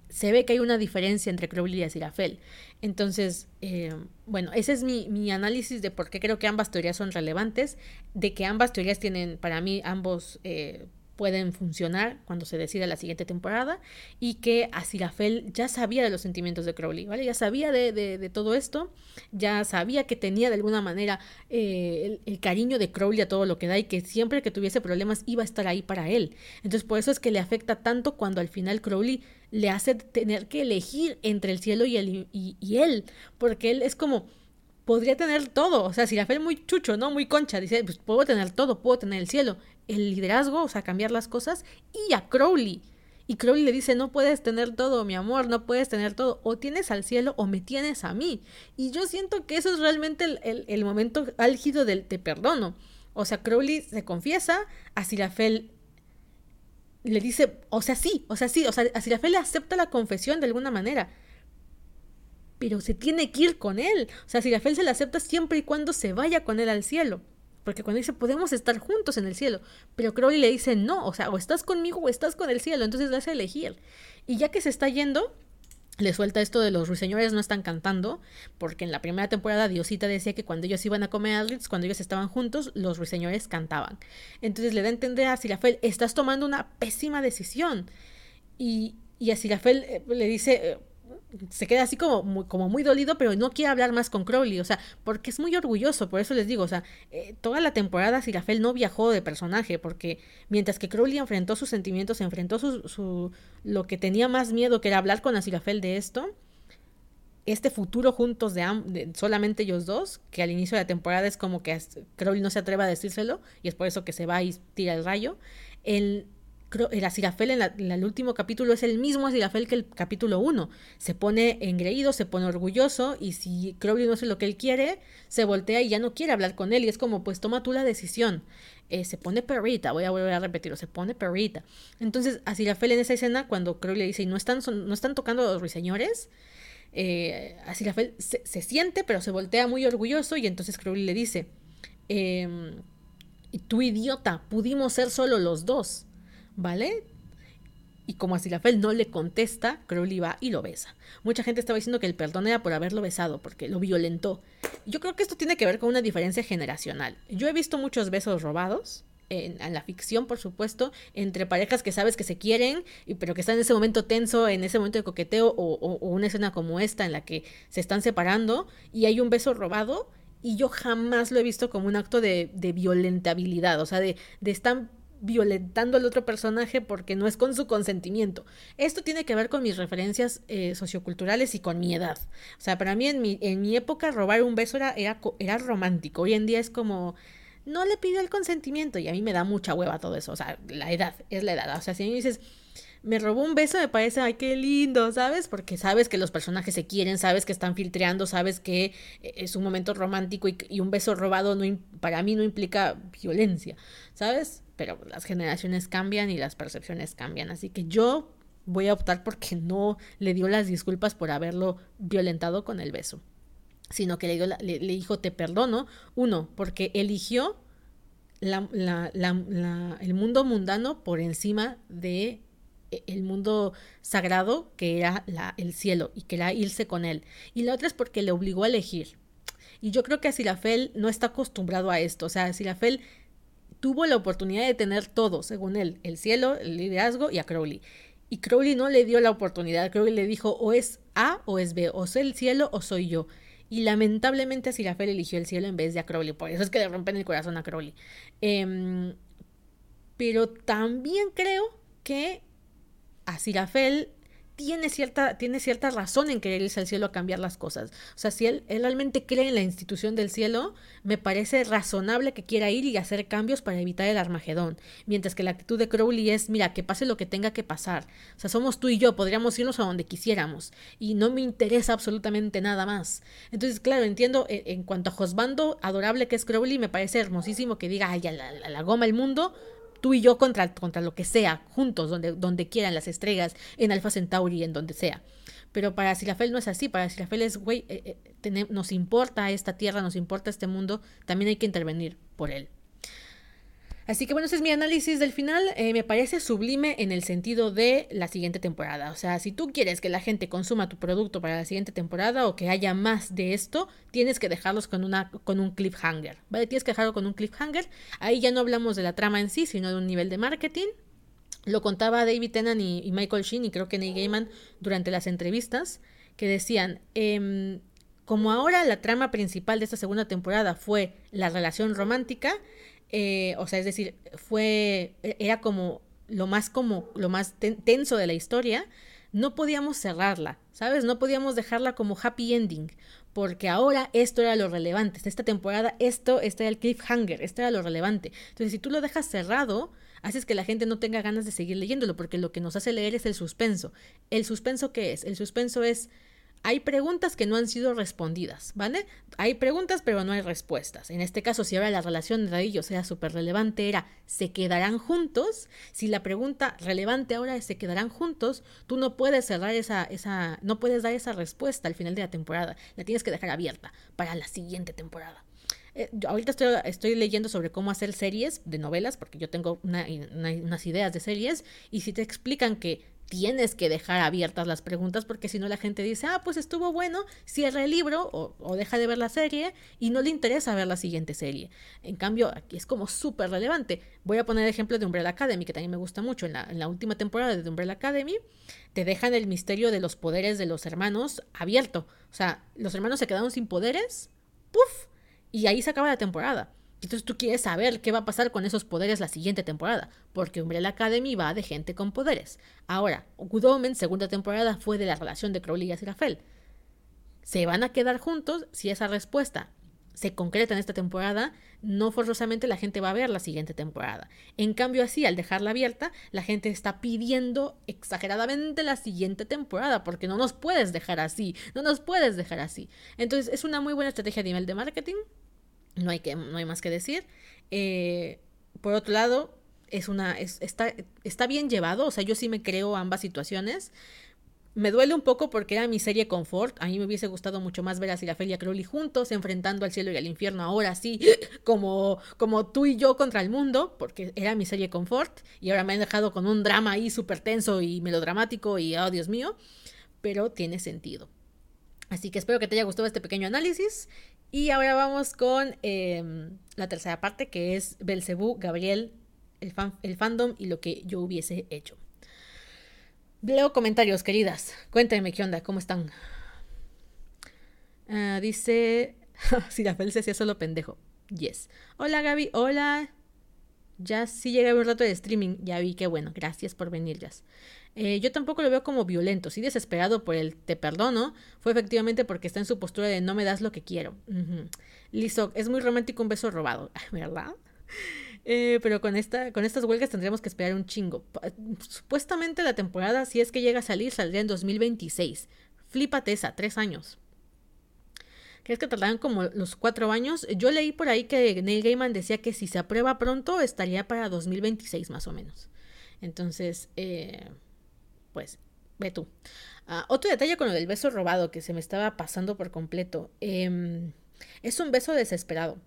se ve que hay una diferencia entre Crowley y Azirafel. Entonces, eh, bueno, ese es mi, mi, análisis de por qué creo que ambas teorías son relevantes, de que ambas teorías tienen, para mí, ambos eh, pueden funcionar cuando se decida la siguiente temporada y que Asirafel ya sabía de los sentimientos de Crowley, ¿vale? Ya sabía de, de, todo esto, ya sabía que tenía de alguna manera eh, el, cariño de Crowley a todo lo que da y que siempre que tuviese problemas iba a estar ahí para él. Entonces por eso es que le afecta tanto cuando al final Crowley le hace tener que elegir entre el cielo y, él, porque él es como podría tener todo. O sea, Sirafel muy chucho, ¿no? Muy concha. Dice, pues puedo tener todo, puedo tener el cielo el liderazgo, o sea, cambiar las cosas, y a Crowley. Y Crowley le dice, no puedes tener todo, mi amor, no puedes tener todo. O tienes al cielo o me tienes a mí. Y yo siento que eso es realmente el, el, momento álgido del te perdono. O sea, Crowley se confiesa, a Sirafel le dice, o sea, sí, o sea, sí, o sea, a Sirafel le acepta la confesión de alguna manera. Pero se tiene que ir con él. O sea, Sirafel se la acepta siempre y cuando se vaya con él al cielo. Porque cuando dice, podemos estar juntos en el cielo, pero Crowley le dice, no, o sea, o estás conmigo o estás con el cielo, entonces le hace elegir. Y ya que se está yendo, le suelta esto de los ruiseñores no están cantando, porque en la primera temporada Diosita decía que cuando ellos iban a comer al Ritz, cuando ellos estaban juntos, los ruiseñores cantaban. Entonces le da a entender a Sirafel, estás tomando una pésima decisión. Y, y a Sirafel eh, le dice, eh, se queda así como muy, como muy dolido, pero no quiere hablar más con Crowley, o sea, porque es muy orgulloso, por eso les digo, o sea, eh, toda la temporada Sirafel no viajó de personaje, porque mientras que Crowley enfrentó sus sentimientos, enfrentó su, su lo que tenía más miedo, que era hablar con Sirafel de esto, este futuro juntos de, de, solamente ellos dos, que al inicio de la temporada es como que Crowley no se atreve a decírselo y es por eso que se va y tira el rayo. El, el Asirafel en, el último capítulo es el mismo Asirafel que el capítulo 1. Se pone engreído, se pone orgulloso y si Crowley no hace lo que él quiere, se voltea y ya no quiere hablar con él y es como pues toma tú la decisión. Eh, se pone perrita, voy a volver a repetirlo, se pone perrita. Entonces Asirafel en esa escena cuando Crowley le dice, ¿no están, no están tocando los ruiseñores? Eh, Asirafel se, se, siente pero se voltea muy orgulloso y entonces Crowley le dice, eh, tú idiota, pudimos ser solo los dos. ¿Vale? Y como Asirafel no le contesta, Crowley va y lo besa. Mucha gente estaba diciendo que el perdón era por haberlo besado, porque lo violentó. Yo creo que esto tiene que ver con una diferencia generacional. Yo he visto muchos besos robados, en, la ficción, por supuesto, entre parejas que sabes que se quieren, pero que están en ese momento tenso, en ese momento de coqueteo, o, una escena como esta en la que se están separando y hay un beso robado. Y yo jamás lo he visto como un acto de, de violentabilidad, o sea, de, de están violentando al otro personaje porque no es con su consentimiento. Esto tiene que ver con mis referencias eh, socioculturales y con mi edad. O sea, para mí en mi, en mi época robar un beso era, era, era romántico. Hoy en día es como, no le pido el consentimiento y a mí me da mucha hueva todo eso. O sea, la edad, es la edad. O sea, si a mí me dices, me robó un beso, me parece, ay, qué lindo, ¿sabes? Porque sabes que los personajes se quieren, sabes que están filtreando, sabes que eh, es un momento romántico y, un beso robado no, para mí no implica violencia, ¿sabes? pero las generaciones cambian y las percepciones cambian. Así que yo voy a optar porque no le dio las disculpas por haberlo violentado con el beso, sino que le, dio le, dijo te perdono, uno, porque eligió el mundo mundano por encima de el mundo sagrado que era el cielo y que era irse con él. Y la otra es porque le obligó a elegir. Y yo creo que Sirafel no está acostumbrado a esto. O sea, Sirafel tuvo la oportunidad de tener todo, según él, el cielo, el liderazgo y a Crowley. Y Crowley no le dio la oportunidad. Crowley le dijo o es A o es B, o soy el cielo o soy yo. Y lamentablemente Sirafel eligió el cielo en vez de a Crowley. Por eso es que le rompen el corazón a Crowley. Em, pero también creo que a Sirafel tiene cierta, tiene cierta razón en querer irse al cielo a cambiar las cosas. O sea, si él, realmente cree en la institución del cielo, me parece razonable que quiera ir y hacer cambios para evitar el Armagedón. Mientras que la actitud de Crowley es, mira, que pase lo que tenga que pasar. O sea, somos tú y yo, podríamos irnos a donde quisiéramos. Y no me interesa absolutamente nada más. Entonces, claro, entiendo, eh, en, cuanto a Josbando, adorable que es Crowley, me parece hermosísimo que diga, ay, a la, la goma el mundo, tú y yo contra, contra lo que sea, juntos, donde, donde quieran, las estrellas, en Alfa Centauri, en donde sea. Pero para Sirafel no es así, para Sirafel es, güey, eh, eh, nos importa esta tierra, nos importa este mundo, también hay que intervenir por él. Así que bueno, ese es mi análisis del final. Eh, me parece sublime en el sentido de la siguiente temporada. O sea, si tú quieres que la gente consuma tu producto para la siguiente temporada o que haya más de esto, tienes que dejarlos con, una, con un cliffhanger. ¿Vale? Tienes que dejarlo con un cliffhanger. Ahí ya no hablamos de la trama en sí, sino de un nivel de marketing. Lo contaba David Tennant y, Michael Sheen y creo que Neil Gaiman durante las entrevistas, que decían, em, como ahora la trama principal de esta segunda temporada fue la relación romántica, eh, o sea, es decir, fue, e, era como lo más como, lo más tenso de la historia, no podíamos cerrarla, ¿sabes? No podíamos dejarla como happy ending, porque ahora esto era lo relevante. Esta temporada, esto, este era el cliffhanger, esto era lo relevante. Entonces, si tú lo dejas cerrado, haces que la gente no tenga ganas de seguir leyéndolo, porque lo que nos hace leer es el suspenso. ¿El suspenso qué es? El suspenso es hay preguntas que no han sido respondidas, ¿vale? Hay preguntas pero no hay respuestas. En este caso, si ahora la relación de ellos era súper relevante, era ¿se quedarán juntos? Si la pregunta relevante ahora es ¿se quedarán juntos? Tú no puedes cerrar esa, esa, no puedes dar esa respuesta al final de la temporada. La tienes que dejar abierta para la siguiente temporada. Eh, ahorita estoy, estoy, leyendo sobre cómo hacer series de novelas, porque yo tengo unas ideas de series, y si te explican que tienes que dejar abiertas las preguntas porque si no la gente dice, ah, pues estuvo bueno, cierra el libro o, deja de ver la serie y no le interesa ver la siguiente serie. En cambio, aquí es como súper relevante. Voy a poner el ejemplo de Umbrella Academy, que también me gusta mucho. En la, en la última temporada de Umbrella Academy, te dejan el misterio de los poderes de los hermanos abierto. O sea, los hermanos se quedaron sin poderes, ¡puf! Y ahí se acaba la temporada. Entonces tú quieres saber qué va a pasar con esos poderes la siguiente temporada, porque Umbrella Academy va de gente con poderes. Ahora, Good Omen, segunda temporada, fue de la relación de Crowley y Aziraphale. se van a quedar juntos si esa respuesta se concreta en esta temporada, no forzosamente la gente va a ver la siguiente temporada. En cambio, así, al dejarla abierta, la gente está pidiendo exageradamente la siguiente temporada, porque no nos puedes dejar así, no nos puedes dejar así. Entonces, es una muy buena estrategia a nivel de marketing, no hay, que, no hay más que decir. Eh, por otro lado, es una, está, está bien llevado, o sea, yo sí me creo ambas situaciones. Me duele un poco porque era mi serie confort. A mí me hubiese gustado mucho más ver a Sirafel y a Crowley juntos, enfrentando al cielo y al infierno, ahora sí, como, como tú y yo contra el mundo, porque era mi serie confort. Y ahora me han dejado con un drama ahí súper tenso y melodramático y, oh Dios mío, pero tiene sentido. Así que espero que te haya gustado este pequeño análisis. Y ahora vamos con em, la tercera parte, que es Belcebú, Gabriel, el, el fandom y lo que yo hubiese hecho. Leo comentarios, queridas. Cuéntenme qué onda, cómo están. Uh, dice. si la Fel se hacía solo pendejo. Yes. Hola Gaby, hola. Ya sí llegué un rato de streaming. Ya vi, qué bueno. Gracias por venir, Jazz. Eh, yo tampoco lo veo como violento. Sí desesperado por el te perdono. Fue efectivamente porque está en su postura de no me das lo que quiero. Uh es muy romántico un beso robado. ¿Verdad? Eh, pero con, esta, con estas huelgas tendríamos que esperar un chingo. Supuestamente la temporada, si es que llega a salir, saldría en 2026. Flípate esa, tres años. ¿Crees que tardarán como los cuatro años? Yo leí por ahí que Neil Gaiman decía que si se aprueba pronto estaría para 2026 más o menos. Entonces, eh, pues, ve tú. Ah, otro detalle con lo del beso robado que se me estaba pasando por completo. Em, es un beso desesperado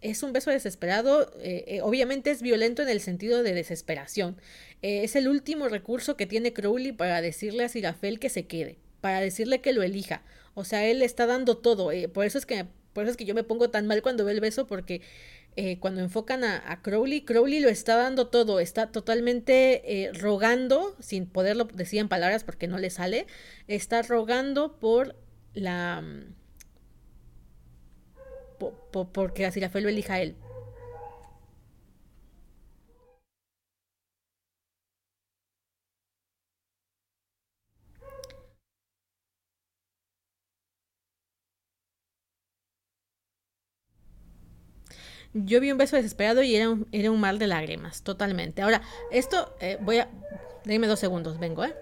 es un beso desesperado, eh, eh, obviamente es violento en el sentido de desesperación. Eh, es el último recurso que tiene Crowley para decirle a Sirafel que se quede, para decirle que lo elija. O sea, él está dando todo. por, eso es que, por eso es que yo me pongo tan mal cuando veo el beso, porque cuando enfocan a, Crowley, Crowley lo está dando todo, está totalmente rogando, sin poderlo decir en palabras porque no le sale, está rogando por la porque así la fe lo elija él. Yo vi un beso desesperado y era un, era un mar de lágrimas, totalmente. Ahora, esto, eh, voy a... Dime dos segundos, vengo, ¿eh?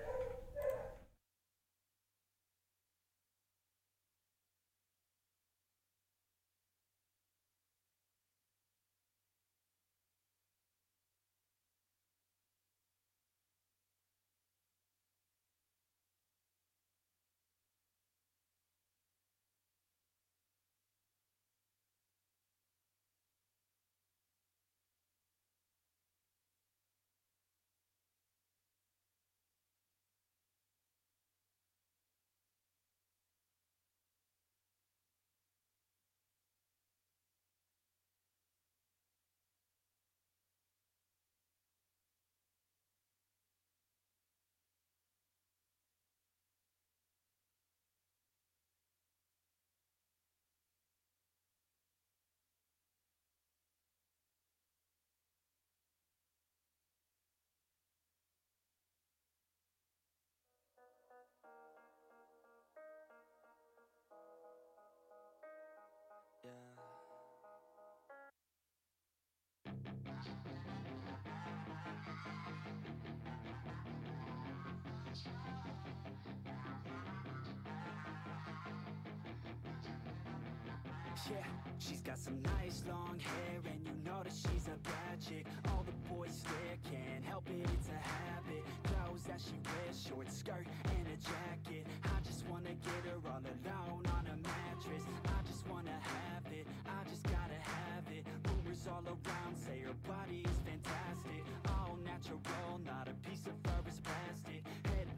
Yeah, she's got some nice long hair and you know that she's a bad chick. All the boys stare, can't help it, it's a habit. Clothes that she wears, short skirt and a jacket. I just wanna get her all alone on a mattress. I just wanna have it, I just gotta have it. Rumors all around say her body is fantastic. All natural, not a piece of fur is plastic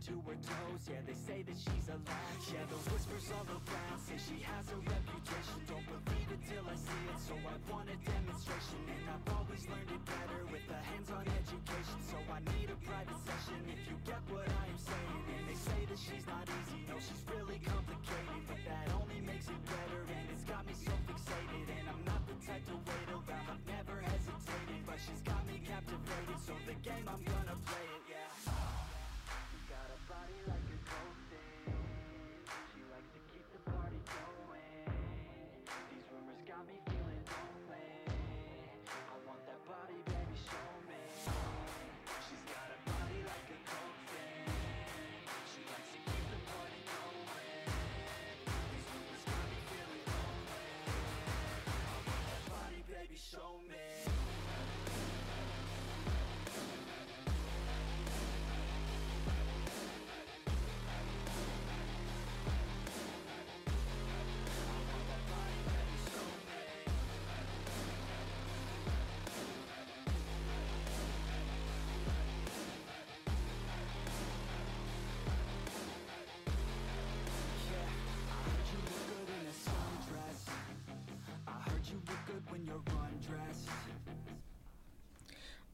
to her toes, yeah they say that she's a latch Yeah the whispers all around say she has a reputation. Don't believe it till I see it, so I want a demonstration And I've always learned it better with a hands-on education. So I need a private session if you get what I am saying. And they say that she's not easy, no she's really complicated But that only makes it better and it's got me so fixated. And I'm not the type to wait around, I've never hesitated But she's got me captivated, so the game I'm gonna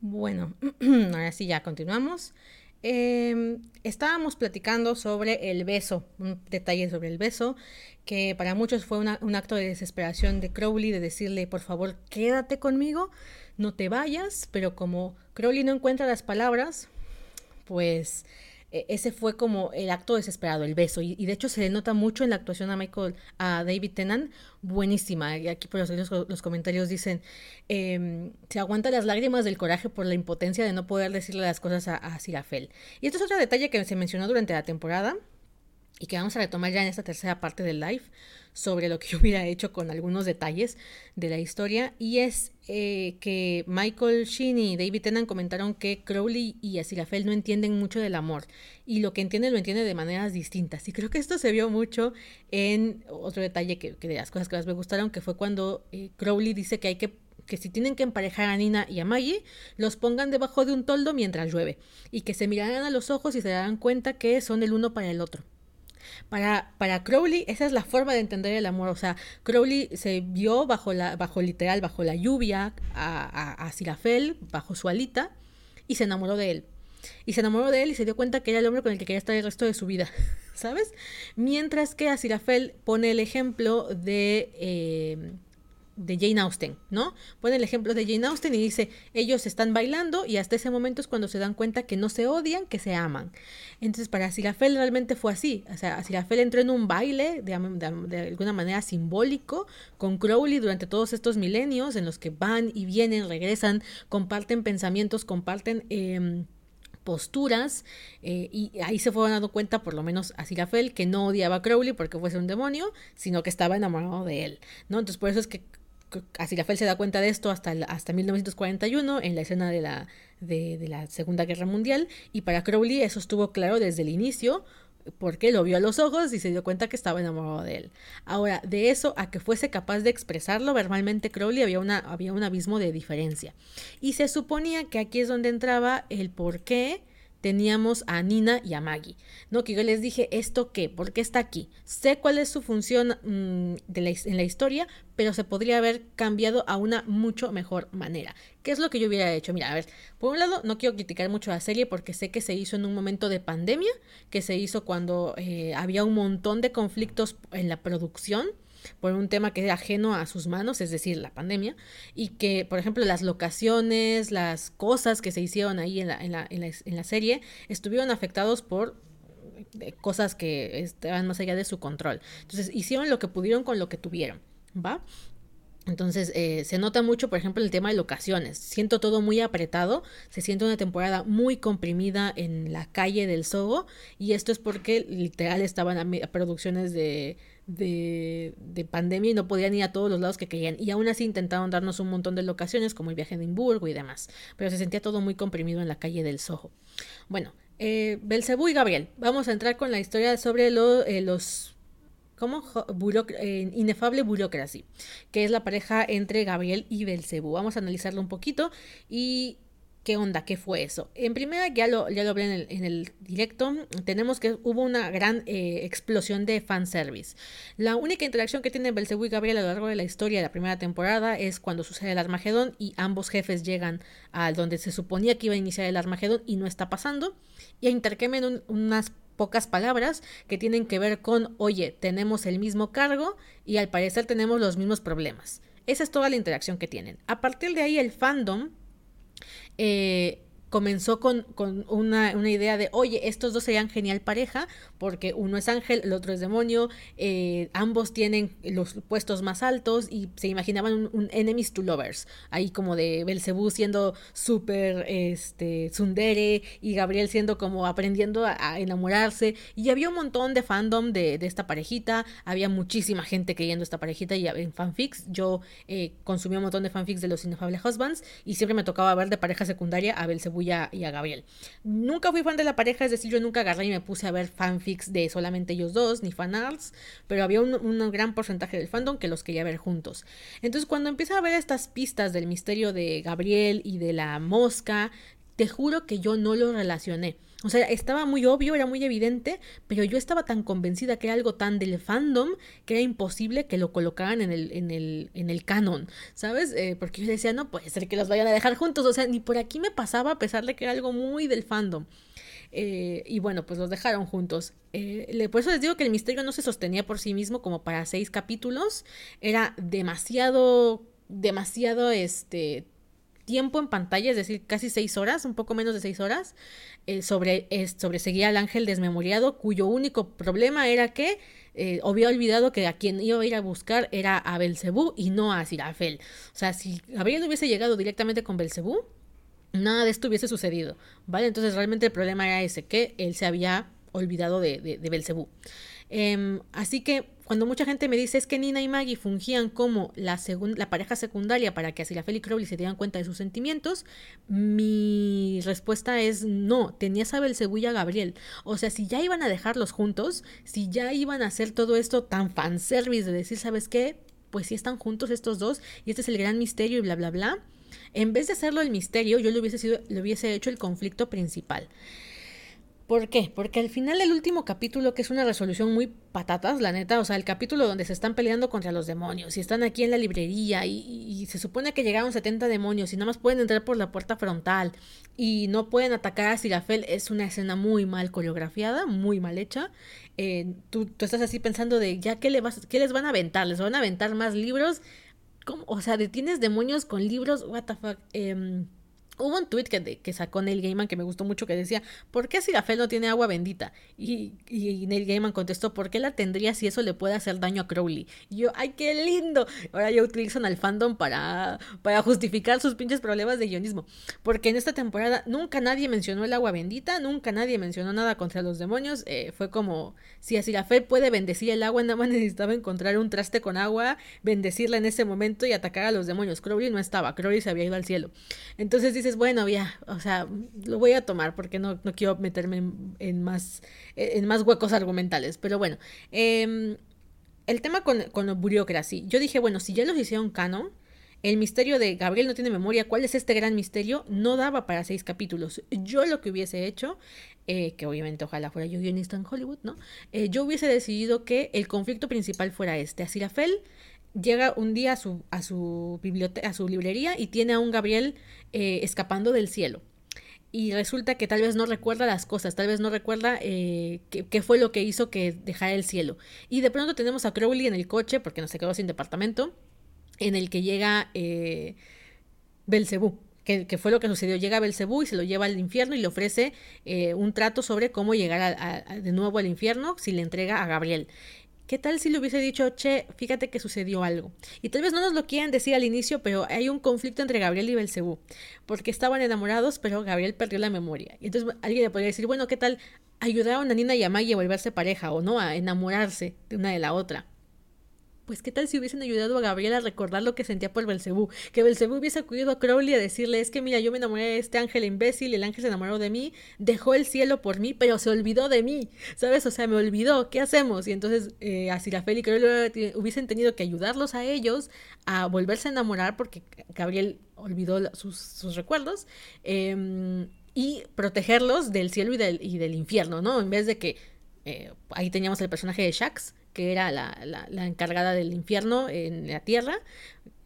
Bueno, ahora sí ya continuamos. Eh, estábamos platicando sobre el beso, un detalle sobre el beso, que para muchos fue un acto de desesperación de Crowley de decirle, por favor, quédate conmigo, no te vayas, pero como Crowley no encuentra las palabras, pues ese fue como el acto desesperado, el beso. Y, de hecho se le nota mucho en la actuación a Michael, a David Tennant, buenísima. Y aquí por los, los comentarios dicen, eh, se aguanta las lágrimas del coraje por la impotencia de no poder decirle las cosas a, a Sirafel. Y esto es otro detalle que se mencionó durante la temporada y que vamos a retomar ya en esta tercera parte del live sobre lo que yo hubiera hecho con algunos detalles de la historia y es eh, que Michael Sheen y David Tennant comentaron que Crowley y Aziraphale no entienden mucho del amor y lo que entienden lo entienden de maneras distintas y creo que esto se vio mucho en otro detalle que, que de las cosas que más me gustaron que fue cuando eh, Crowley dice que hay que que si tienen que emparejar a Nina y a Maggie, los pongan debajo de un toldo mientras llueve, y que se mirarán a los ojos y se darán cuenta que son el uno para el otro. Para, para Crowley, esa es la forma de entender el amor. O sea, Crowley se vio bajo la, bajo literal, bajo la lluvia a, a, Sirafel, bajo su alita, y se enamoró de él. Y se enamoró de él y se dio cuenta que era el hombre con el que quería estar el resto de su vida, ¿sabes? Mientras que a Sirafel pone el ejemplo de eh, de Jane Austen, ¿no? Pone el ejemplo de Jane Austen y dice, ellos están bailando y hasta ese momento es cuando se dan cuenta que no se odian, que se aman. Entonces para Sirafel realmente fue así, o sea, Sirafel entró en un baile de, alguna manera simbólico con Crowley durante todos estos milenios en los que van y vienen, regresan, comparten pensamientos, comparten... Eh, posturas eh, y ahí se fueron dando cuenta por lo menos a Sirafel que no odiaba a Crowley porque fuese un demonio sino que estaba enamorado de él no entonces por eso es que Aziraphale se da cuenta de esto hasta, hasta 1941, en la escena de la, de la Segunda Guerra Mundial, y para Crowley eso estuvo claro desde el inicio, porque lo vio a los ojos y se dio cuenta que estaba enamorado de él. Ahora, de eso a que fuese capaz de expresarlo verbalmente Crowley había, una, había un abismo de diferencia. Y se suponía que aquí es donde entraba el por qué teníamos a Nina y a Maggie. ¿no? Que yo les dije, ¿esto qué? ¿Por qué está aquí? Sé cuál es su función la, en la historia, pero se podría haber cambiado a una mucho mejor manera. ¿Qué es lo que yo hubiera hecho? Mira, a ver, por un lado, no quiero criticar mucho la serie porque sé que se hizo en un momento de pandemia, que se hizo cuando eh, había un montón de conflictos en la producción por un tema que era ajeno a sus manos, es decir, la pandemia, y que, por ejemplo, las locaciones, las cosas que se hicieron ahí en la, en la, en la, serie, estuvieron afectados por eh, cosas que estaban más allá de su control. Entonces, hicieron lo que pudieron con lo que tuvieron, ¿va? Entonces eh, se nota mucho, por ejemplo, el tema de locaciones. Siento todo muy apretado, se siente una temporada muy comprimida en la calle del Sogo y esto es porque literal estaban a producciones de, de, de, pandemia y no podían ir a todos los lados que querían. Y aún así intentaron darnos un montón de locaciones como el viaje a Edimburgo y demás. Pero se sentía todo muy comprimido en la calle del Soho. Bueno, eh, Belcebú y Gabriel. Vamos a entrar con la historia sobre eh, los como eh, inefable burocracia, que es la pareja entre Gabriel y Belcebú. Vamos a analizarlo un poquito y ¿Qué onda? ¿Qué fue eso? En primera, ya lo, ya lo hablé en el, directo, tenemos que hubo una gran eh, explosión de fanservice. La única interacción que tienen Belcebú y Gabriel a lo largo de la historia de la primera temporada es cuando sucede el Armagedón y ambos jefes llegan a donde se suponía que iba a iniciar el Armagedón y no está pasando, y intercambian un, unas pocas palabras que tienen que ver con, oye, tenemos el mismo cargo y al parecer tenemos los mismos problemas. Esa es toda la interacción que tienen. A partir de ahí el fandom eh, comenzó con, con una, una, idea de, oye, estos dos serían genial pareja, porque uno es ángel, el otro es demonio, eh, ambos tienen los puestos más altos y se imaginaban un, enemies to lovers, ahí como de Belcebú siendo súper este, tsundere y Gabriel siendo como aprendiendo a, enamorarse, y había un montón de fandom de, de, esta parejita, había muchísima gente queriendo esta parejita y en fanfics, yo eh, consumía un montón de fanfics de los Inefable Husbands y siempre me tocaba ver de pareja secundaria a Belcebú y a, Gabriel. Nunca fui fan de la pareja, es decir, yo nunca agarré y me puse a ver fanfics de solamente ellos dos, ni fanarts, pero había un, un gran porcentaje del fandom que los quería ver juntos. Entonces, cuando empieza a ver estas pistas del misterio de Gabriel y de la mosca, te juro que yo no lo relacioné. O sea, estaba muy obvio, era muy evidente, pero yo estaba tan convencida que era algo tan del fandom que era imposible que lo colocaran en el, en el, en el canon, ¿sabes? Eh, porque yo decía, no puede ser que los vayan a dejar juntos, o sea, ni por aquí me pasaba a pesar de que era algo muy del fandom. Eh, y bueno, pues los dejaron juntos. Eh, por eso les digo que el misterio no se sostenía por sí mismo como para seis capítulos. Era demasiado, demasiado, este tiempo en pantalla, es decir, casi seis horas, un poco menos de seis horas, eh, sobre, seguir al ángel desmemoriado, cuyo único problema era que eh, había olvidado que a quien iba a ir a buscar era a Belcebú y no a Sirafel. O sea, si Gabriel hubiese llegado directamente con Belcebú, nada de esto hubiese sucedido, ¿vale? Entonces realmente el problema era ese, que él se había olvidado de, de, de Belcebú. Em, así que cuando mucha gente me dice es que Nina y Maggie fungían como la, la pareja secundaria para que Asirafel y Crowley se dieran cuenta de sus sentimientos, mi respuesta es no, tenías a Belcebú a Gabriel. O sea, si ya iban a dejarlos juntos, si ya iban a hacer todo esto tan fanservice de decir, ¿sabes qué? Pues sí están juntos estos dos y este es el gran misterio y bla, bla, bla. En vez de hacerlo el misterio, yo le hubiese, sido, le hubiese hecho el conflicto principal. ¿Por qué? Porque al final el último capítulo, que es una resolución muy patatas, la neta, o sea, el capítulo donde se están peleando contra los demonios y están aquí en la librería y, se supone que llegaron 70 demonios y nada más pueden entrar por la puerta frontal y no pueden atacar a Sirafel, es una escena muy mal coreografiada, muy mal hecha. Eh, tú, estás así pensando de, ya, ¿qué, le vas, ¿qué les van a aventar? ¿Les van a aventar más libros? ¿Cómo? O sea, detienes demonios con libros, what the fuck. Eh, Hubo un tweet que, que, sacó Neil Gaiman que me gustó mucho que decía, ¿por qué Sirafel no tiene agua bendita? Y, y, Neil Gaiman contestó, ¿por qué la tendría si eso le puede hacer daño a Crowley? Y yo, ¡ay, qué lindo! Ahora ya utilizan al fandom para, para justificar sus pinches problemas de guionismo. Porque en esta temporada nunca nadie mencionó el agua bendita, nunca nadie mencionó nada contra los demonios. Eh, fue como, si a Sirafel puede bendecir el agua, nada más necesitaba encontrar un traste con agua, bendecirla en ese momento y atacar a los demonios. Crowley no estaba, Crowley se había ido al cielo. Entonces dices, bueno, ya, o sea, lo voy a tomar porque no, no quiero meterme en, más, en más huecos argumentales. Pero bueno, em, el tema con, con Bureaucracy. Yo dije, bueno, si ya los hicieron canon, el misterio de Gabriel no tiene memoria, ¿cuál es este gran misterio? No daba para seis capítulos. Yo lo que hubiese hecho, eh, que obviamente ojalá fuera yo guionista en Hollywood, ¿no? Eh, yo hubiese decidido que el conflicto principal fuera este. Asirafel llega un día a su, a su, biblioteca, a su librería y tiene a un Gabriel eh, escapando del cielo. Y resulta que tal vez no recuerda las cosas, tal vez no recuerda eh, qué, fue lo que hizo que dejara el cielo. Y de pronto tenemos a Crowley en el coche, porque no se quedó sin departamento, en el que llega eh, Belcebú. Que, fue lo que sucedió. Llega Belcebú y se lo lleva al infierno y le ofrece eh, un trato sobre cómo llegar de nuevo al infierno si le entrega a Gabriel. ¿Qué tal si le hubiese dicho, che, fíjate que sucedió algo? Y tal vez no nos lo quieran decir al inicio, pero hay un conflicto entre Gabriel y Belcebú, porque estaban enamorados, pero Gabriel perdió la memoria. Y entonces alguien le podría decir, bueno, ¿qué tal ayudaron a Nina y a Maggie a volverse pareja o no, a enamorarse de una de la otra? Pues qué tal si hubiesen ayudado a Gabriel a recordar lo que sentía por Belcebú, que Belcebú hubiese acudido a Crowley a decirle, es que mira, yo me enamoré de este ángel imbécil, el ángel se enamoró de mí, dejó el cielo por mí, pero se olvidó de mí, ¿sabes? O sea, me olvidó, ¿qué hacemos? Y entonces eh, a Sirafel y Crowley hubiesen tenido que ayudarlos a ellos a volverse a enamorar porque Gabriel olvidó sus, recuerdos. Em, y protegerlos del cielo y del, y del infierno, ¿no? En vez de que eh, ahí teníamos el personaje de Shax, que era la, la, encargada del infierno en la tierra,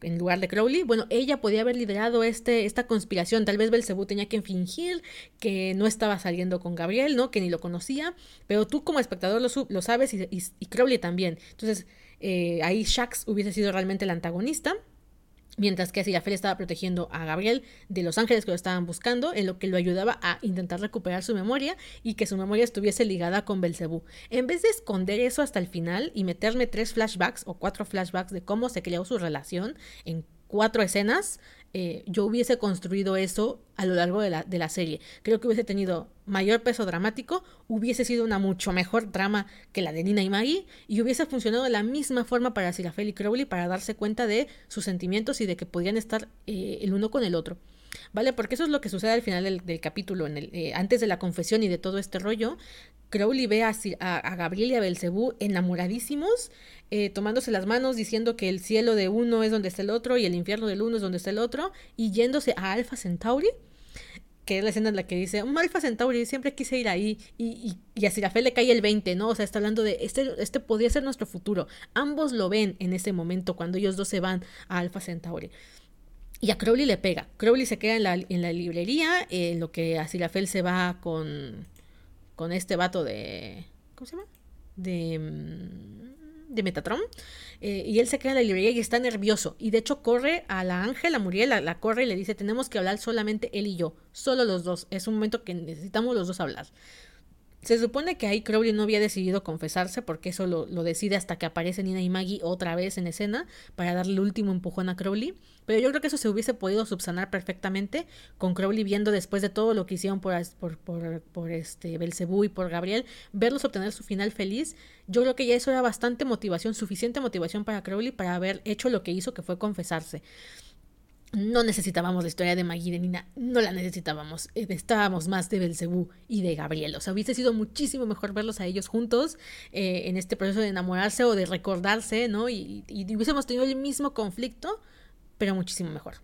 en lugar de Crowley, bueno, ella podía haber liderado este, esta conspiración. Tal vez Belcebú tenía que fingir que no estaba saliendo con Gabriel, ¿no? Que ni lo conocía, pero tú como espectador lo, lo sabes y, Crowley también. Entonces, eh, ahí Shax hubiese sido realmente el antagonista mientras que Asirafel estaba protegiendo a Gabriel de los ángeles que lo estaban buscando, en lo que lo ayudaba a intentar recuperar su memoria y que su memoria estuviese ligada con Belcebú. En vez de esconder eso hasta el final y meterme tres flashbacks o cuatro flashbacks de cómo se creó su relación en cuatro escenas, eh, yo hubiese construido eso a lo largo de la, de la, serie. Creo que hubiese tenido mayor peso dramático, hubiese sido una mucho mejor trama que la de Nina y Maggie, y hubiese funcionado de la misma forma para Sirafel y Crowley para darse cuenta de sus sentimientos y de que podían estar eh, el uno con el otro. ¿Vale? Porque eso es lo que sucede al final del, capítulo, en el, eh, antes de la confesión y de todo este rollo. Crowley ve a, a, Gabriel y a Belcebú enamoradísimos, eh, tomándose las manos, diciendo que el cielo de uno es donde está el otro y el infierno del uno es donde está el otro, y yéndose a Alpha Centauri que es la escena en la que dice, un Alfa Centauri, siempre quise ir ahí, y, y, a Sirafel le cae el 20, ¿no? O sea, está hablando de, este, este podría ser nuestro futuro. Ambos lo ven en ese momento, cuando ellos dos se van a Alfa Centauri. Y a Crowley le pega. Crowley se queda en la, en la librería, en lo que a Sirafel se va con, con este vato de... ¿Cómo se llama? De... Mm, de Metatron. Eh, y él se queda en la librería y está nervioso. Y de hecho corre a la Ángel, a Muriel, la, corre y le dice, tenemos que hablar solamente él y yo. Solo los dos. Es un momento que necesitamos los dos hablar. Se supone que ahí Crowley no había decidido confesarse porque eso lo, decide hasta que aparece Nina y Maggie otra vez en escena para darle el último empujón a Crowley. Pero yo creo que eso se hubiese podido subsanar perfectamente con Crowley viendo después de todo lo que hicieron por, por, por, por este Belcebú y por Gabriel, verlos obtener su final feliz. Yo creo que ya eso era bastante motivación, suficiente motivación para Crowley para haber hecho lo que hizo, que fue confesarse. No necesitábamos la historia de Maggie y Nina, no la necesitábamos. Eh, estábamos más de Belcebú y de Gabriel. O sea, hubiese sido muchísimo mejor verlos a ellos juntos eh, en este proceso de enamorarse o de recordarse, ¿no? Y, y, hubiésemos tenido el mismo conflicto, pero muchísimo mejor.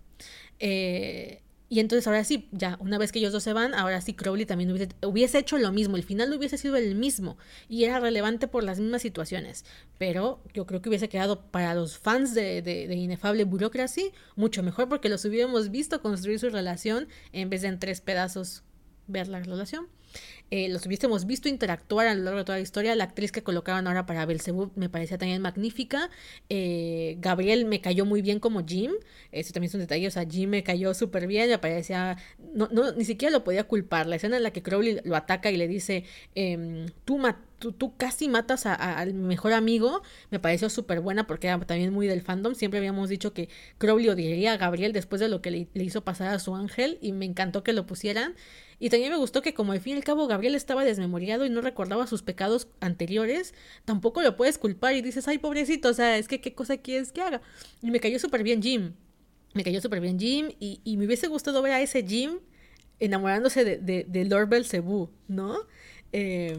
Eh, y entonces ahora sí, ya una vez que ellos dos se van, ahora sí Crowley también hubiese, hubiese, hecho lo mismo. El final hubiese sido el mismo y era relevante por las mismas situaciones. Pero yo creo que hubiese quedado para los fans de, de, de Inefable Bureaucracy mucho mejor porque los hubiéramos visto construir su relación en vez de en tres pedazos ver la relación. Eh, los hubiésemos visto interactuar a lo largo de toda la historia. La actriz que colocaron ahora para Belzebub me parecía también magnífica. Eh, Gabriel me cayó muy bien como Jim. Eso también es un detalle. O sea, Jim me cayó súper bien. Me parecía. No, no, ni siquiera lo podía culpar. La escena en la que Crowley lo ataca y le dice: em, Tú Tú, casi matas al mejor amigo, me pareció súper buena porque era también muy del fandom. Siempre habíamos dicho que Crowley odiaría a Gabriel después de lo que le, hizo pasar a su ángel y me encantó que lo pusieran. Y también me gustó que como al fin y al cabo Gabriel estaba desmemoriado y no recordaba sus pecados anteriores, tampoco lo puedes culpar y dices, ay pobrecito, o sea, es que qué cosa quieres que haga. Y me cayó súper bien Jim. Me cayó súper bien Jim y, y, me hubiese gustado ver a ese Jim enamorándose de, de, de Lord Belzebú, ¿no? Eh,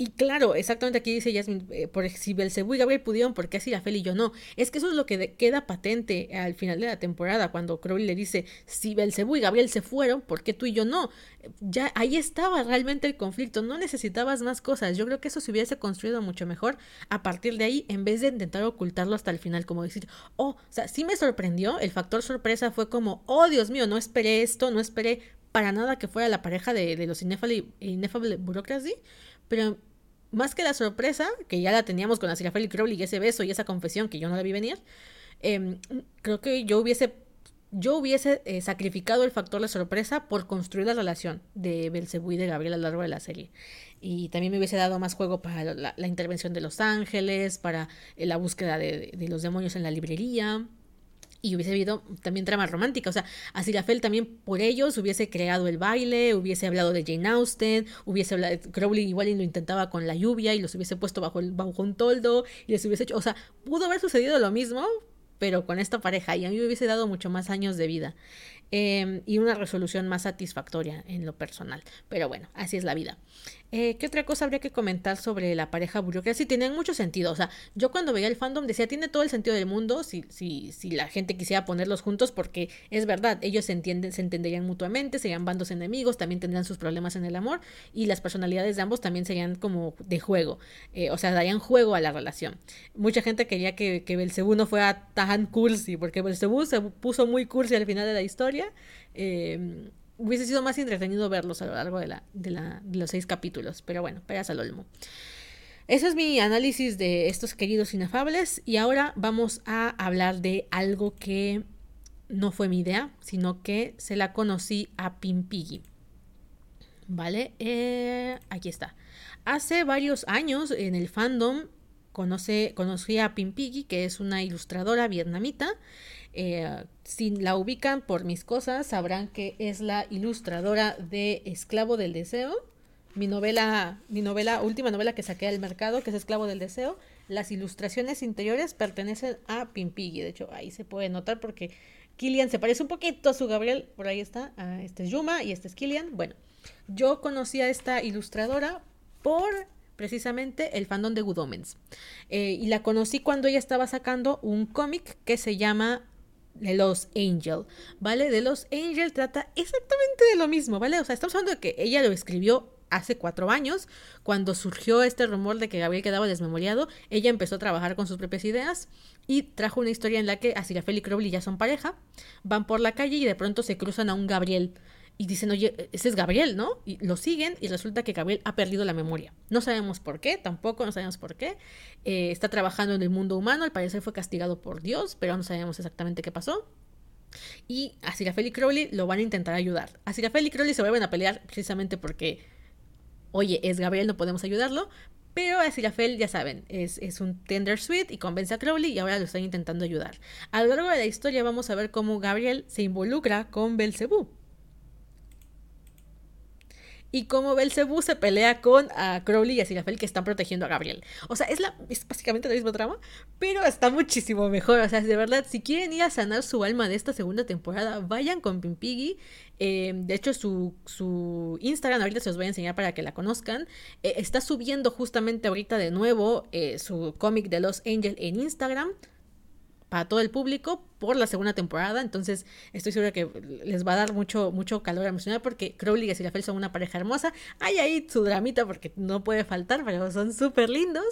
y claro, exactamente aquí dice Jasmine, eh, por si Belcebú y Gabriel pudieron, ¿por qué así la y yo no? Es que eso es lo que queda patente al final de la temporada, cuando Crowley le dice, si Belcebú y Gabriel se fueron, ¿por qué tú y yo no? Ya ahí estaba realmente el conflicto, no necesitabas más cosas. Yo creo que eso se hubiese construido mucho mejor a partir de ahí, en vez de intentar ocultarlo hasta el final, como decir, oh, o sea, sí me sorprendió, el factor sorpresa fue como, oh, Dios mío, no esperé esto, no esperé para nada que fuera la pareja de, de los Ineffable Bureaucracy, pero más que la sorpresa, que ya la teníamos con la Sirafel Crowley y ese beso y esa confesión que yo no la vi venir, em, creo que yo hubiese, yo hubiese eh, sacrificado el factor de sorpresa por construir la relación de Belcebú y de Gabriel a lo largo de la serie. Y también me hubiese dado más juego para la, intervención de los ángeles, para eh, la búsqueda de los demonios en la librería y hubiese habido también trama romántica. O sea, a Sirafel también por ellos hubiese creado el baile, hubiese hablado de Jane Austen, hubiese hablado, Crowley igual y lo intentaba con la lluvia y los hubiese puesto bajo, el, bajo un toldo y les hubiese hecho, o sea, pudo haber sucedido lo mismo, pero con esta pareja y a mí me hubiese dado mucho más años de vida. Em, y una resolución más satisfactoria en lo personal. Pero bueno, así es la vida. Eh, ¿Qué otra cosa habría que comentar sobre la pareja burocracia? Sí, tienen mucho sentido. O sea, yo cuando veía el fandom decía, tiene todo el sentido del mundo si, si, si la gente quisiera ponerlos juntos, porque es verdad, ellos se entienden, se entenderían mutuamente, serían bandos enemigos, también tendrían sus problemas en el amor, y las personalidades de ambos también serían como de juego. Eh, o sea, darían juego a la relación. Mucha gente quería que, que Belcebú no fuera tan cursi, porque Belcebú se puso muy cursi al final de la historia. Eh, hubiese sido más entretenido verlos a lo largo de, la, de, la, de los seis capítulos. Pero bueno, peras al olmo. Eso es mi análisis de estos queridos inefables. Y ahora vamos a hablar de algo que no fue mi idea, sino que se la conocí a Pimpiggy. ¿Vale? Eh, aquí está. Hace varios años en el fandom conoce, conocí a Pimpiggy, que es una ilustradora vietnamita eh, si la ubican por mis cosas, sabrán que es la ilustradora de Esclavo del Deseo. Mi novela, mi novela, última novela que saqué al mercado, que es Esclavo del Deseo. Las ilustraciones interiores pertenecen a Pimpiggy. De hecho, ahí se puede notar porque Killian se parece un poquito a su Gabriel. Por ahí está. este es Yuma y este es Killian. Bueno, yo conocí a esta ilustradora por precisamente el fandom de Good. Eh, y la conocí cuando ella estaba sacando un cómic que se llama de los Angel, ¿vale? De los Angel trata exactamente de lo mismo, ¿vale? O sea, estamos hablando de que ella lo escribió hace cuatro años, cuando surgió este rumor de que Gabriel quedaba desmemoriado, ella empezó a trabajar con sus propias ideas y trajo una historia en la que Asirafel y Crowley ya son pareja, van por la calle y de pronto se cruzan a un Gabriel y dicen, oye, ese es Gabriel, ¿no? Y lo siguen y resulta que Gabriel ha perdido la memoria. No sabemos por qué, tampoco no sabemos por qué. Eh, está trabajando en el mundo humano, al parecer fue castigado por Dios, pero no sabemos exactamente qué pasó. Y a Sirafel y Crowley lo van a intentar ayudar. A Sirafel y Crowley se vuelven a pelear precisamente porque, oye, es Gabriel, no podemos ayudarlo. Pero a Sirafel, ya saben, es, es, un tender sweet y convence a Crowley y ahora lo están intentando ayudar. A lo largo de la historia vamos a ver cómo Gabriel se involucra con Belcebú y cómo Belcebú se pelea con a Crowley y a Sirafel que están protegiendo a Gabriel. O sea, es, la, es básicamente la misma trama, pero está muchísimo mejor. O sea, de verdad, si quieren ir a sanar su alma de esta segunda temporada, vayan con Pimpiggy. Eh, de hecho, su, su, Instagram, ahorita se los voy a enseñar para que la conozcan. Eh, está subiendo justamente ahorita de nuevo eh, su cómic de Los Angels en Instagram para todo el público por la segunda temporada. Entonces estoy segura que les va a dar mucho, mucho calor emocional porque Crowley y Sirafel son una pareja hermosa. Hay ahí su dramita porque no puede faltar, pero son súper lindos.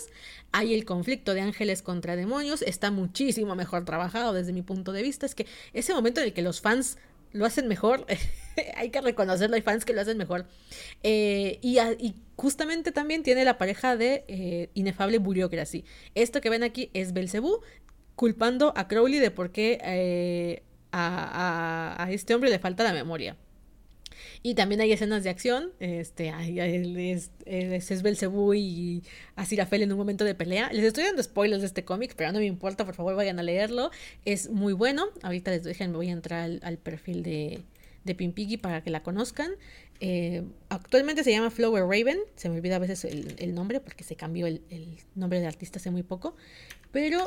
Hay el conflicto de ángeles contra demonios. Está muchísimo mejor trabajado desde mi punto de vista. Es que ese momento en el que los fans lo hacen mejor, hay que reconocerlo, hay fans que lo hacen mejor. Eh, y, justamente también tiene la pareja de eh, Inefable Bureaucracy. Esto que ven aquí es Belcebú, culpando a Crowley de por qué eh, a, este hombre le falta la memoria. Y también hay escenas de acción. Este, es, es, Belcebú y en un momento de pelea. Les estoy dando spoilers de este cómic, pero no me importa, por favor vayan a leerlo. Es muy bueno. Ahorita les dejen, me voy a entrar al, perfil de, de para que la conozcan. Eh, actualmente se llama Flower Raven. Se me olvida a veces el, nombre porque se cambió el, el nombre de artista hace muy poco. Pero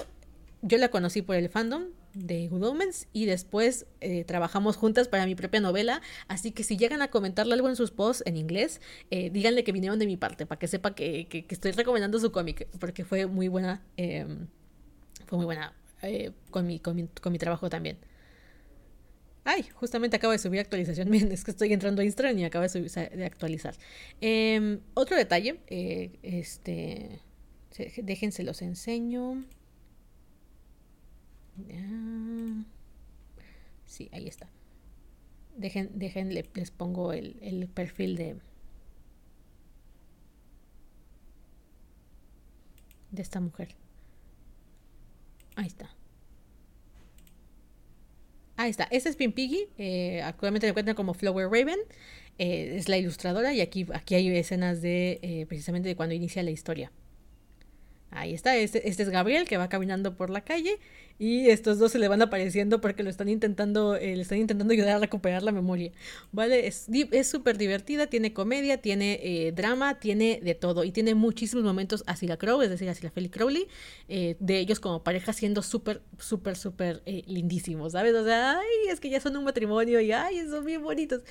yo la conocí por el fandom de Good Omens y después eh, trabajamos juntas para mi propia novela. Así que si llegan a comentarle algo en sus posts en inglés, eh, díganle que vinieron de mi parte para que sepa que, que, estoy recomendando su cómic porque fue muy buena. Em, fue muy buena eh, con, mi, con, mi, con, mi, trabajo también. Ay, justamente acabo de subir actualización. Miren, es que estoy entrando a Instagram y acabo de, subir, de actualizar. Em, otro detalle, este, déjense los enseño. Ah, sí, ahí está. Dejen, dejen les pongo el, el perfil de, de esta mujer. Ahí está. Ahí está. Este es Pin Piggy. Eh, actualmente se encuentra como Flower Raven. Eh, es la ilustradora y aquí, aquí hay escenas de eh, precisamente de cuando inicia la historia. Ahí está, este, este, es Gabriel que va caminando por la calle y estos dos se le van apareciendo porque lo están intentando, eh, le están intentando ayudar a recuperar la memoria. ¿Vale? Es súper divertida, tiene comedia, tiene eh, drama, tiene de todo y tiene muchísimos momentos la Crow, es decir, así la Felix Crowley, eh, de ellos como pareja siendo súper, súper, súper lindísimos, ¿sabes? O sea, ay, es que ya son un matrimonio y ay, son bien bonitos.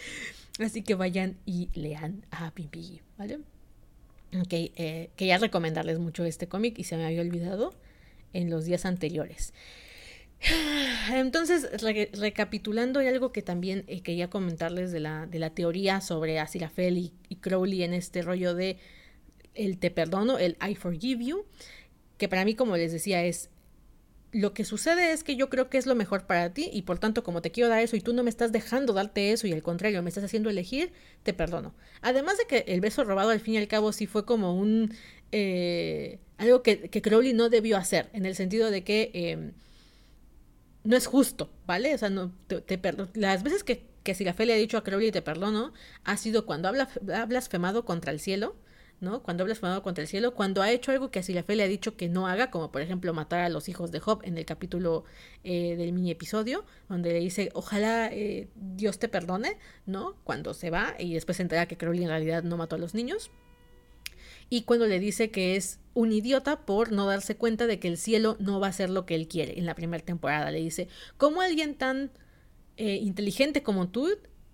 Así que vayan y lean a Pimpi, ¿vale? Ok, eh, quería recomendarles mucho este cómic y se me había olvidado en los días anteriores. Entonces, recapitulando, hay algo que también eh, quería comentarles de la, de la teoría sobre Asirafel y, y Crowley en este rollo de el te perdono, el I forgive you, que para mí, como les decía, es lo que sucede es que yo creo que es lo mejor para ti y por tanto como te quiero dar eso y tú no me estás dejando darte eso y al contrario me estás haciendo elegir, te perdono. Además de que el beso robado al fin y al cabo sí fue como un... Eh, algo que, que, Crowley no debió hacer, en el sentido de que em, no es justo, ¿vale? O sea, no, te, te Las veces que, que Sirafel le ha dicho a Crowley te perdono, ha sido cuando ha blasfemado contra el cielo, ¿no? Cuando ha blasfemado contra el cielo, cuando ha hecho algo que a fe le ha dicho que no haga, como por ejemplo matar a los hijos de Job en el capítulo eh, del mini episodio, donde le dice, ojalá eh, Dios te perdone, ¿no? Cuando se va y después se entera que Crowley en realidad no mató a los niños. Y cuando le dice que es un idiota por no darse cuenta de que el cielo no va a ser lo que él quiere. En la primera temporada le dice, ¿cómo alguien tan eh, inteligente como tú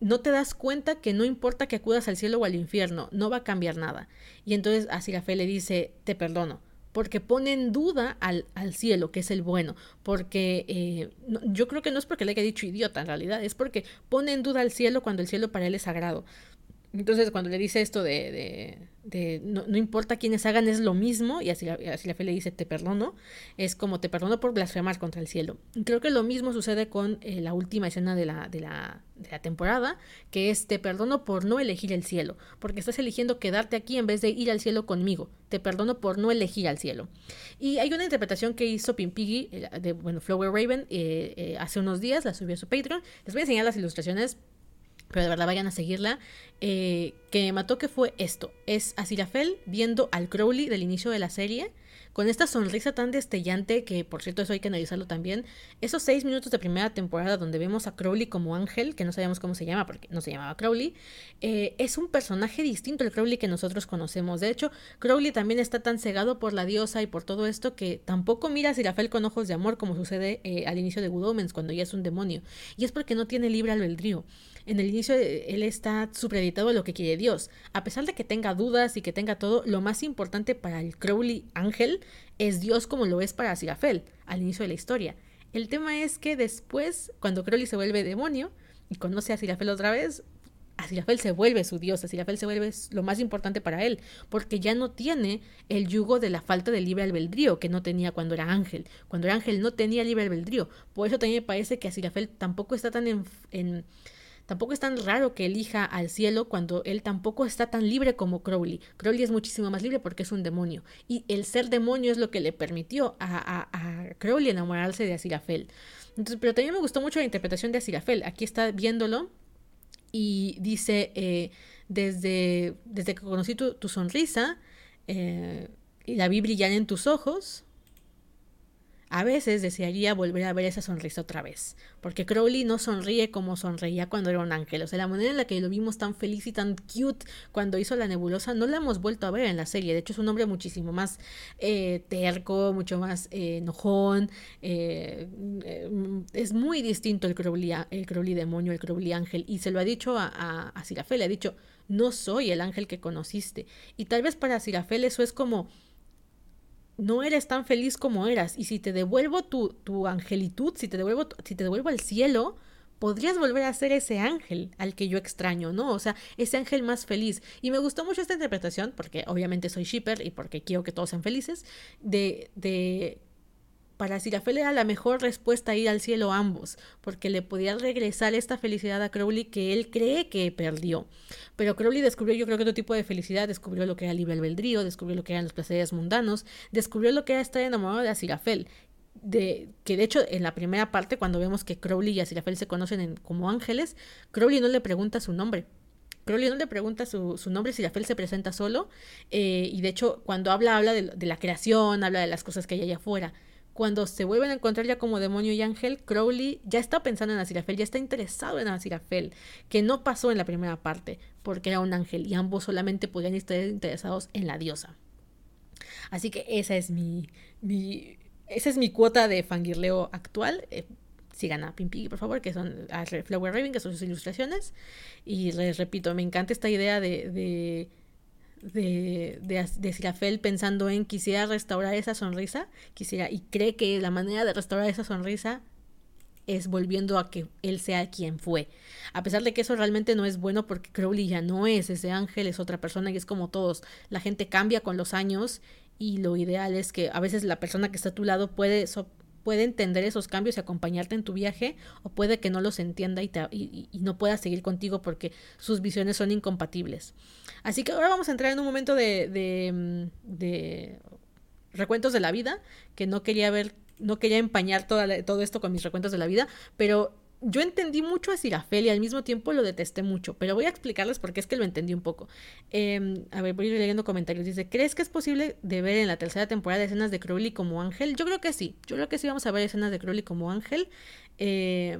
no te das cuenta que no importa que acudas al cielo o al infierno, no va a cambiar nada. Y entonces a fe le dice, te perdono, porque pone en duda al, al cielo, que es el bueno, porque eh, yo creo que no es porque le haya dicho idiota en realidad, es porque pone en duda al cielo cuando el cielo para él es sagrado. Entonces, cuando le dice esto de, no, importa quiénes hagan, es lo mismo, y así, la- fe le dice, te perdono, es como te perdono por blasfemar contra el cielo. Y creo que lo mismo sucede con eh, la última escena de la, de, la, temporada, que es te perdono por no elegir el cielo, porque estás eligiendo quedarte aquí en vez de ir al cielo conmigo. Te perdono por no elegir al cielo. Y hay una interpretación que hizo Pimpiggy, eh, de, bueno, Flower Raven, eh, hace unos días, la subió a su Patreon. Les voy a enseñar las ilustraciones pero de verdad vayan a seguirla, eh, que me mató que fue esto, es Aziraphale viendo al Crowley del inicio de la serie, con esta sonrisa tan destellante, que por cierto eso hay que analizarlo también, esos seis minutos de primera temporada donde vemos a Crowley como ángel, que no sabemos cómo se llama porque no se llamaba Crowley, eh, es un personaje distinto al Crowley que nosotros conocemos. De hecho, Crowley también está tan cegado por la diosa y por todo esto que tampoco mira a Aziraphale con ojos de amor como sucede eh, al inicio de Good Omens, cuando ya es un demonio. Y es porque no tiene libre albedrío. En el inicio eh, él está supreditado a lo que quiere Dios. A pesar de que tenga dudas y que tenga todo, lo más importante para el Crowley ángel es Dios como lo es para Aziraphale al inicio de la historia. El tema es que después, cuando Crowley se vuelve demonio y conoce a Aziraphale otra vez, Aziraphale se vuelve su dios, Aziraphale se vuelve lo más importante para él, porque ya no tiene el yugo de la falta de libre albedrío que no tenía cuando era ángel. Cuando era ángel no tenía libre albedrío. Por eso también me parece que Aziraphale tampoco está tan en Tampoco es tan raro que elija al cielo cuando él tampoco está tan libre como Crowley. Crowley es muchísimo más libre porque es un demonio. Y el ser demonio es lo que le permitió a, a, a Crowley enamorarse de Aziraphale. Entonces, pero también me gustó mucho la interpretación de Aziraphale. Aquí está viéndolo y dice, eh, desde, desde que conocí tu, tu sonrisa eh, y la vi brillar en tus ojos, a veces desearía volver a ver esa sonrisa otra vez, porque Crowley no sonríe como sonreía cuando era un ángel, o sea, la manera en la que lo vimos tan feliz y tan cute cuando hizo la nebulosa no la hemos vuelto a ver en la serie, de hecho es un hombre muchísimo más eh, terco, mucho más eh, enojón, eh, es muy distinto el Crowley, el Crowley demonio, el Crowley ángel, y se lo ha dicho a, a, le ha dicho, no soy el ángel que conociste, y tal vez para Sirafel eso es como no eres tan feliz como eras. Y si te devuelvo tu, tu angelitud, si te devuelvo, si te devuelvo al cielo, podrías volver a ser ese ángel al que yo extraño, ¿no? O sea, ese ángel más feliz. Y me gustó mucho esta interpretación, porque obviamente soy shipper y porque quiero que todos sean felices, de, de para Sirafel era la mejor respuesta ir al cielo ambos, porque le podía regresar esta felicidad a Crowley que él cree que perdió. Pero Crowley descubrió yo creo que otro tipo de felicidad, descubrió lo que era libre albedrío, descubrió lo que eran los placeres mundanos, descubrió lo que era estar enamorado de Azirafel. De, que de hecho en la primera parte cuando vemos que Crowley y Azirafel se conocen en, como ángeles, Crowley no le pregunta su nombre, Crowley no le pregunta su, su nombre, Sirafel se presenta solo, eh, y de hecho cuando habla, habla de, de, la creación, habla de las cosas que hay allá afuera. Cuando se vuelven a encontrar ya como demonio y ángel, Crowley ya está pensando en Azirafel, ya está interesado en Azirafel, que no pasó en la primera parte, porque era un ángel y ambos solamente podían estar interesados en la diosa. Así que esa es mi, mi esa es mi cuota de fangirleo actual. Eh, sigan a Pimpiggy, por favor, que son a Flower Raven, que son sus ilustraciones. Y les repito, me encanta esta idea de, de de, de, de Sirafel pensando en quisiera restaurar esa sonrisa, quisiera, y cree que la manera de restaurar esa sonrisa es volviendo a que él sea quien fue. A pesar de que eso realmente no es bueno porque Crowley ya no es ese ángel, es otra persona y es como todos. La gente cambia con los años y lo ideal es que a veces la persona que está a tu lado puede, puede entender esos cambios y acompañarte en tu viaje o puede que no los entienda y, te, y, no pueda seguir contigo porque sus visiones son incompatibles. Así que ahora vamos a entrar en un momento de, de, de recuentos de la vida que no quería ver, no quería empañar todo esto con mis recuentos de la vida, pero yo entendí mucho a Sirafel y al mismo tiempo lo detesté mucho, pero voy a explicarles por qué es que lo entendí un poco. Eh, a ver, voy a ir leyendo comentarios. Dice, ¿crees que es posible de ver en la tercera temporada escenas de Crowley como ángel? Yo creo que sí, yo creo que sí vamos a ver escenas de Crowley como ángel, eh,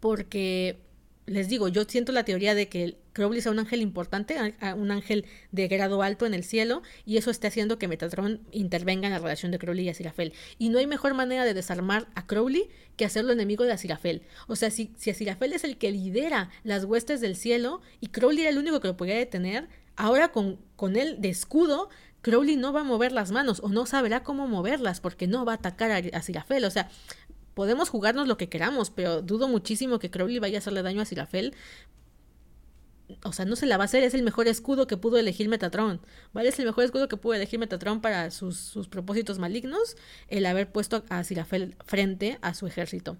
porque les digo, yo siento la teoría de que Crowley sea un ángel importante, un ángel de grado alto en el cielo, y eso está haciendo que Metatron intervenga en la relación de Crowley y Azirafel. Y no hay mejor manera de desarmar a Crowley que hacerlo enemigo de Azirafel. O sea, si, si Azirafel es el que lidera las huestes del cielo y Crowley era el único que lo podía detener, ahora con, con él de escudo Crowley no va a mover las manos o no sabrá cómo moverlas porque no va a atacar a, a Sirafel. O sea, podemos jugarnos lo que queramos, pero dudo muchísimo que Crowley vaya a hacerle daño a Sirafel. O sea, no se la va a hacer, es el mejor escudo que pudo elegir Metatron, ¿vale? Es el mejor escudo que pudo elegir Metatron para sus, sus propósitos malignos, el haber puesto a Sirafel frente a su ejército.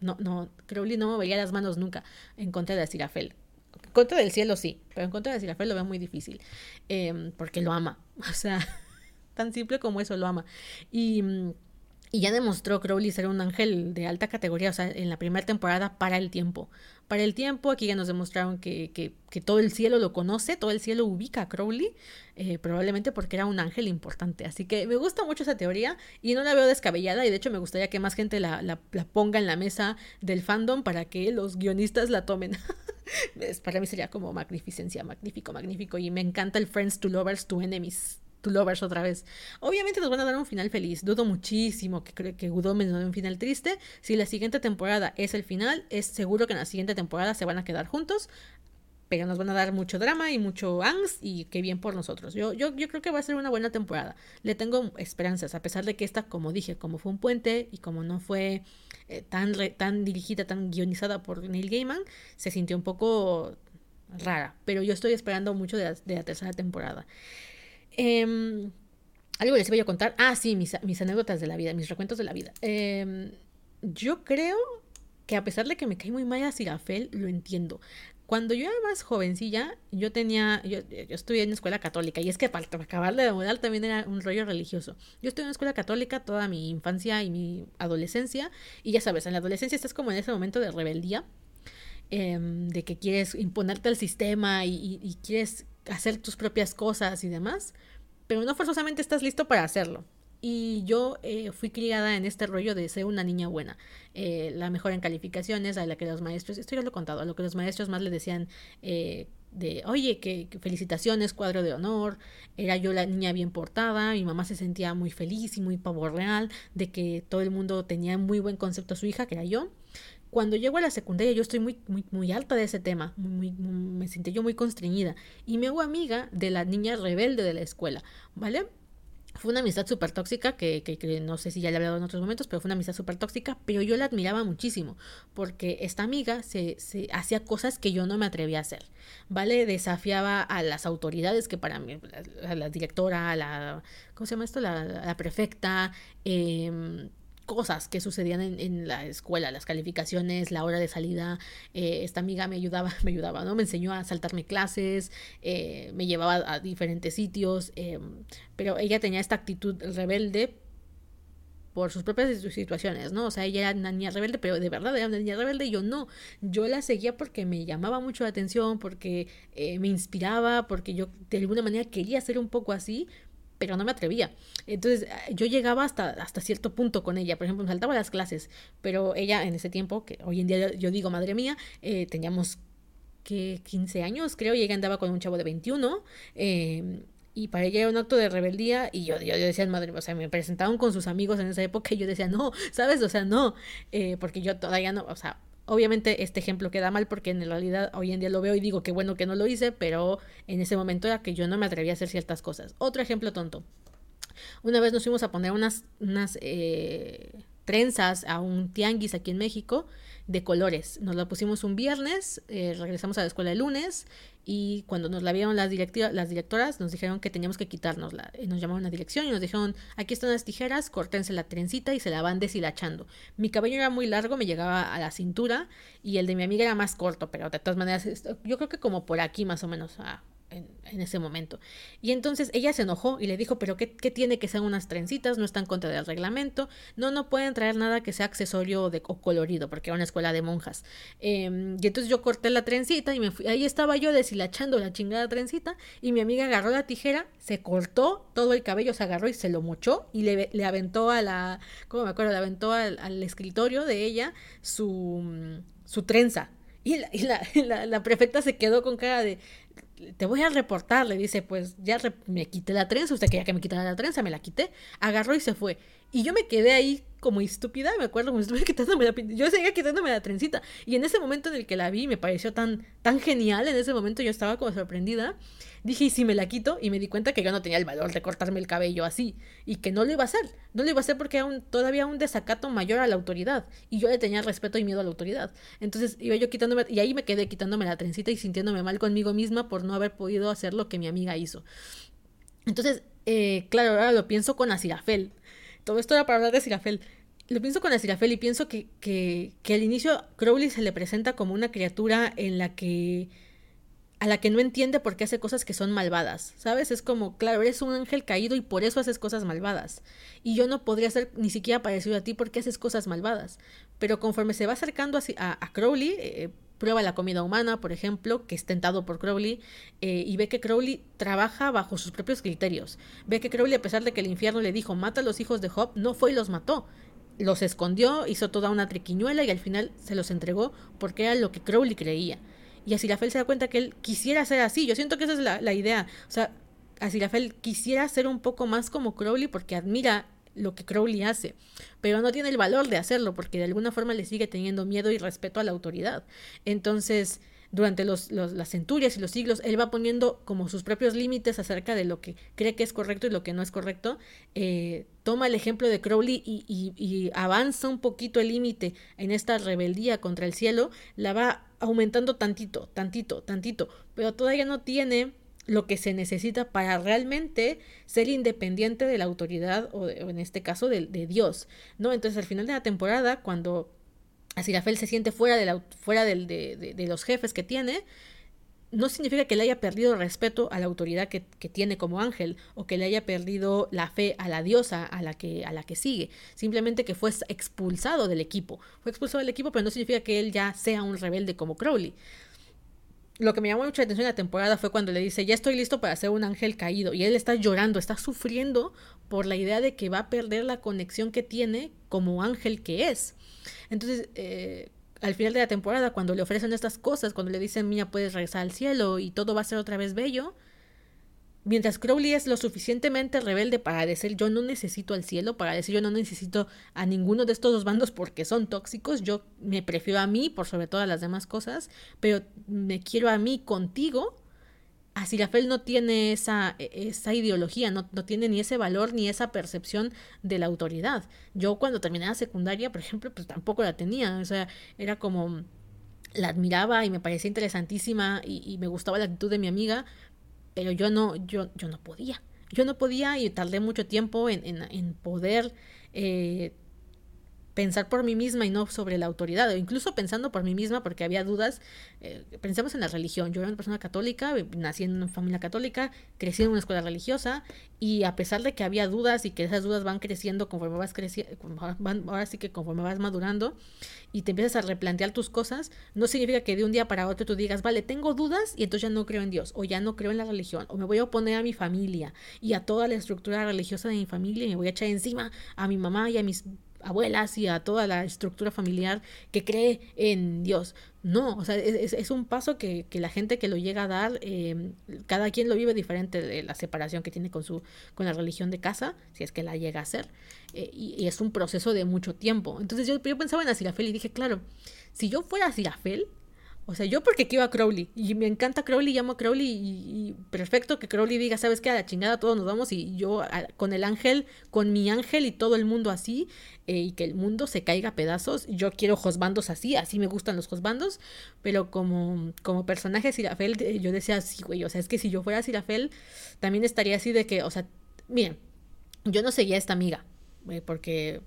No, no, Crowley no movería las manos nunca en contra de Sirafel. En contra del cielo sí, pero en contra de Sirafel lo veo muy difícil, eh, porque lo ama, o sea, tan simple como eso lo ama. Y mm, y ya demostró Crowley ser un ángel de alta categoría, o sea, en la primera temporada para el tiempo. Para el tiempo, aquí ya nos demostraron que, que, que todo el cielo lo conoce, todo el cielo ubica a Crowley, eh, probablemente porque era un ángel importante. Así que me gusta mucho esa teoría y no la veo descabellada y de hecho me gustaría que más gente la, la, la ponga en la mesa del fandom para que los guionistas la tomen. para mí sería como magnificencia, magnífico, magnífico. Y me encanta el Friends to Lovers to Enemies to Lovers otra vez. Obviamente nos van a dar un final feliz. Dudo muchísimo que, que Godot nos dé un final triste. Si la siguiente temporada es el final, es seguro que en la siguiente temporada se van a quedar juntos. Pero nos van a dar mucho drama y mucho angst y qué bien por nosotros. Yo, yo, yo creo que va a ser una buena temporada. Le tengo esperanzas, a pesar de que esta, como dije, como fue un puente y como no fue eh, tan, tan dirigida, tan guionizada por Neil Gaiman, se sintió un poco rara. Pero yo estoy esperando mucho de la tercera temporada. Eh, algo les voy a contar. Ah, sí, mis, anécdotas de la vida, mis recuentos de la vida. Eh, yo creo que a pesar de que me cae muy mal a Sirafel, lo entiendo. Cuando yo era más jovencilla, yo tenía, yo, yo estudié en escuela católica y es que para, acabar de mudar también era un rollo religioso. Yo estuve en escuela católica toda mi infancia y mi adolescencia y ya sabes, en la adolescencia estás como en ese momento de rebeldía, eh, de que quieres imponerte al sistema y quieres hacer tus propias cosas y demás, pero no forzosamente estás listo para hacerlo. Y yo eh, fui criada en este rollo de ser una niña buena, eh, la mejor en calificaciones, a la que los maestros, esto ya lo he contado, a lo que los maestros más le decían eh, de, oye, que, que, felicitaciones, cuadro de honor, era yo la niña bien portada, mi mamá se sentía muy feliz y muy pavo real de que todo el mundo tenía muy buen concepto a su hija, que era yo cuando llego a la secundaria yo estoy muy, muy, muy alta de ese tema, muy, muy, me sentí yo muy constreñida y me hago amiga de la niña rebelde de la escuela, ¿vale? Fue una amistad súper tóxica, que, que, no sé si ya le he hablado en otros momentos, pero fue una amistad súper tóxica, pero yo la admiraba muchísimo, porque esta amiga se, se hacía cosas que yo no me atrevía a hacer, ¿vale? Desafiaba a las autoridades, que para mí, a la directora, a la, ¿cómo se llama esto? La, la prefecta, eh, cosas que sucedían en, en, la escuela, las calificaciones, la hora de salida. Eh, esta amiga me ayudaba, me ayudaba, ¿no? Me enseñó a saltarme clases, eh, me llevaba a diferentes sitios, eh, pero ella tenía esta actitud rebelde por sus propias situaciones, ¿no? O sea, ella era una niña rebelde, pero de verdad era una niña rebelde y yo no. Yo la seguía porque me llamaba mucho la atención, porque eh, me inspiraba, porque yo de alguna manera quería ser un poco así, pero no me atrevía. Entonces yo llegaba hasta, hasta cierto punto con ella, por ejemplo, me saltaba las clases, pero ella en ese tiempo, que hoy en día yo, digo, madre mía, eh, teníamos que 15 años, creo, y ella andaba con un chavo de 21. Eh, y para ella era un acto de rebeldía y yo, yo, decía, madre, o sea, me presentaban con sus amigos en esa época y yo decía, no, ¿sabes? O sea, no, eh, porque yo todavía no, o sea, Obviamente este ejemplo queda mal porque en realidad hoy en día lo veo y digo que bueno que no lo hice, pero en ese momento era que yo no me atrevía a hacer ciertas cosas. Otro ejemplo tonto. Una vez nos fuimos a poner unas, unas eh, trenzas a un tianguis aquí en México de colores. Nos la pusimos un viernes, eh, regresamos a la escuela el lunes y cuando nos la vieron las, las directoras nos dijeron que teníamos que quitárnosla. Nos llamaron a dirección y nos dijeron, aquí están las tijeras, córtense la trencita y se la van deshilachando. Mi cabello era muy largo, me llegaba a la cintura y el de mi amiga era más corto, pero de todas maneras, yo creo que como por aquí más o menos, ah, en, ese momento. Y entonces ella se enojó y le dijo, pero ¿qué, qué tiene que ser unas trencitas? No están contra el reglamento. No, no pueden traer nada que sea accesorio de, o colorido, porque era una escuela de monjas. Eh, y entonces yo corté la trencita y me fui. Ahí estaba yo deshilachando la chingada trencita y mi amiga agarró la tijera, se cortó todo el cabello, se agarró y se lo mochó y le, le aventó a la, ¿cómo me acuerdo? Le aventó al, al escritorio de ella su, su trenza. Y, la, y la, la, la, prefecta se quedó con cara de, te voy a reportar, le dice, pues ya me quité la trenza, usted quería que me quitara la trenza, me la quité, agarró y se fue. Y yo me quedé ahí como estúpida, me acuerdo, como estuve quitándome la yo seguía quitándome la trencita. Y en ese momento en el que la vi, me pareció tan, tan genial, en ese momento yo estaba como sorprendida. Dije, ¿y si me la quito? Y me di cuenta que yo no tenía el valor de cortarme el cabello así. Y que no lo iba a hacer. No lo iba a hacer porque era un, todavía un desacato mayor a la autoridad. Y yo le tenía respeto y miedo a la autoridad. Entonces iba yo quitándome, y ahí me quedé quitándome la trencita y sintiéndome mal conmigo misma por no haber podido hacer lo que mi amiga hizo. Entonces, eh, claro, ahora lo pienso con Asirafel. Todo esto era para hablar de Asirafel. Lo pienso con Asirafel y pienso que, que, al inicio Crowley se le presenta como una criatura en la que a la que no entiende por qué hace cosas que son malvadas, ¿sabes? Es como, claro, eres un ángel caído y por eso haces cosas malvadas. Y yo no podría ser ni siquiera parecido a ti porque haces cosas malvadas. Pero conforme se va acercando a, a, Crowley, eh, prueba la comida humana, por ejemplo, que es tentado por Crowley, eh, y ve que Crowley trabaja bajo sus propios criterios. Ve que Crowley, a pesar de que el infierno le dijo, mata a los hijos de Job, no fue y los mató. Los escondió, hizo toda una triquiñuela y al final se los entregó porque era lo que Crowley creía. Y Asirafel se da cuenta que él quisiera ser así. Yo siento que esa es la, idea. O sea, Asirafel quisiera ser un poco más como Crowley porque admira lo que Crowley hace, pero no tiene el valor de hacerlo porque de alguna forma le sigue teniendo miedo y respeto a la autoridad. Entonces, durante los, las centurias y los siglos, él va poniendo como sus propios límites acerca de lo que cree que es correcto y lo que no es correcto. Eh, toma el ejemplo de Crowley y, y avanza un poquito el límite en esta rebeldía contra el cielo, la va aumentando tantito, tantito, tantito, pero todavía no tiene lo que se necesita para realmente ser independiente de la autoridad o, en este caso de, de, Dios, ¿no? Entonces al final de la temporada, cuando Asirafel se siente fuera, de, la, fuera del, de, de, de, los jefes que tiene, no significa que le haya perdido respeto a la autoridad que, que, tiene como ángel o que le haya perdido la fe a la diosa a la que, a la que sigue. Simplemente que fue expulsado del equipo. Fue expulsado del equipo, pero no significa que él ya sea un rebelde como Crowley lo que me llamó mucha atención en la temporada fue cuando le dice, ya estoy listo para ser un ángel caído. Y él está llorando, está sufriendo por la idea de que va a perder la conexión que tiene como ángel que es. Entonces, eh, al final de la temporada, cuando le ofrecen estas cosas, cuando le dicen, mía, puedes regresar al cielo y todo va a ser otra vez bello, Mientras Crowley es lo suficientemente rebelde para decir yo no necesito al cielo, para decir yo no necesito a ninguno de estos dos bandos porque son tóxicos, yo me prefiero a mí por sobre todas las demás cosas, pero me quiero a mí contigo. Asirafel no tiene esa, esa ideología, no, no, tiene ni ese valor ni esa percepción de la autoridad. Yo cuando terminé la secundaria, por ejemplo, pues tampoco la tenía, o sea, era como la admiraba y me parecía interesantísima y me gustaba la actitud de mi amiga, pero yo no, yo, yo no podía. Yo no podía y tardé mucho tiempo en, en, en poder eh, pensar por mí misma y no sobre la autoridad, o incluso pensando por mí misma porque había dudas. Eh, pensemos en la religión. Yo era una persona católica, nací en una familia católica, crecí en una escuela religiosa y a pesar de que había dudas y que esas dudas van creciendo conforme vas creciendo, ahora sí que conforme vas madurando y te empiezas a replantear tus cosas, no significa que de un día para otro tú digas, vale, tengo dudas y entonces ya no creo en Dios o ya no creo en la religión o me voy a oponer a mi familia y a toda la estructura religiosa de mi familia y me voy a echar encima a mi mamá y a mis abuelas y a toda la estructura familiar que cree en Dios. No, o sea, es, es un paso que, que, la gente que lo llega a dar, eh, cada quien lo vive diferente, de la separación que tiene con, su, con la religión de casa, si es que la llega a hacer, eh, y, y, es un proceso de mucho tiempo. Entonces yo, yo pensaba en Asirafel y dije, claro, si yo fuera Asirafel, o sea, yo porque quiero a Crowley y me encanta Crowley, llamo a Crowley y, perfecto que Crowley diga, ¿sabes qué? A la chingada todos nos vamos y yo con el ángel, con mi ángel y todo el mundo así eh, y que el mundo se caiga a pedazos. Yo quiero josbandos así, así me gustan los josbandos, pero como, como personaje Sirafel eh, yo decía, sí, güey, o sea, es que si yo fuera Sirafel también estaría así de que, o sea, miren, yo no seguía a esta amiga, eh, porque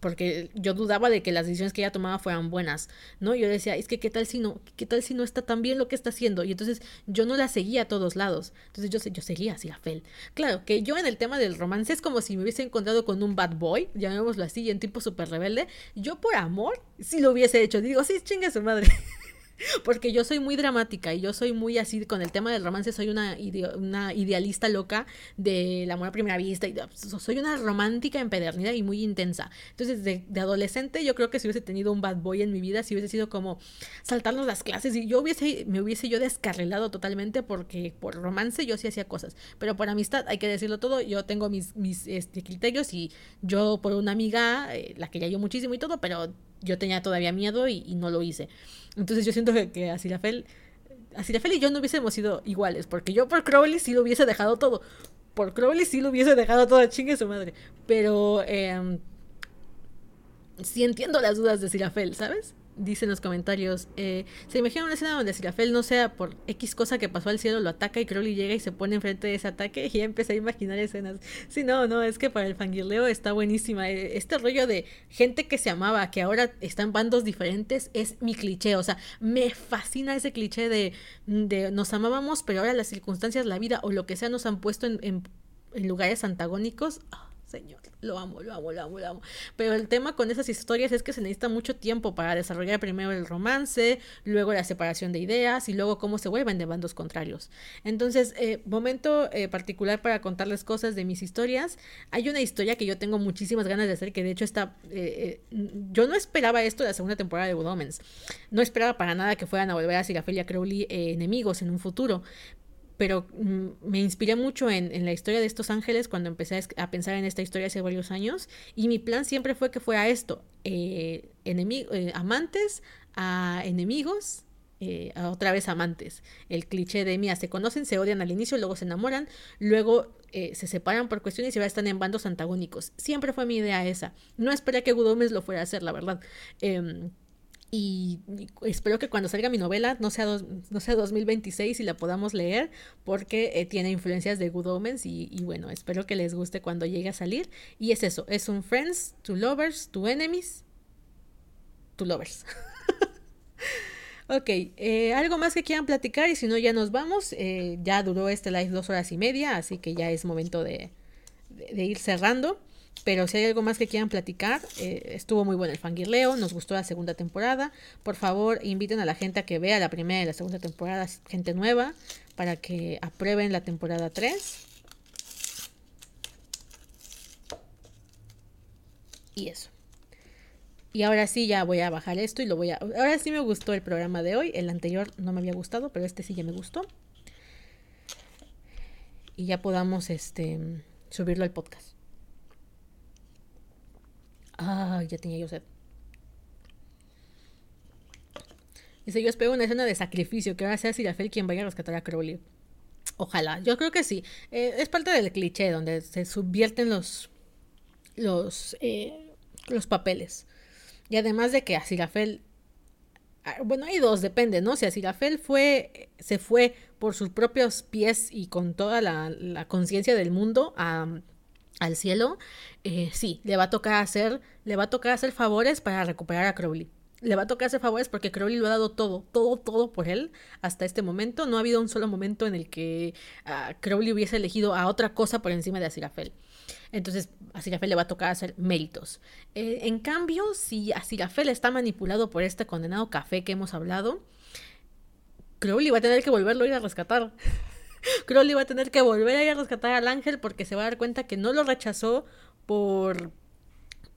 porque yo dudaba de que las decisiones que ella tomaba fueran buenas, ¿no? Yo decía, es que qué tal si no, qué tal si no está tan bien lo que está haciendo, y entonces yo no la seguía a todos lados, entonces yo, yo seguía así a Fel. Claro, que yo en el tema del romance es como si me hubiese encontrado con un bad boy, llamémoslo así, en tipo súper rebelde, yo por amor, si lo hubiese hecho, digo, sí, chinga su madre. Porque yo soy muy dramática y yo soy muy así con el tema del romance, soy una, una idealista loca del amor a primera vista. Y soy una romántica empedernida y muy intensa. Entonces, de, adolescente, yo creo que si hubiese tenido un bad boy en mi vida, si hubiese sido como saltarnos las clases y yo hubiese, me hubiese yo descarrilado totalmente porque por romance yo sí hacía cosas. Pero por amistad, hay que decirlo todo, yo tengo mis, mis este, criterios y yo por una amiga, eh, la quería yo muchísimo y todo, pero yo tenía todavía miedo y, no lo hice. Entonces yo siento que, que Asirafel, Asirafel y yo no hubiésemos sido iguales, porque yo por Crowley sí lo hubiese dejado todo. Por Crowley sí lo hubiese dejado todo, chingue su madre. Pero eh, sí entiendo las dudas de Sirafel, ¿sabes? Dice en los comentarios, eh, se imagina una escena donde Sirafel no sea por X cosa que pasó al cielo, lo ataca y Crowley llega y se pone enfrente de ese ataque y ya empecé a imaginar escenas. Sí, no, no, es que para el fangirleo está buenísima. Eh, este rollo de gente que se amaba, que ahora está en bandos diferentes, es mi cliché. O sea, me fascina ese cliché de, de nos amábamos, pero ahora las circunstancias, la vida o lo que sea nos han puesto en, en, lugares antagónicos. Ah, señor, lo amo, lo amo, lo amo, lo amo. Pero el tema con esas historias es que se necesita mucho tiempo para desarrollar primero el romance, luego la separación de ideas y luego cómo se vuelven de bandos contrarios. Entonces, eh, momento eh, particular para contarles cosas de mis historias. Hay una historia que yo tengo muchísimas ganas de hacer, que de hecho está... Eh, yo no esperaba esto de la segunda temporada de Good Omens. No esperaba para nada que fueran a volver a Sirafelia Crowley enemigos en un futuro pero mm, me inspiré mucho en, la historia de estos ángeles cuando empecé a, pensar en esta historia hace varios años y mi plan siempre fue que fuera esto, eh, eh, amantes a enemigos, eh, otra vez amantes. El cliché de, mía se conocen, se odian al inicio, luego se enamoran, luego se separan por cuestiones y ahora están en bandos antagónicos. Siempre fue mi idea esa. No esperé que Gudomes lo fuera a hacer, la verdad. Y, espero que cuando salga mi novela no sea, no sea 2026 y la podamos leer porque eh, tiene influencias de Good Omens y, bueno, espero que les guste cuando llegue a salir. Y es eso, es un Friends, to Lovers, to Enemies, to Lovers. ok, eh, algo más que quieran platicar y si no ya nos vamos. Eh, ya duró este live dos horas y media, así que ya es momento de ir cerrando. Pero si hay algo más que quieran platicar, eh, estuvo muy bueno el fangirleo, nos gustó la segunda temporada. Por favor, inviten a la gente a que vea la primera y la segunda temporada, gente nueva, para que aprueben la temporada 3. Y eso. Y ahora sí ya voy a bajar esto y lo voy a... Ahora sí me gustó el programa de hoy. El anterior no me había gustado, pero este sí ya me gustó. Y ya podamos este, subirlo al podcast. Ah, ya tenía yo sed. Dice, yo espero una escena de sacrificio, que ahora sea Sirafel quien vaya a rescatar a Crowley. Ojalá, yo creo que sí. Eh, es parte del cliché donde se subvierten los, los, eh, los papeles. Y además de que a Sirafel, ah, bueno, hay dos, depende, ¿no? Si a Sirafel fue, se fue por sus propios pies y con toda la, la conciencia del mundo a, al cielo, eh, sí, le va a tocar hacer, le va a tocar hacer favores para recuperar a Crowley. Le va a tocar hacer favores porque Crowley lo ha dado todo, todo, todo por él hasta este momento. No ha habido un solo momento en el que ah, Crowley hubiese elegido a otra cosa por encima de Asirafel. Entonces, a le va a tocar hacer méritos. Eh, en cambio, si Asirafel está manipulado por este condenado café que hemos hablado, Crowley va a tener que volverlo a ir a rescatar. Crowley va a tener que volver a ir a rescatar al ángel porque se va a dar cuenta que no lo rechazó por,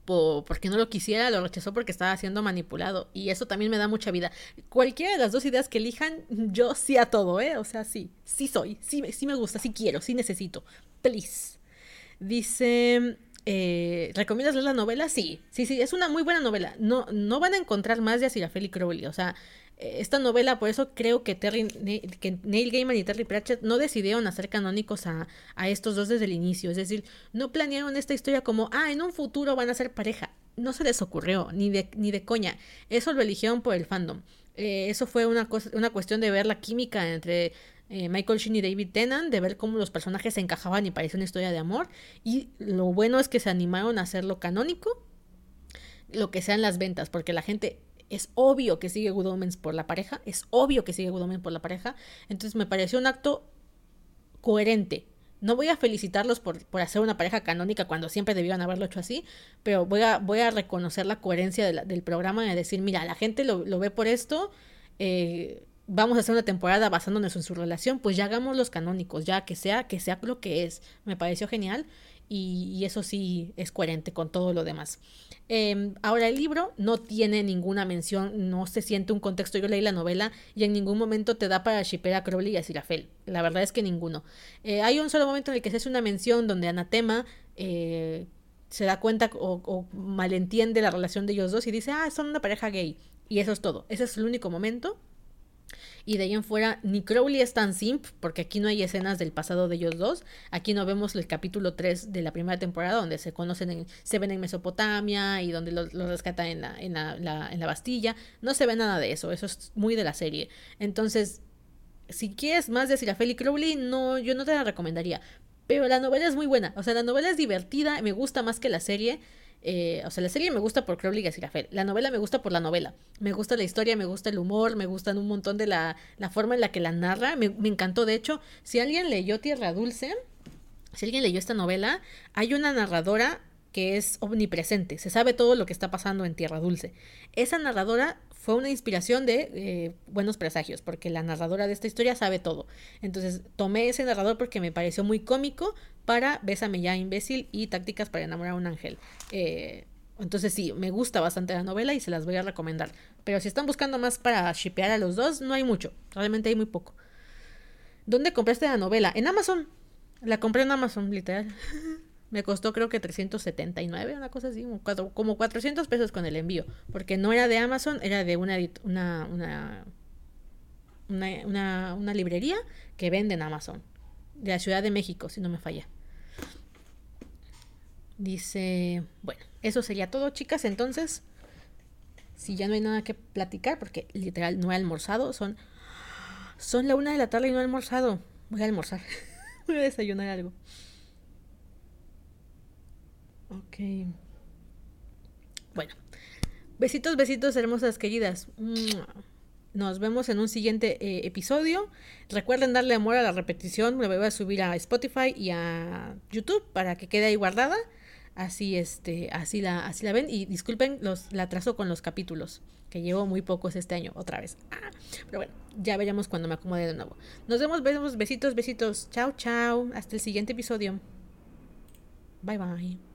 por, porque no lo quisiera, lo rechazó porque estaba siendo manipulado. Y eso también me da mucha vida. Cualquiera de las dos ideas que elijan, yo sí a todo, ¿eh? O sea, sí, sí soy, sí, sí me gusta, sí quiero, sí necesito. Please. Dice, eh, ¿recomiendas leer la novela? Sí, sí, sí, es una muy buena novela. No, no van a encontrar más de Asirafel Crowley. O sea, esta novela, por eso creo que, Terry, que Neil Gaiman y Terry Pratchett no decidieron hacer canónicos a, a, estos dos desde el inicio. Es decir, no planearon esta historia como, ah, en un futuro van a ser pareja. No se les ocurrió, ni de, ni de coña. Eso lo eligieron por el fandom. Eh, eso fue una, cosa, una cuestión de ver la química entre eh, Michael Sheen y David Tennant, de ver cómo los personajes se encajaban y parecía una historia de amor. Y lo bueno es que se animaron a hacerlo canónico, lo que sean las ventas, porque la gente es obvio que sigue Good Omens por la pareja, es obvio que sigue Good por la pareja, entonces me pareció un acto coherente. No voy a felicitarlos por, por hacer una pareja canónica cuando siempre debieron haberlo hecho así, pero voy a, voy a reconocer la coherencia del programa y decir, mira, la gente lo, lo ve por esto, eh, vamos a hacer una temporada basándonos en su relación, pues ya hagamos los canónicos, ya que sea, que sea lo que es. Me pareció genial y, eso sí es coherente con todo lo demás. Em, ahora el libro no tiene ninguna mención, no se siente un contexto. Yo leí la novela y en ningún momento te da para shipper a Crowley y a Sirafel. La verdad es que ninguno. Eh, hay un solo momento en el que se hace una mención donde Anatema eh, se da cuenta o, o, malentiende la relación de ellos dos y dice, ah, son una pareja gay. Y eso es todo. Ese es el único momento. Y de ahí en fuera, ni Crowley es tan simp, porque aquí no hay escenas del pasado de ellos dos. Aquí no vemos el capítulo 3 de la primera temporada, donde se conocen, se ven en Mesopotamia y donde los, rescatan en la, en, la, en la Bastilla. No se ve nada de eso, eso es muy de la serie. Entonces, si quieres más de Sirafel y Crowley, no, yo no te la recomendaría. Pero la novela es muy buena, o sea, la novela es divertida, me gusta más que la serie. Eh, o sea, la serie me gusta por Crowley y Gasirafel. La novela me gusta por la novela. Me gusta la historia, me gusta el humor, me gustan un montón de la, la forma en la que la narra. Me, encantó. De hecho, si alguien leyó Tierra Dulce, si alguien leyó esta novela, hay una narradora que es omnipresente. Se sabe todo lo que está pasando en Tierra Dulce. Esa narradora fue una inspiración de eh, Buenos Presagios, porque la narradora de esta historia sabe todo. Entonces tomé ese narrador porque me pareció muy cómico para Bésame ya, imbécil y Tácticas para enamorar a un ángel. Eh, entonces sí, me gusta bastante la novela y se las voy a recomendar. Pero si están buscando más para shipear a los dos, no hay mucho. Realmente hay muy poco. ¿Dónde compraste la novela? En Amazon. La compré en Amazon, literal. Me costó creo que 379, una cosa así, como 400 pesos con el envío, porque no era de Amazon, era de una, una, una, una, librería que vende en Amazon, de la Ciudad de México, si no me falla. Dice, bueno, eso sería todo, chicas, entonces, si ya no hay nada que platicar, porque literal no he almorzado, son, son la una de la tarde y no he almorzado, voy a almorzar, voy a desayunar algo. Ok. Bueno. Besitos, besitos, hermosas queridas. Nos vemos en un siguiente eh, episodio. Recuerden darle amor a la repetición. Me voy a subir a Spotify y a YouTube para que quede ahí guardada. Así este, así la, así la ven. Y disculpen los, la atraso con los capítulos. Que llevo muy pocos este año, otra vez. Ah, pero bueno, ya veremos cuando me acomode de nuevo. Nos vemos, vemos, besitos, besitos. Chao, chao. Hasta el siguiente episodio. Bye bye.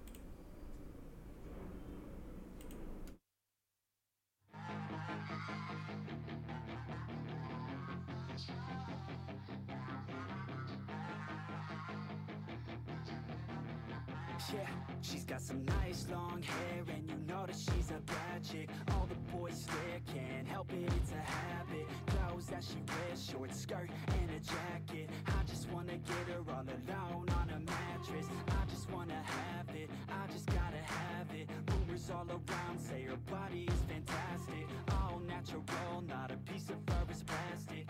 She's got some nice long hair and you know that she's a bad chick. All the boys stare, can't help it, it's a habit. Clothes that she wears, short skirt and a jacket. I just wanna get her all alone on a mattress. I just wanna have it, I just gotta have it. Rumors all around say her body is fantastic. All natural, not a piece of fur is plastic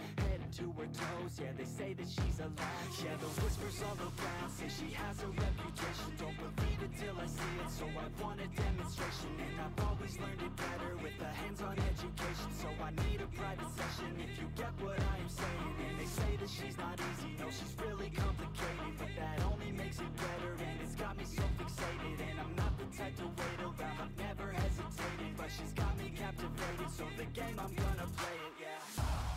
to her toes. Yeah, they say that she's a latch Yeah, the whispers all around say she has a reputation. Don't believe it till I see it, so I want a demonstration And I've always learned it better with a hands-on education. So I need a private session if you get what I am saying. And they say that she's not easy, no, she's really complicated But that only makes it better, and it's got me so fixated. And I'm not the type to wait around, I've never hesitated But she's got me captivated, so the game, I'm gonna play it, yeah.